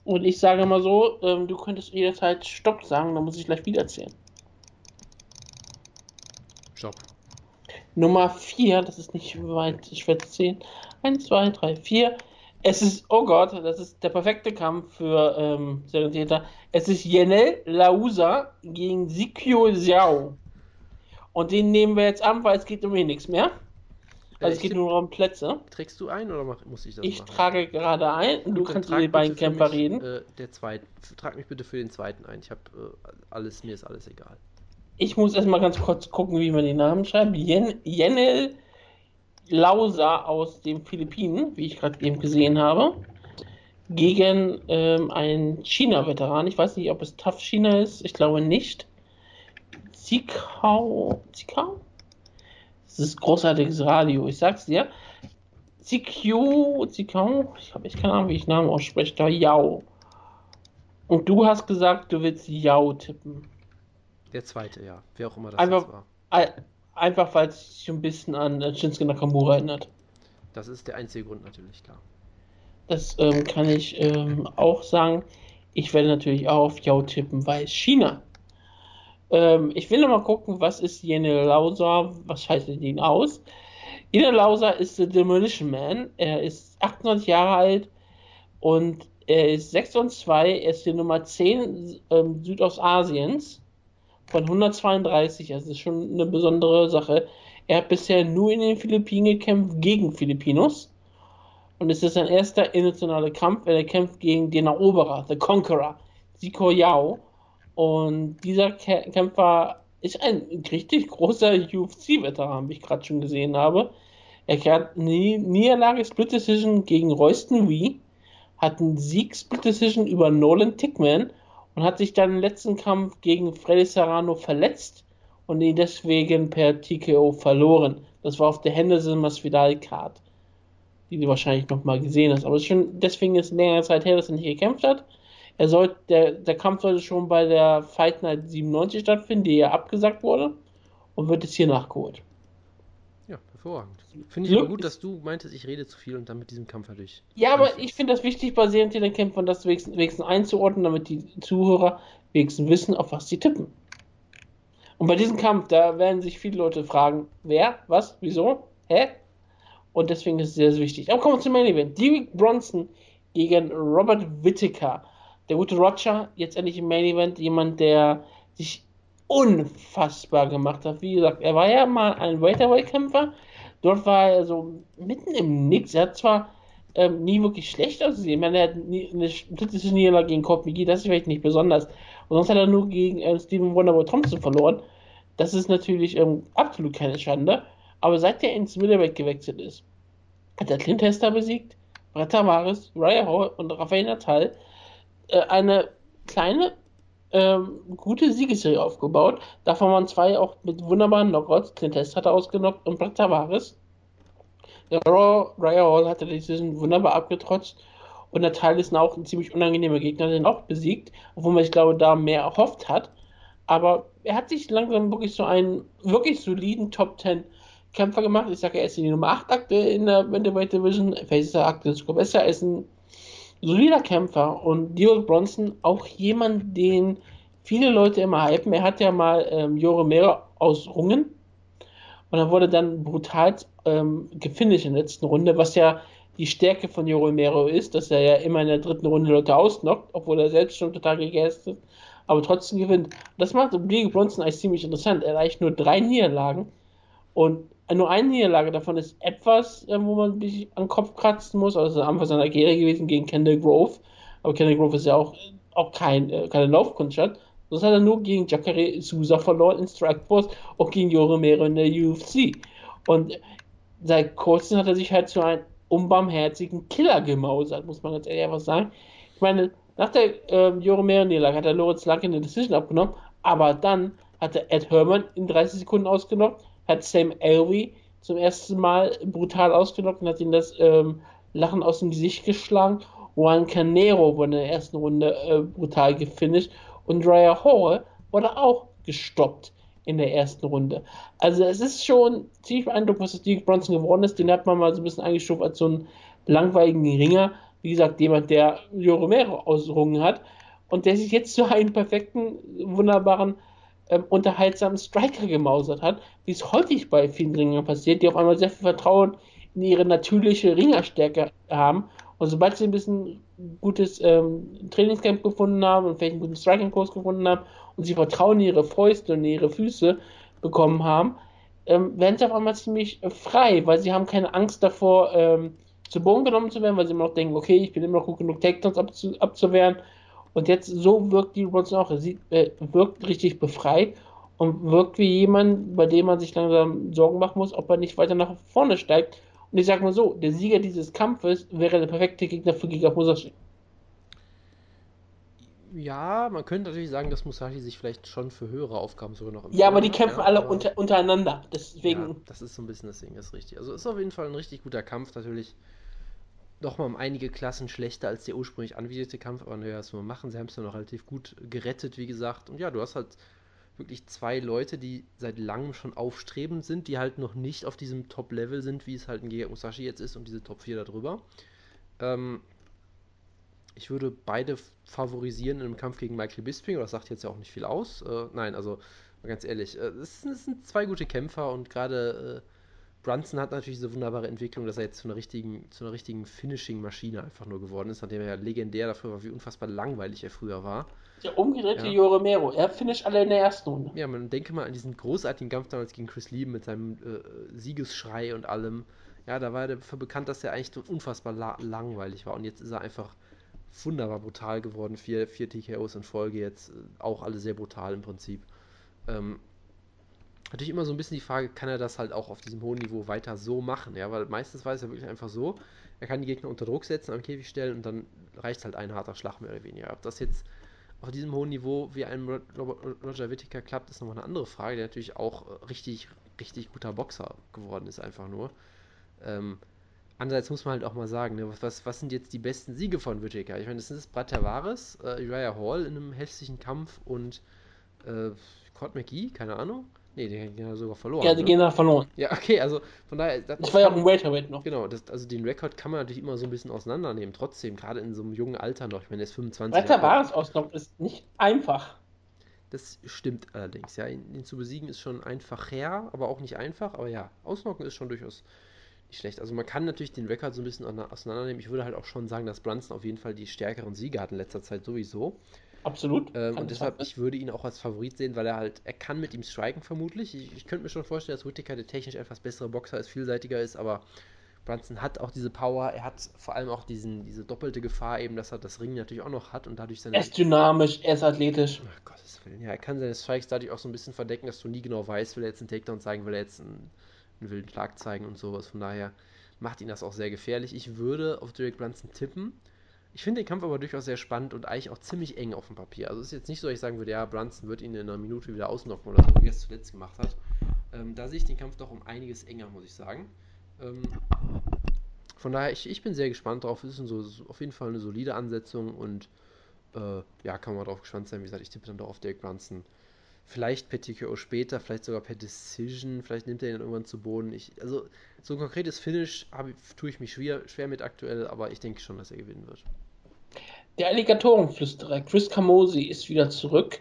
Und ich sage mal so, ähm, du könntest jederzeit Stopp sagen, dann muss ich gleich wieder zählen. Stopp. Nummer 4, das ist nicht weit, ich werde zählen. 1, 2, 3, 4. Es ist, oh Gott, das ist der perfekte Kampf für ähm, Serientäter. Es ist Yenel Lausa gegen Sikyo Xiao. Und den nehmen wir jetzt an, weil es geht um ihn nichts mehr. Also es geht nur um Plätze. Trägst du ein oder mach, muss ich das ich machen? Ich trage gerade ein und du kannst über die beiden Kämpfer mich, reden. Äh, der zweite. Trag mich bitte für den zweiten ein. Ich habe äh, alles, mir ist alles egal. Ich muss erstmal ganz kurz gucken, wie man den Namen schreibt. Yen, Yenel Lausa aus den Philippinen, wie ich gerade eben gesehen habe, gegen ähm, einen China-Veteran. Ich weiß nicht, ob es Tough China ist. Ich glaube nicht. Zikau. Zikau? Das ist großartiges Radio. Ich sag's dir. Zikyu. Zikau. Ich habe echt keine Ahnung, wie ich Namen ausspreche. Da Yao. Und du hast gesagt, du willst Yao tippen. Der zweite, ja. Wer auch immer das Einfach, war. Einfach weil es sich ein bisschen an Shinsuke Nakamura erinnert. Das ist der einzige Grund natürlich, klar. Das ähm, kann ich ähm, auch sagen. Ich werde natürlich auch auf Yao tippen, weil China. Ähm, ich will noch mal gucken, was ist Jene Lauser, was heißt ihn aus? Jene Lauser ist der Demolition Man. Er ist 28 Jahre alt und er ist 6 und 2. Er ist die Nummer 10 ähm, Südostasiens von 132. Also ist schon eine besondere Sache. Er hat bisher nur in den Philippinen gekämpft gegen Filipinos. Und es ist sein erster internationaler Kampf. Er kämpft gegen den Eroberer, The Conqueror, Siko Yao. Und dieser Kämpfer ist ein richtig großer UFC-Veteran, wie ich gerade schon gesehen habe. Er hat eine Niederlage Split Decision gegen Royston Wee, hat einen Sieg Split Decision über Nolan Tickman und hat sich dann im letzten Kampf gegen Freddy Serrano verletzt und ihn deswegen per TKO verloren. Das war auf der Henderson Masvidal Card, die du wahrscheinlich noch mal gesehen hast. Aber schon deswegen ist längere Zeit her, dass er nicht gekämpft hat. Er sollte, der, der Kampf sollte schon bei der Fight Night 97 stattfinden, die ja abgesagt wurde und wird jetzt hier nachgeholt. Hervorragend. Finde ich aber gut, dass du meintest, ich rede zu viel und dann mit diesem Kampf natürlich. Ja, aber ich finde das wichtig, bei Serientäterkämpfern das wenigstens, wenigstens einzuordnen, damit die Zuhörer wenigstens wissen, auf was sie tippen. Und bei diesem Kampf, da werden sich viele Leute fragen, wer, was, wieso, hä? Und deswegen ist es sehr, sehr wichtig. Aber kommen wir zum Main Event. Derek Bronson gegen Robert Whittaker. Der gute Roger, jetzt endlich im Main Event, jemand, der sich unfassbar gemacht hat. Wie gesagt, er war ja mal ein Welterweight-Kämpfer, Dort war er so mitten im Nix. Er hat zwar ähm, nie wirklich schlecht ausgesehen. Ich meine, er hat nie, eine politische Niederlage gegen Cobb McGee, das ist vielleicht nicht besonders. Und sonst hat er nur gegen äh, Stephen Wonderboy Thompson verloren. Das ist natürlich ähm, absolut keine Schande. Aber seit er ins Middleweight gewechselt ist, hat er Clint Hester besiegt, Brett Tavares, Raya Hall und Rafael Natal äh, eine kleine ähm, gute Siegesserie aufgebaut. Davon waren zwei auch mit wunderbaren Knockouts. Clint Test hatte ausgenockt und Brett Tavares. Der Raw Raya Hall hatte die Season wunderbar abgetrotzt. Und der Teil ist auch ein ziemlich unangenehmer Gegner, den auch besiegt, obwohl man, ich glaube, da mehr erhofft hat. Aber er hat sich langsam wirklich so einen wirklich soliden Top 10 Kämpfer gemacht. Ich sage, er ist in die Nummer 8 Akte in der Middleweight Division. Ist er Akte sogar besser. Er ist ein solider Kämpfer und Diego Bronson auch jemand, den viele Leute immer hypen. Er hat ja mal ähm, Jore Mera aus Rungen und er wurde dann brutal ähm, gefinisht in der letzten Runde, was ja die Stärke von Joro Romero ist, dass er ja immer in der dritten Runde Leute ausnockt, obwohl er selbst schon total gegessen ist, aber trotzdem gewinnt. Das macht Diego Bronson eigentlich ziemlich interessant. Er erreicht nur drei Niederlagen und nur eine Niederlage davon ist etwas, äh, wo man sich an den Kopf kratzen muss. Also am Anfang seiner Karriere gewesen gegen Kendall Grove. Aber Kendall Grove ist ja auch, auch kein, äh, keine Laufkundschaft. Sonst hat er nur gegen Jacare Sousa verloren in Strikeforce und gegen Joromero in der UFC. Und seit kurzem hat er sich halt zu einem unbarmherzigen Killer gemausert, muss man ganz ehrlich einfach sagen. Ich meine, nach der ähm, Joromero-Niederlage hat er Lorenz Luck in der Decision abgenommen, aber dann hat er Ed Herman in 30 Sekunden ausgenommen, hat Sam Elway zum ersten Mal brutal ausgenockt und hat ihm das ähm, Lachen aus dem Gesicht geschlagen. Juan Canero wurde in der ersten Runde äh, brutal gefinisht und Raya Hall wurde auch gestoppt in der ersten Runde. Also es ist schon ziemlich beeindruckend, was das Bronson geworden ist. Den hat man mal so ein bisschen eingestuft als so einen langweiligen Ringer. Wie gesagt, jemand, der Jo Romero ausgerungen hat und der sich jetzt zu einem perfekten, wunderbaren, ähm, unterhaltsamen Striker gemausert hat, wie es häufig bei vielen Ringern passiert, die auf einmal sehr viel Vertrauen in ihre natürliche Ringerstärke haben. Und sobald sie ein bisschen gutes ähm, Trainingscamp gefunden haben und vielleicht einen guten Striking-Kurs gefunden haben und sie Vertrauen in ihre Fäuste und ihre Füße bekommen haben, ähm, werden sie auf einmal ziemlich äh, frei, weil sie haben keine Angst davor, ähm, zu Boden genommen zu werden, weil sie immer noch denken, okay, ich bin immer noch gut genug, Takedowns abzu abzuwehren. Und jetzt so wirkt die Bronson auch. Er sieht, äh, wirkt richtig befreit und wirkt wie jemand, bei dem man sich langsam Sorgen machen muss, ob er nicht weiter nach vorne steigt. Und ich sage mal so, der Sieger dieses Kampfes wäre der perfekte Gegner für Giga Musashi. Ja, man könnte natürlich sagen, dass Musashi sich vielleicht schon für höhere Aufgaben sogar noch Ja, aber die kämpfen ja, alle unter, untereinander. Deswegen. Ja, das ist so ein bisschen das Ding, das ist richtig. Also ist auf jeden Fall ein richtig guter Kampf. Natürlich nochmal um einige Klassen schlechter als der ursprünglich anvisierte Kampf, aber naja, was wir machen. Sie haben es ja noch relativ gut gerettet, wie gesagt. Und ja, du hast halt wirklich zwei Leute, die seit langem schon aufstrebend sind, die halt noch nicht auf diesem Top-Level sind, wie es halt ein Giga Musashi jetzt ist und diese Top 4 darüber. Ähm, ich würde beide favorisieren in einem Kampf gegen Michael Bisping, aber das sagt jetzt ja auch nicht viel aus. Äh, nein, also ganz ehrlich, äh, es, sind zwei gute Kämpfer und gerade äh, Brunson hat natürlich diese wunderbare Entwicklung, dass er jetzt zu einer richtigen, zu einer richtigen Finishing-Maschine einfach nur geworden ist, nachdem er ja legendär dafür war, wie unfassbar langweilig er früher war. Der umgedrehte ja. Romero, er finisht alle in der ersten Runde. Ja, man denke mal an diesen großartigen Kampf damals gegen Chris Lieben mit seinem äh, Siegesschrei und allem. Ja, da war er dafür bekannt, dass er eigentlich unfassbar la langweilig war und jetzt ist er einfach wunderbar brutal geworden. Vier, vier TKOs in Folge jetzt, äh, auch alle sehr brutal im Prinzip. Ähm, natürlich immer so ein bisschen die Frage, kann er das halt auch auf diesem hohen Niveau weiter so machen? Ja, weil meistens war es ja wirklich einfach so, er kann die Gegner unter Druck setzen, am Käfig stellen und dann reicht halt ein harter Schlag mehr oder weniger. Ob das jetzt auf diesem hohen Niveau wie ein Roger Whittaker klappt, ist nochmal eine andere Frage, der natürlich auch richtig, richtig guter Boxer geworden ist, einfach nur. Ähm, andererseits muss man halt auch mal sagen, ne, was, was sind jetzt die besten Siege von Whittaker? Ich meine, das sind Brad Tavares, äh, Uriah Hall in einem hässlichen Kampf und äh, Cord McGee, keine Ahnung. Nee, den gehen sogar verloren. Ja, die ne? gehen nach verloren. Ja, okay, also von daher. Das, das war ja auch ein Welterweight noch. Genau, das, also den Rekord kann man natürlich immer so ein bisschen auseinandernehmen. Trotzdem, gerade in so einem jungen Alter noch. Ich meine, er ist 25. Weiter war es ausgenommen, ist nicht einfach. Das stimmt allerdings, ja. Ihn, ihn, zu besiegen ist schon einfach her, aber auch nicht einfach. Aber ja, ausnocken ist schon durchaus nicht schlecht. Also man kann natürlich den Rekord so ein bisschen auseinandernehmen. Ich würde halt auch schon sagen, dass Brunson auf jeden Fall die stärkeren Siege hat in letzter Zeit sowieso. Absolut. Ähm, und deshalb, ich würde ihn auch als Favorit sehen, weil er halt, er kann mit ihm striken vermutlich. Ich, ich könnte mir schon vorstellen, dass Whittaker der technisch etwas bessere Boxer ist, vielseitiger ist, aber Brunson hat auch diese Power, er hat vor allem auch diesen, diese doppelte Gefahr eben, dass er das Ring natürlich auch noch hat und dadurch seine... Er ist dynamisch, er ist athletisch. Ach Gottes Willen, ja, er kann seine Strikes dadurch auch so ein bisschen verdecken, dass du nie genau weißt, will er jetzt einen Takedown zeigen, will er jetzt einen, einen wilden Schlag zeigen und sowas. Von daher macht ihn das auch sehr gefährlich. Ich würde auf Derek Brunson tippen, ich finde den Kampf aber durchaus sehr spannend und eigentlich auch ziemlich eng auf dem Papier. Also es ist jetzt nicht so, dass ich sagen würde, ja, Brunson wird ihn in einer Minute wieder ausnocken oder so, wie er es zuletzt gemacht hat. Ähm, da sehe ich den Kampf doch um einiges enger, muss ich sagen. Ähm, von daher, ich, ich bin sehr gespannt drauf. Es ist so, auf jeden Fall eine solide Ansetzung und äh, ja, kann man drauf gespannt sein. Wie gesagt, ich tippe dann doch auf Derek Brunson. Vielleicht per TKO später, vielleicht sogar per Decision, vielleicht nimmt er ihn dann irgendwann zu Boden. Ich, also so ein konkretes Finish habe, tue ich mich schwer, schwer mit aktuell, aber ich denke schon, dass er gewinnen wird. Der Alligatorenflüsterer Chris Camosi ist wieder zurück.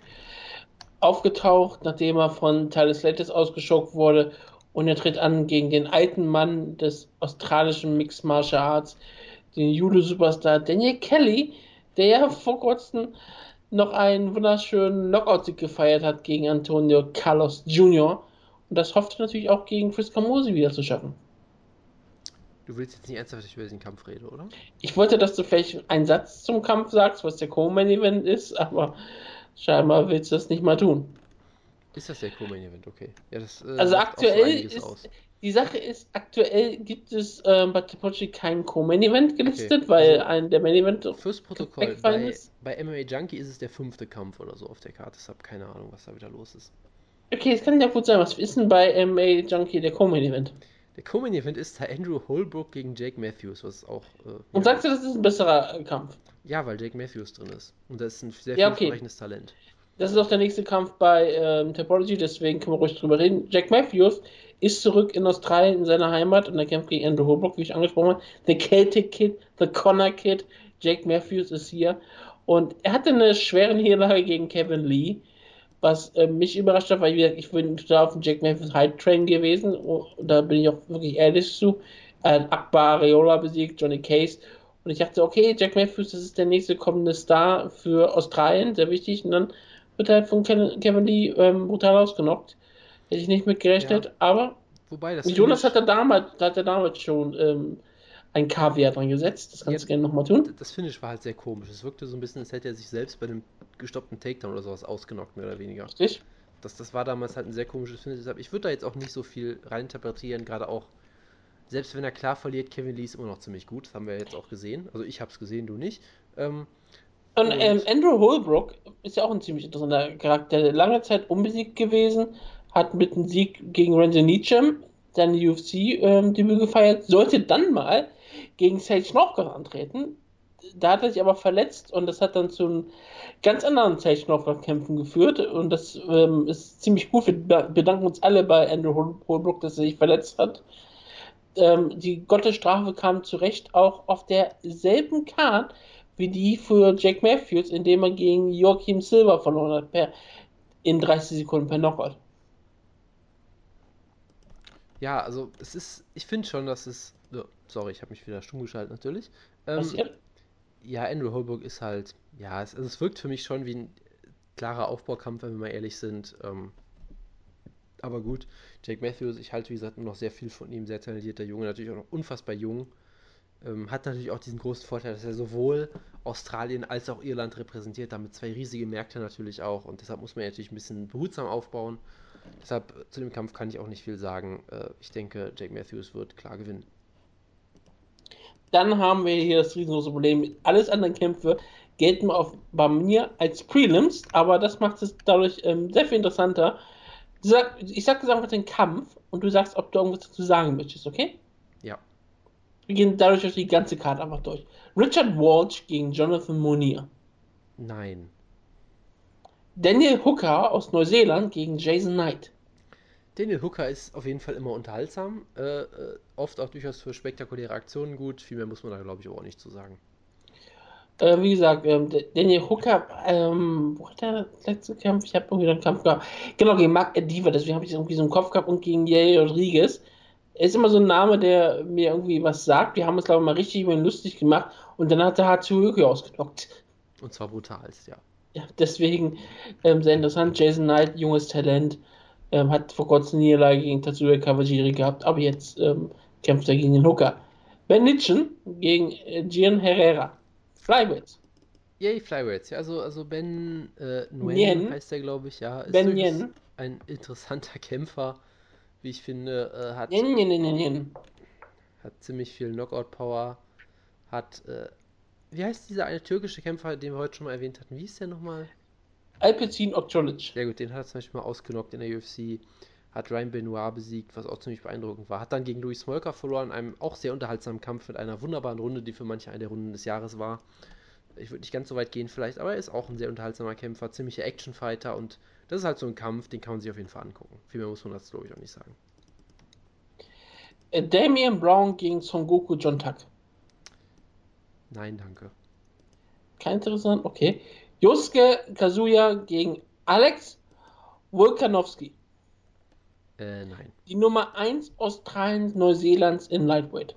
Aufgetaucht, nachdem er von Tyler Slates ausgeschockt wurde. Und er tritt an gegen den alten Mann des australischen Mixed Martial Arts, den Judo-Superstar Daniel Kelly, der ja vor kurzem noch einen wunderschönen Knockout-Sieg gefeiert hat gegen Antonio Carlos Jr. Und das hofft er natürlich auch gegen Chris Camosi wieder zu schaffen. Du willst jetzt nicht ernsthaft über diesen Kampf reden, oder? Ich wollte, dass du vielleicht einen Satz zum Kampf sagst, was der Co-Main-Event ist, aber scheinbar willst du das nicht mal tun. Ist das der Co-Main Event? Okay. Ja, das, äh, also aktuell ist, aus. Die Sache ist, aktuell gibt es äh, bei Tepochi kein Co-Main Event gelistet, okay. weil also, ein der Main Event fürs Protokoll bei, ist. bei MMA Junkie ist es der fünfte Kampf oder so auf der Karte. Deshalb keine Ahnung, was da wieder los ist. Okay, es kann ja gut sein. Was ist denn bei MMA Junkie der Co-Main Event? Der Co-Main Event ist Andrew Holbrook gegen Jake Matthews, was auch. Äh, Und sagst du, das ist ein besserer Kampf? Ja, weil Jake Matthews drin ist. Und das ist ein sehr ja, vielversprechendes okay. Talent. Das ist auch der nächste Kampf bei ähm, Topology, deswegen können wir ruhig drüber reden. Jack Matthews ist zurück in Australien, in seiner Heimat, und er kämpft gegen Andrew Holbrook, wie ich angesprochen habe. The Celtic Kid, The Connor Kid. Jack Matthews ist hier. Und er hatte eine schwere Niederlage gegen Kevin Lee, was äh, mich überrascht hat, weil ich, ich bin total auf dem Jack Matthews High Train gewesen. Und da bin ich auch wirklich ehrlich zu. Hat Akbar Areola besiegt, Johnny Case. Und ich dachte, okay, Jack Matthews, das ist der nächste kommende Star für Australien, sehr wichtig. Und dann wird halt von Kevin Lee ähm, brutal ausgenockt. Hätte ich nicht mit gerechnet, ja. aber Wobei, das Jonas hat er damals, hat er damals schon ähm, ein K-Wert dran gesetzt. Das kannst ja, du gerne nochmal tun. Das Finish war halt sehr komisch. Es wirkte so ein bisschen, als hätte er sich selbst bei einem gestoppten Takedown oder sowas ausgenockt, mehr oder weniger. Richtig. Das, das war damals halt ein sehr komisches Finish. Deshalb, ich würde da jetzt auch nicht so viel reininterpretieren, gerade auch, selbst wenn er klar verliert, Kevin Lee ist immer noch ziemlich gut. Das haben wir jetzt auch gesehen. Also ich habe es gesehen, du nicht. Ähm, und ähm, Andrew Holbrook ist ja auch ein ziemlich interessanter Charakter. Lange Zeit unbesiegt gewesen, hat mit einem Sieg gegen Randy Neacham sein UFC-Debüt ähm, gefeiert, sollte dann mal gegen Sage Northcutt antreten. Da hat er sich aber verletzt und das hat dann zu einem ganz anderen Sage Northcutt-Kämpfen geführt und das ähm, ist ziemlich gut. Wir bedanken uns alle bei Andrew Holbrook, dass er sich verletzt hat. Ähm, die Gottesstrafe kam zurecht auch auf derselben Card wie die für Jack Matthews, indem er gegen Joachim Silver verloren hat per, in 30 Sekunden per Knockout. Ja, also es ist, ich finde schon, dass es, oh, sorry, ich habe mich wieder stumm geschaltet natürlich. Ähm, ja, Andrew Holbrook ist halt, ja, es, also es wirkt für mich schon wie ein klarer Aufbaukampf, wenn wir mal ehrlich sind. Ähm, aber gut, Jake Matthews, ich halte wie gesagt noch sehr viel von ihm, sehr talentierter Junge, natürlich auch noch unfassbar jung. Ähm, hat natürlich auch diesen großen Vorteil, dass er sowohl Australien als auch Irland repräsentiert, damit zwei riesige Märkte natürlich auch und deshalb muss man natürlich ein bisschen behutsam aufbauen. Deshalb zu dem Kampf kann ich auch nicht viel sagen. Äh, ich denke, Jake Matthews wird klar gewinnen. Dann haben wir hier das riesengroße Problem. Alles anderen Kämpfe gelten auf, bei mir als Prelims, aber das macht es dadurch ähm, sehr viel interessanter. Sag, ich sag jetzt einfach den Kampf und du sagst, ob du irgendwas dazu sagen möchtest, okay? Wir gehen dadurch durch die ganze Karte einfach durch. Richard Walsh gegen Jonathan Monier. Nein. Daniel Hooker aus Neuseeland gegen Jason Knight. Daniel Hooker ist auf jeden Fall immer unterhaltsam, äh, äh, oft auch durchaus für spektakuläre Aktionen gut. Viel mehr muss man da, glaube ich, auch nicht zu sagen. Äh, wie gesagt, ähm, Daniel Hooker, ähm, wo hat der letzte Kampf? Ich habe irgendwie einen Kampf gehabt. Genau, gegen Mark Diva, deswegen habe ich irgendwie so einen Kopf gehabt und gegen Jay Rodriguez ist immer so ein Name, der mir irgendwie was sagt. Wir haben uns, glaube ich, mal richtig über ihn lustig gemacht und dann hat der Hatsuyoki ausgenockt. Und zwar brutalst, ja. Ja, deswegen ähm, sehr interessant. Jason Knight, junges Talent, ähm, hat vor kurzem Niederlage gegen Tatsuya Kawajiri gehabt, aber jetzt ähm, kämpft er gegen den Hooker. Ben Nitschen gegen äh, Gian Herrera. Flyweights. Yay, Flyweights. Ja, also, also Ben äh, Nguyen heißt er, glaube ich, ja. Ist ben Yen. Ein interessanter Kämpfer wie ich finde, äh, hat, yen, yen, yen, hat ziemlich viel Knockout-Power, hat, äh, wie heißt dieser eine türkische Kämpfer, den wir heute schon mal erwähnt hatten, wie hieß der nochmal? Alpecin Okcolic. Sehr gut, den hat er zum Beispiel mal ausgenockt in der UFC, hat Ryan Benoit besiegt, was auch ziemlich beeindruckend war, hat dann gegen Louis Smolka verloren, in einem auch sehr unterhaltsamen Kampf mit einer wunderbaren Runde, die für manche eine der Runden des Jahres war. Ich würde nicht ganz so weit gehen vielleicht, aber er ist auch ein sehr unterhaltsamer Kämpfer, ziemlicher Actionfighter und das ist halt so ein Kampf, den kann man sich auf jeden Fall angucken. Viel mehr muss man dazu, glaube ich, auch nicht sagen. Äh, Damian Brown gegen Son Goku John Tuck. Nein, danke. Kein interessant, okay. Josuke Kazuya gegen Alex Volkanovski. Äh, nein. Die Nummer 1 Australiens, Neuseelands in Lightweight.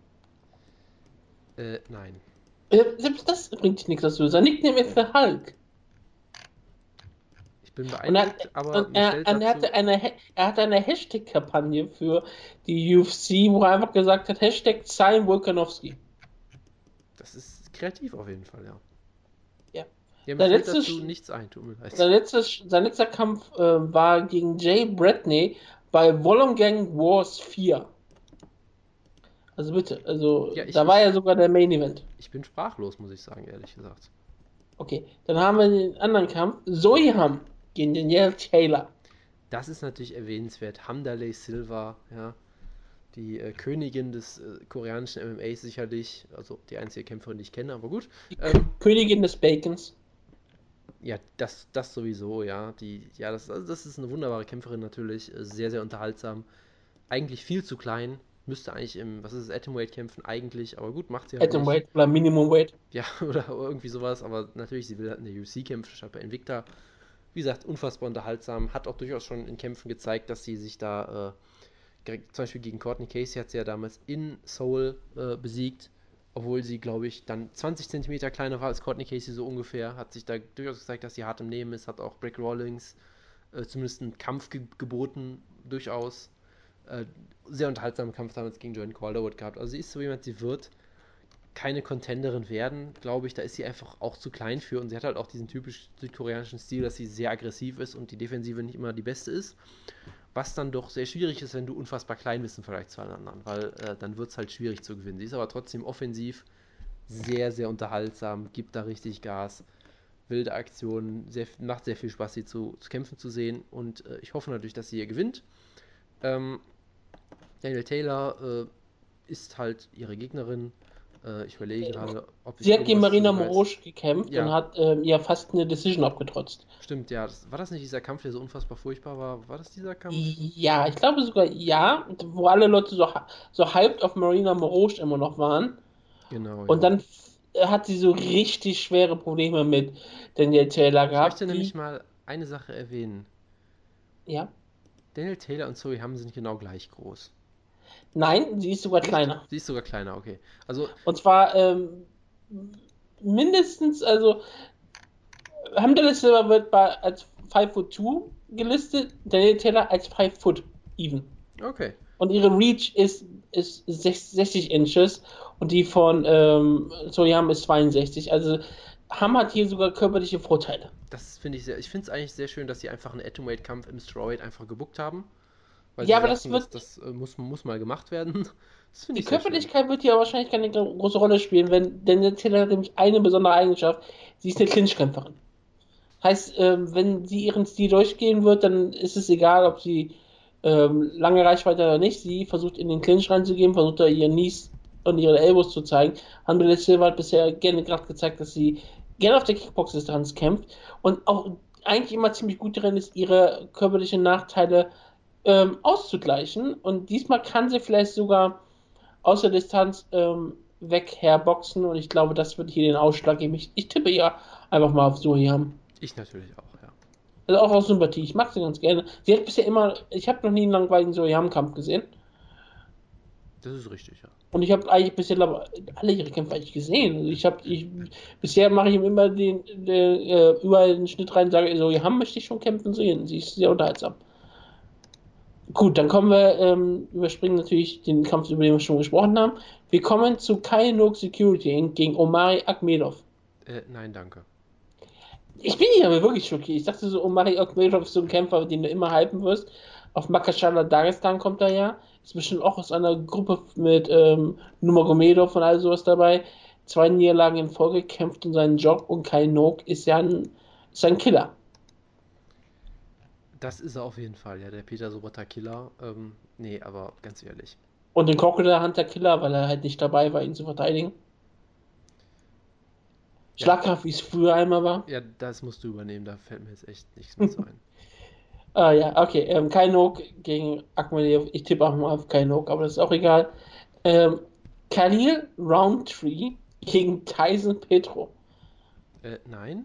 Äh, nein. Äh, selbst das bringt nichts dazu. Sein Nickname ist der Hulk. Ich bin beeindruckt, er, aber er, er, hatte eine, er hatte eine Hashtag-Kampagne für die UFC, wo er einfach gesagt hat, Hashtag Sign Volkanovski. Das ist kreativ auf jeden Fall, ja. Ja. Ja, fällt dazu nichts ein, tut mir leid. Sein, letztes, sein letzter Kampf äh, war gegen Jay Bradney bei Wollongong Wars 4. Also bitte, also ja, da war ja sogar der Main Event. Ich bin sprachlos, muss ich sagen, ehrlich gesagt. Okay, dann haben wir den anderen Kampf. Soiham Danielle Taylor. Das ist natürlich erwähnenswert. Hamdalay Silva, ja. Die äh, Königin des äh, koreanischen MMA sicherlich. Also die einzige Kämpferin, die ich kenne, aber gut. Ähm, Königin des Bacons. Ja, das, das sowieso, ja. Die, ja, das, also das ist eine wunderbare Kämpferin natürlich. Äh, sehr, sehr unterhaltsam. Eigentlich viel zu klein. Müsste eigentlich im, was ist es, Atomweight kämpfen eigentlich, aber gut, macht sie halt Atomweight oder Minimum Weight. Ja, oder irgendwie sowas, aber natürlich, sie will halt in der UFC kämpfen, statt bei Invicta. Wie gesagt, unfassbar unterhaltsam, hat auch durchaus schon in Kämpfen gezeigt, dass sie sich da, äh, zum Beispiel gegen Courtney Casey hat sie ja damals in Seoul äh, besiegt, obwohl sie, glaube ich, dann 20 cm kleiner war als Courtney Casey so ungefähr, hat sich da durchaus gezeigt, dass sie hart im Nehmen ist, hat auch Brick Rawlings äh, zumindest einen Kampf ge geboten, durchaus. Äh, sehr unterhaltsamen Kampf damals gegen Joanne Calderwood gehabt. Also sie ist so jemand, sie wird keine Contenderin werden, glaube ich. Da ist sie einfach auch zu klein für und sie hat halt auch diesen typisch südkoreanischen Stil, dass sie sehr aggressiv ist und die Defensive nicht immer die beste ist. Was dann doch sehr schwierig ist, wenn du unfassbar klein bist im Vergleich zu allen anderen, weil äh, dann wird es halt schwierig zu gewinnen. Sie ist aber trotzdem offensiv sehr, sehr unterhaltsam, gibt da richtig Gas, wilde Aktionen, sehr, macht sehr viel Spaß, sie zu, zu kämpfen zu sehen und äh, ich hoffe natürlich, dass sie hier gewinnt. Ähm, Daniel Taylor äh, ist halt ihre Gegnerin. Äh, ich überlege gerade, ob Sie hat gegen Marina Morosch gekämpft ja. und hat äh, ja fast eine Decision abgetrotzt. Stimmt, ja. Das, war das nicht dieser Kampf, der so unfassbar furchtbar war? War das dieser Kampf? Ja, ich glaube sogar ja, wo alle Leute so, so hyped auf Marina Morosch immer noch waren. Genau. Und ja. dann hat sie so richtig schwere Probleme mit Daniel Taylor gehabt. Ich möchte nämlich mal eine Sache erwähnen. Ja. Daniel Taylor und Zoe Hamm sind genau gleich groß. Nein, sie ist sogar kleiner. Sie ist sogar kleiner, okay. Also und zwar ähm, mindestens, also Hamdallah Silver wird bei, als 5 foot 2 gelistet, Daniel Taylor als 5 foot even. Okay. Und ihre Reach ist, ist 60 Inches und die von ähm, Soyam ist 62. Also Ham hat hier sogar körperliche Vorteile. Das finde ich sehr. Ich finde es eigentlich sehr schön, dass sie einfach einen Atomweight-Kampf im Strawweight einfach gebuckt haben. Weil ja, aber das wird. Das, das, äh, muss, muss mal gemacht werden. die Körperlichkeit wird hier wahrscheinlich keine große Rolle spielen, wenn, denn der Taylor hat nämlich eine besondere Eigenschaft. Sie ist eine Clinchkämpferin. Heißt, ähm, wenn sie ihren Stil durchgehen wird, dann ist es egal, ob sie ähm, lange Reichweite oder nicht. Sie versucht in den Clinch reinzugehen, versucht da ihren Knees und ihre Elbows zu zeigen. Andrea Silva hat bisher gerne gerade gezeigt, dass sie gerne auf der Kickbox-Distanz kämpft und auch eigentlich immer ziemlich gut darin ist, ihre körperlichen Nachteile ähm, auszugleichen. Und diesmal kann sie vielleicht sogar aus der Distanz ähm, weg herboxen. Und ich glaube, das wird hier den Ausschlag geben. Ich, ich tippe ja einfach mal auf Sohiam. Ich natürlich auch, ja. Also auch aus Sympathie. Ich mag sie ganz gerne. Sie hat bisher immer, ich habe noch nie einen langweiligen Sohiam-Kampf gesehen. Das ist richtig, ja. Und ich habe eigentlich bisher glaube, alle ihre Kämpfe eigentlich gesehen. Also ich habe, ich, bisher mache ich ihm immer den, den äh, überall den Schnitt rein und sage, so, ja, möchte ich schon kämpfen sehen. Sie ist sehr unterhaltsam. Gut, dann kommen wir, ähm, überspringen natürlich den Kampf, über den wir schon gesprochen haben. Wir kommen zu Kainok Security gegen Omari Akmedov. Äh, nein, danke. Ich bin hier aber wirklich schockiert. Ich dachte so, Omari Akmedov ist so ein Kämpfer, den du immer hypen wirst. Auf Makashala Dagestan kommt er ja. Ist bestimmt auch aus einer Gruppe mit ähm, Numagomedov und all sowas dabei. Zwei Niederlagen in Folge kämpft um seinen Job und Kainok ist ja ein, ist ein Killer. Das ist er auf jeden Fall, ja, der Peter Sobota Killer. Ähm, nee, aber ganz ehrlich. Und den Crocodile Hunter Killer, weil er halt nicht dabei war, ihn zu verteidigen. Ja. Schlagkraft, wie es früher einmal war. Ja, das musst du übernehmen, da fällt mir jetzt echt nichts mehr zu ein. ah ja, okay. Ähm, Kainok gegen Akmadev. Ich tippe auch mal auf Kainok, aber das ist auch egal. Ähm, Khalil Roundtree gegen Tyson Petro. Äh, nein.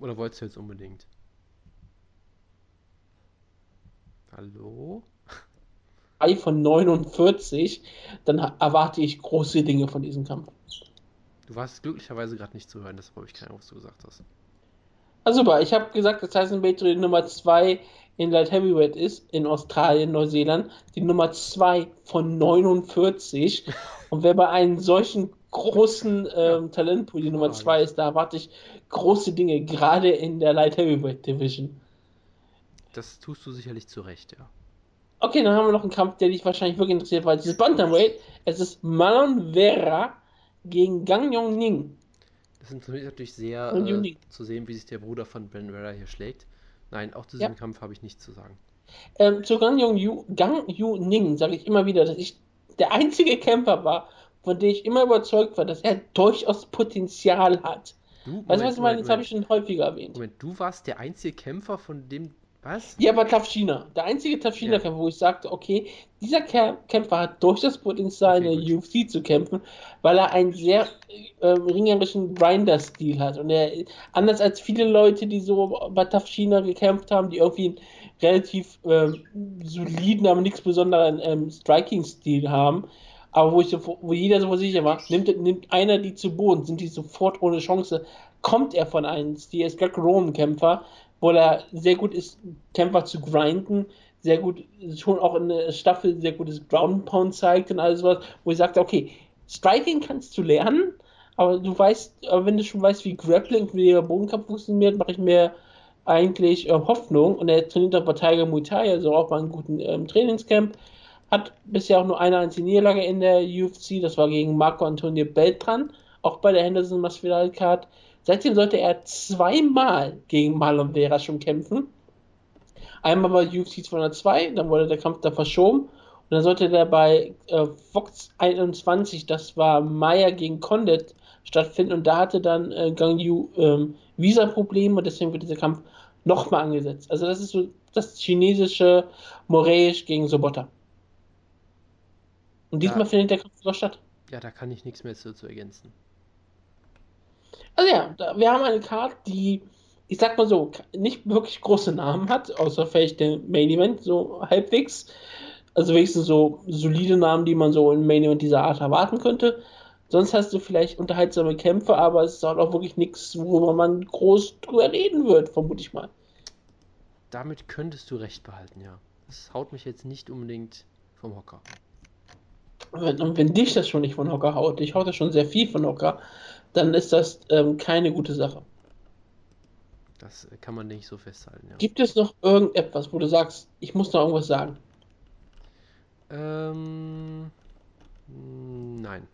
Oder wolltest du jetzt unbedingt? Hallo? von 49, dann erwarte ich große Dinge von diesem Kampf. Du warst glücklicherweise gerade nicht zu hören, deshalb habe ich keine Ahnung, was du gesagt hast. Ah, super, ich habe gesagt, dass Tyson die Nummer 2 in Light Heavyweight ist, in Australien, Neuseeland, die Nummer 2 von 49. Und wer bei einem solchen großen ähm, Talentpool die Nummer 2 ist, da erwarte ich große Dinge, gerade in der Light Heavyweight Division. Das tust du sicherlich zu Recht, ja. Okay, dann haben wir noch einen Kampf, der dich wahrscheinlich wirklich interessiert, weil dieses Bantamweight, es ist Malon Vera gegen Gang Yong Ning. Das ist natürlich sehr äh, zu sehen, wie sich der Bruder von Ben Vera hier schlägt. Nein, auch zu diesem ja. Kampf habe ich nichts zu sagen. Ähm, zu Gang Yong Yu, Gang Yu Ning sage ich immer wieder, dass ich der einzige Kämpfer war, von dem ich immer überzeugt war, dass er durchaus Potenzial hat. Du, Moment, weißt du, was ich meine? Das habe ich schon häufiger erwähnt. Moment, du warst der einzige Kämpfer, von dem was? Ja, aber Tafschina. Der einzige Tafschina-Kämpfer, ja. wo ich sagte, okay, dieser Kämpfer hat durch das Potenzial, okay, in der gut. UFC zu kämpfen, weil er einen sehr äh, ringerischen Grinder-Stil hat. Und er, anders als viele Leute, die so bei Tafschina gekämpft haben, die irgendwie einen relativ äh, soliden, aber nichts besonderen ähm, Striking-Stil haben, aber wo, ich so, wo jeder so sicher war, nimmt, nimmt einer die zu Boden, sind die sofort ohne Chance, kommt er von einem Stil, er ist Greco-Roman-Kämpfer, wo er sehr gut ist, Kämpfer zu grinden, sehr gut, schon auch in der Staffel sehr gutes Ground Pound zeigt und alles was, wo ich sagte, okay, Striking kannst du lernen, aber du weißt, wenn du schon weißt, wie Grappling, wie der Bodenkampf funktioniert, mache ich mir eigentlich äh, Hoffnung und er trainiert auch bei Tiger Muay Thai, also auch bei einem guten ähm, Trainingscamp. Hat bisher auch nur eine einzige Niederlage in der UFC, das war gegen Marco Antonio Beltran, auch bei der Henderson Masvidal Card. Seitdem sollte er zweimal gegen Marlon Vera schon kämpfen. Einmal bei UFC 202, dann wurde der Kampf da verschoben. Und dann sollte der bei äh, Fox 21, das war Meyer gegen Condit, stattfinden. Und da hatte dann äh, Gang Yu ähm, Visa-Probleme und deswegen wird dieser Kampf nochmal angesetzt. Also das ist so das chinesische Moreisch gegen Sobota. Und diesmal ja. findet der Kampf sogar statt. Ja, da kann ich nichts mehr zu, zu ergänzen. Also ja, wir haben eine Karte, die, ich sag mal so, nicht wirklich große Namen hat, außer vielleicht der Main Event, so halbwegs. Also wenigstens so solide Namen, die man so im Main Event dieser Art erwarten könnte. Sonst hast du vielleicht unterhaltsame Kämpfe, aber es ist halt auch wirklich nichts, worüber man groß drüber reden wird, vermute ich mal. Damit könntest du recht behalten, ja. Das haut mich jetzt nicht unbedingt vom Hocker. Und wenn dich das schon nicht von Hocker haut, ich haut das schon sehr viel von Hocker, dann ist das ähm, keine gute Sache. Das kann man nicht so festhalten. Ja. Gibt es noch irgendetwas, wo du sagst, ich muss noch irgendwas sagen? Ähm, nein,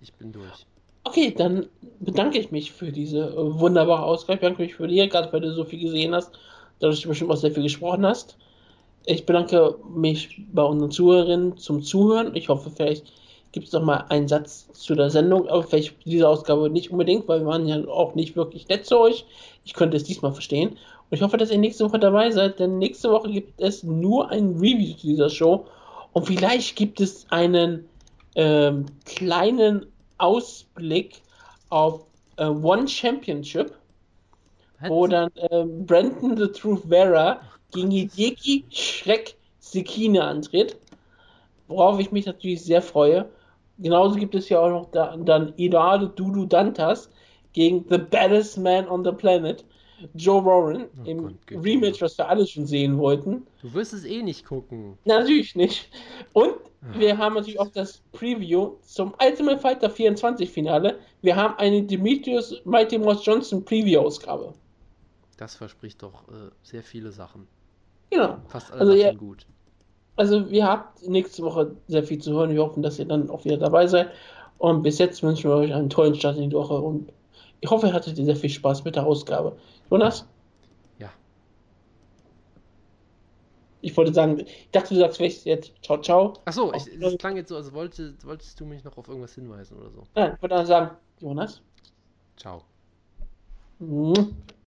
ich bin durch. Okay, dann bedanke ich mich für diese äh, wunderbare Ausgabe. Ich bedanke mich für dir, gerade weil du so viel gesehen hast, dadurch du bestimmt auch sehr viel gesprochen hast. Ich bedanke mich bei unseren Zuhörerinnen zum Zuhören. Ich hoffe, vielleicht gibt es noch mal einen Satz zu der Sendung, aber vielleicht diese Ausgabe nicht unbedingt, weil wir waren ja auch nicht wirklich nett zu euch. Ich könnte es diesmal verstehen. Und ich hoffe, dass ihr nächste Woche dabei seid, denn nächste Woche gibt es nur ein Review zu dieser Show. Und vielleicht gibt es einen ähm, kleinen Ausblick auf äh, One Championship, Was? wo dann äh, Brandon the Truth Vera gegen Hideki Schreck Sekine antritt. Worauf ich mich natürlich sehr freue. Genauso gibt es ja auch noch da, dann Eduardo Dudu Dantas gegen The Baddest Man on the Planet, Joe Warren, oh im Gott, Rematch, was wir alle schon sehen wollten. Du wirst es eh nicht gucken. Natürlich nicht. Und Ach. wir haben natürlich auch das Preview zum Ultimate Fighter 24 Finale. Wir haben eine Demetrius Mighty Mouse Johnson Preview-Ausgabe. Das verspricht doch äh, sehr viele Sachen. Genau. Fast alle also, ja, gut also ihr habt nächste Woche sehr viel zu hören. Wir hoffen, dass ihr dann auch wieder dabei seid. Und bis jetzt wünschen wir euch einen tollen Start in die Woche und ich hoffe, ihr hattet sehr viel Spaß mit der Ausgabe. Jonas? Ja. Ich wollte sagen, ich dachte, du sagst jetzt ciao, ciao. Achso, es klang jetzt so, als wollte, wolltest du mich noch auf irgendwas hinweisen oder so. Nein, ich wollte dann sagen, Jonas? Ciao. Mhm.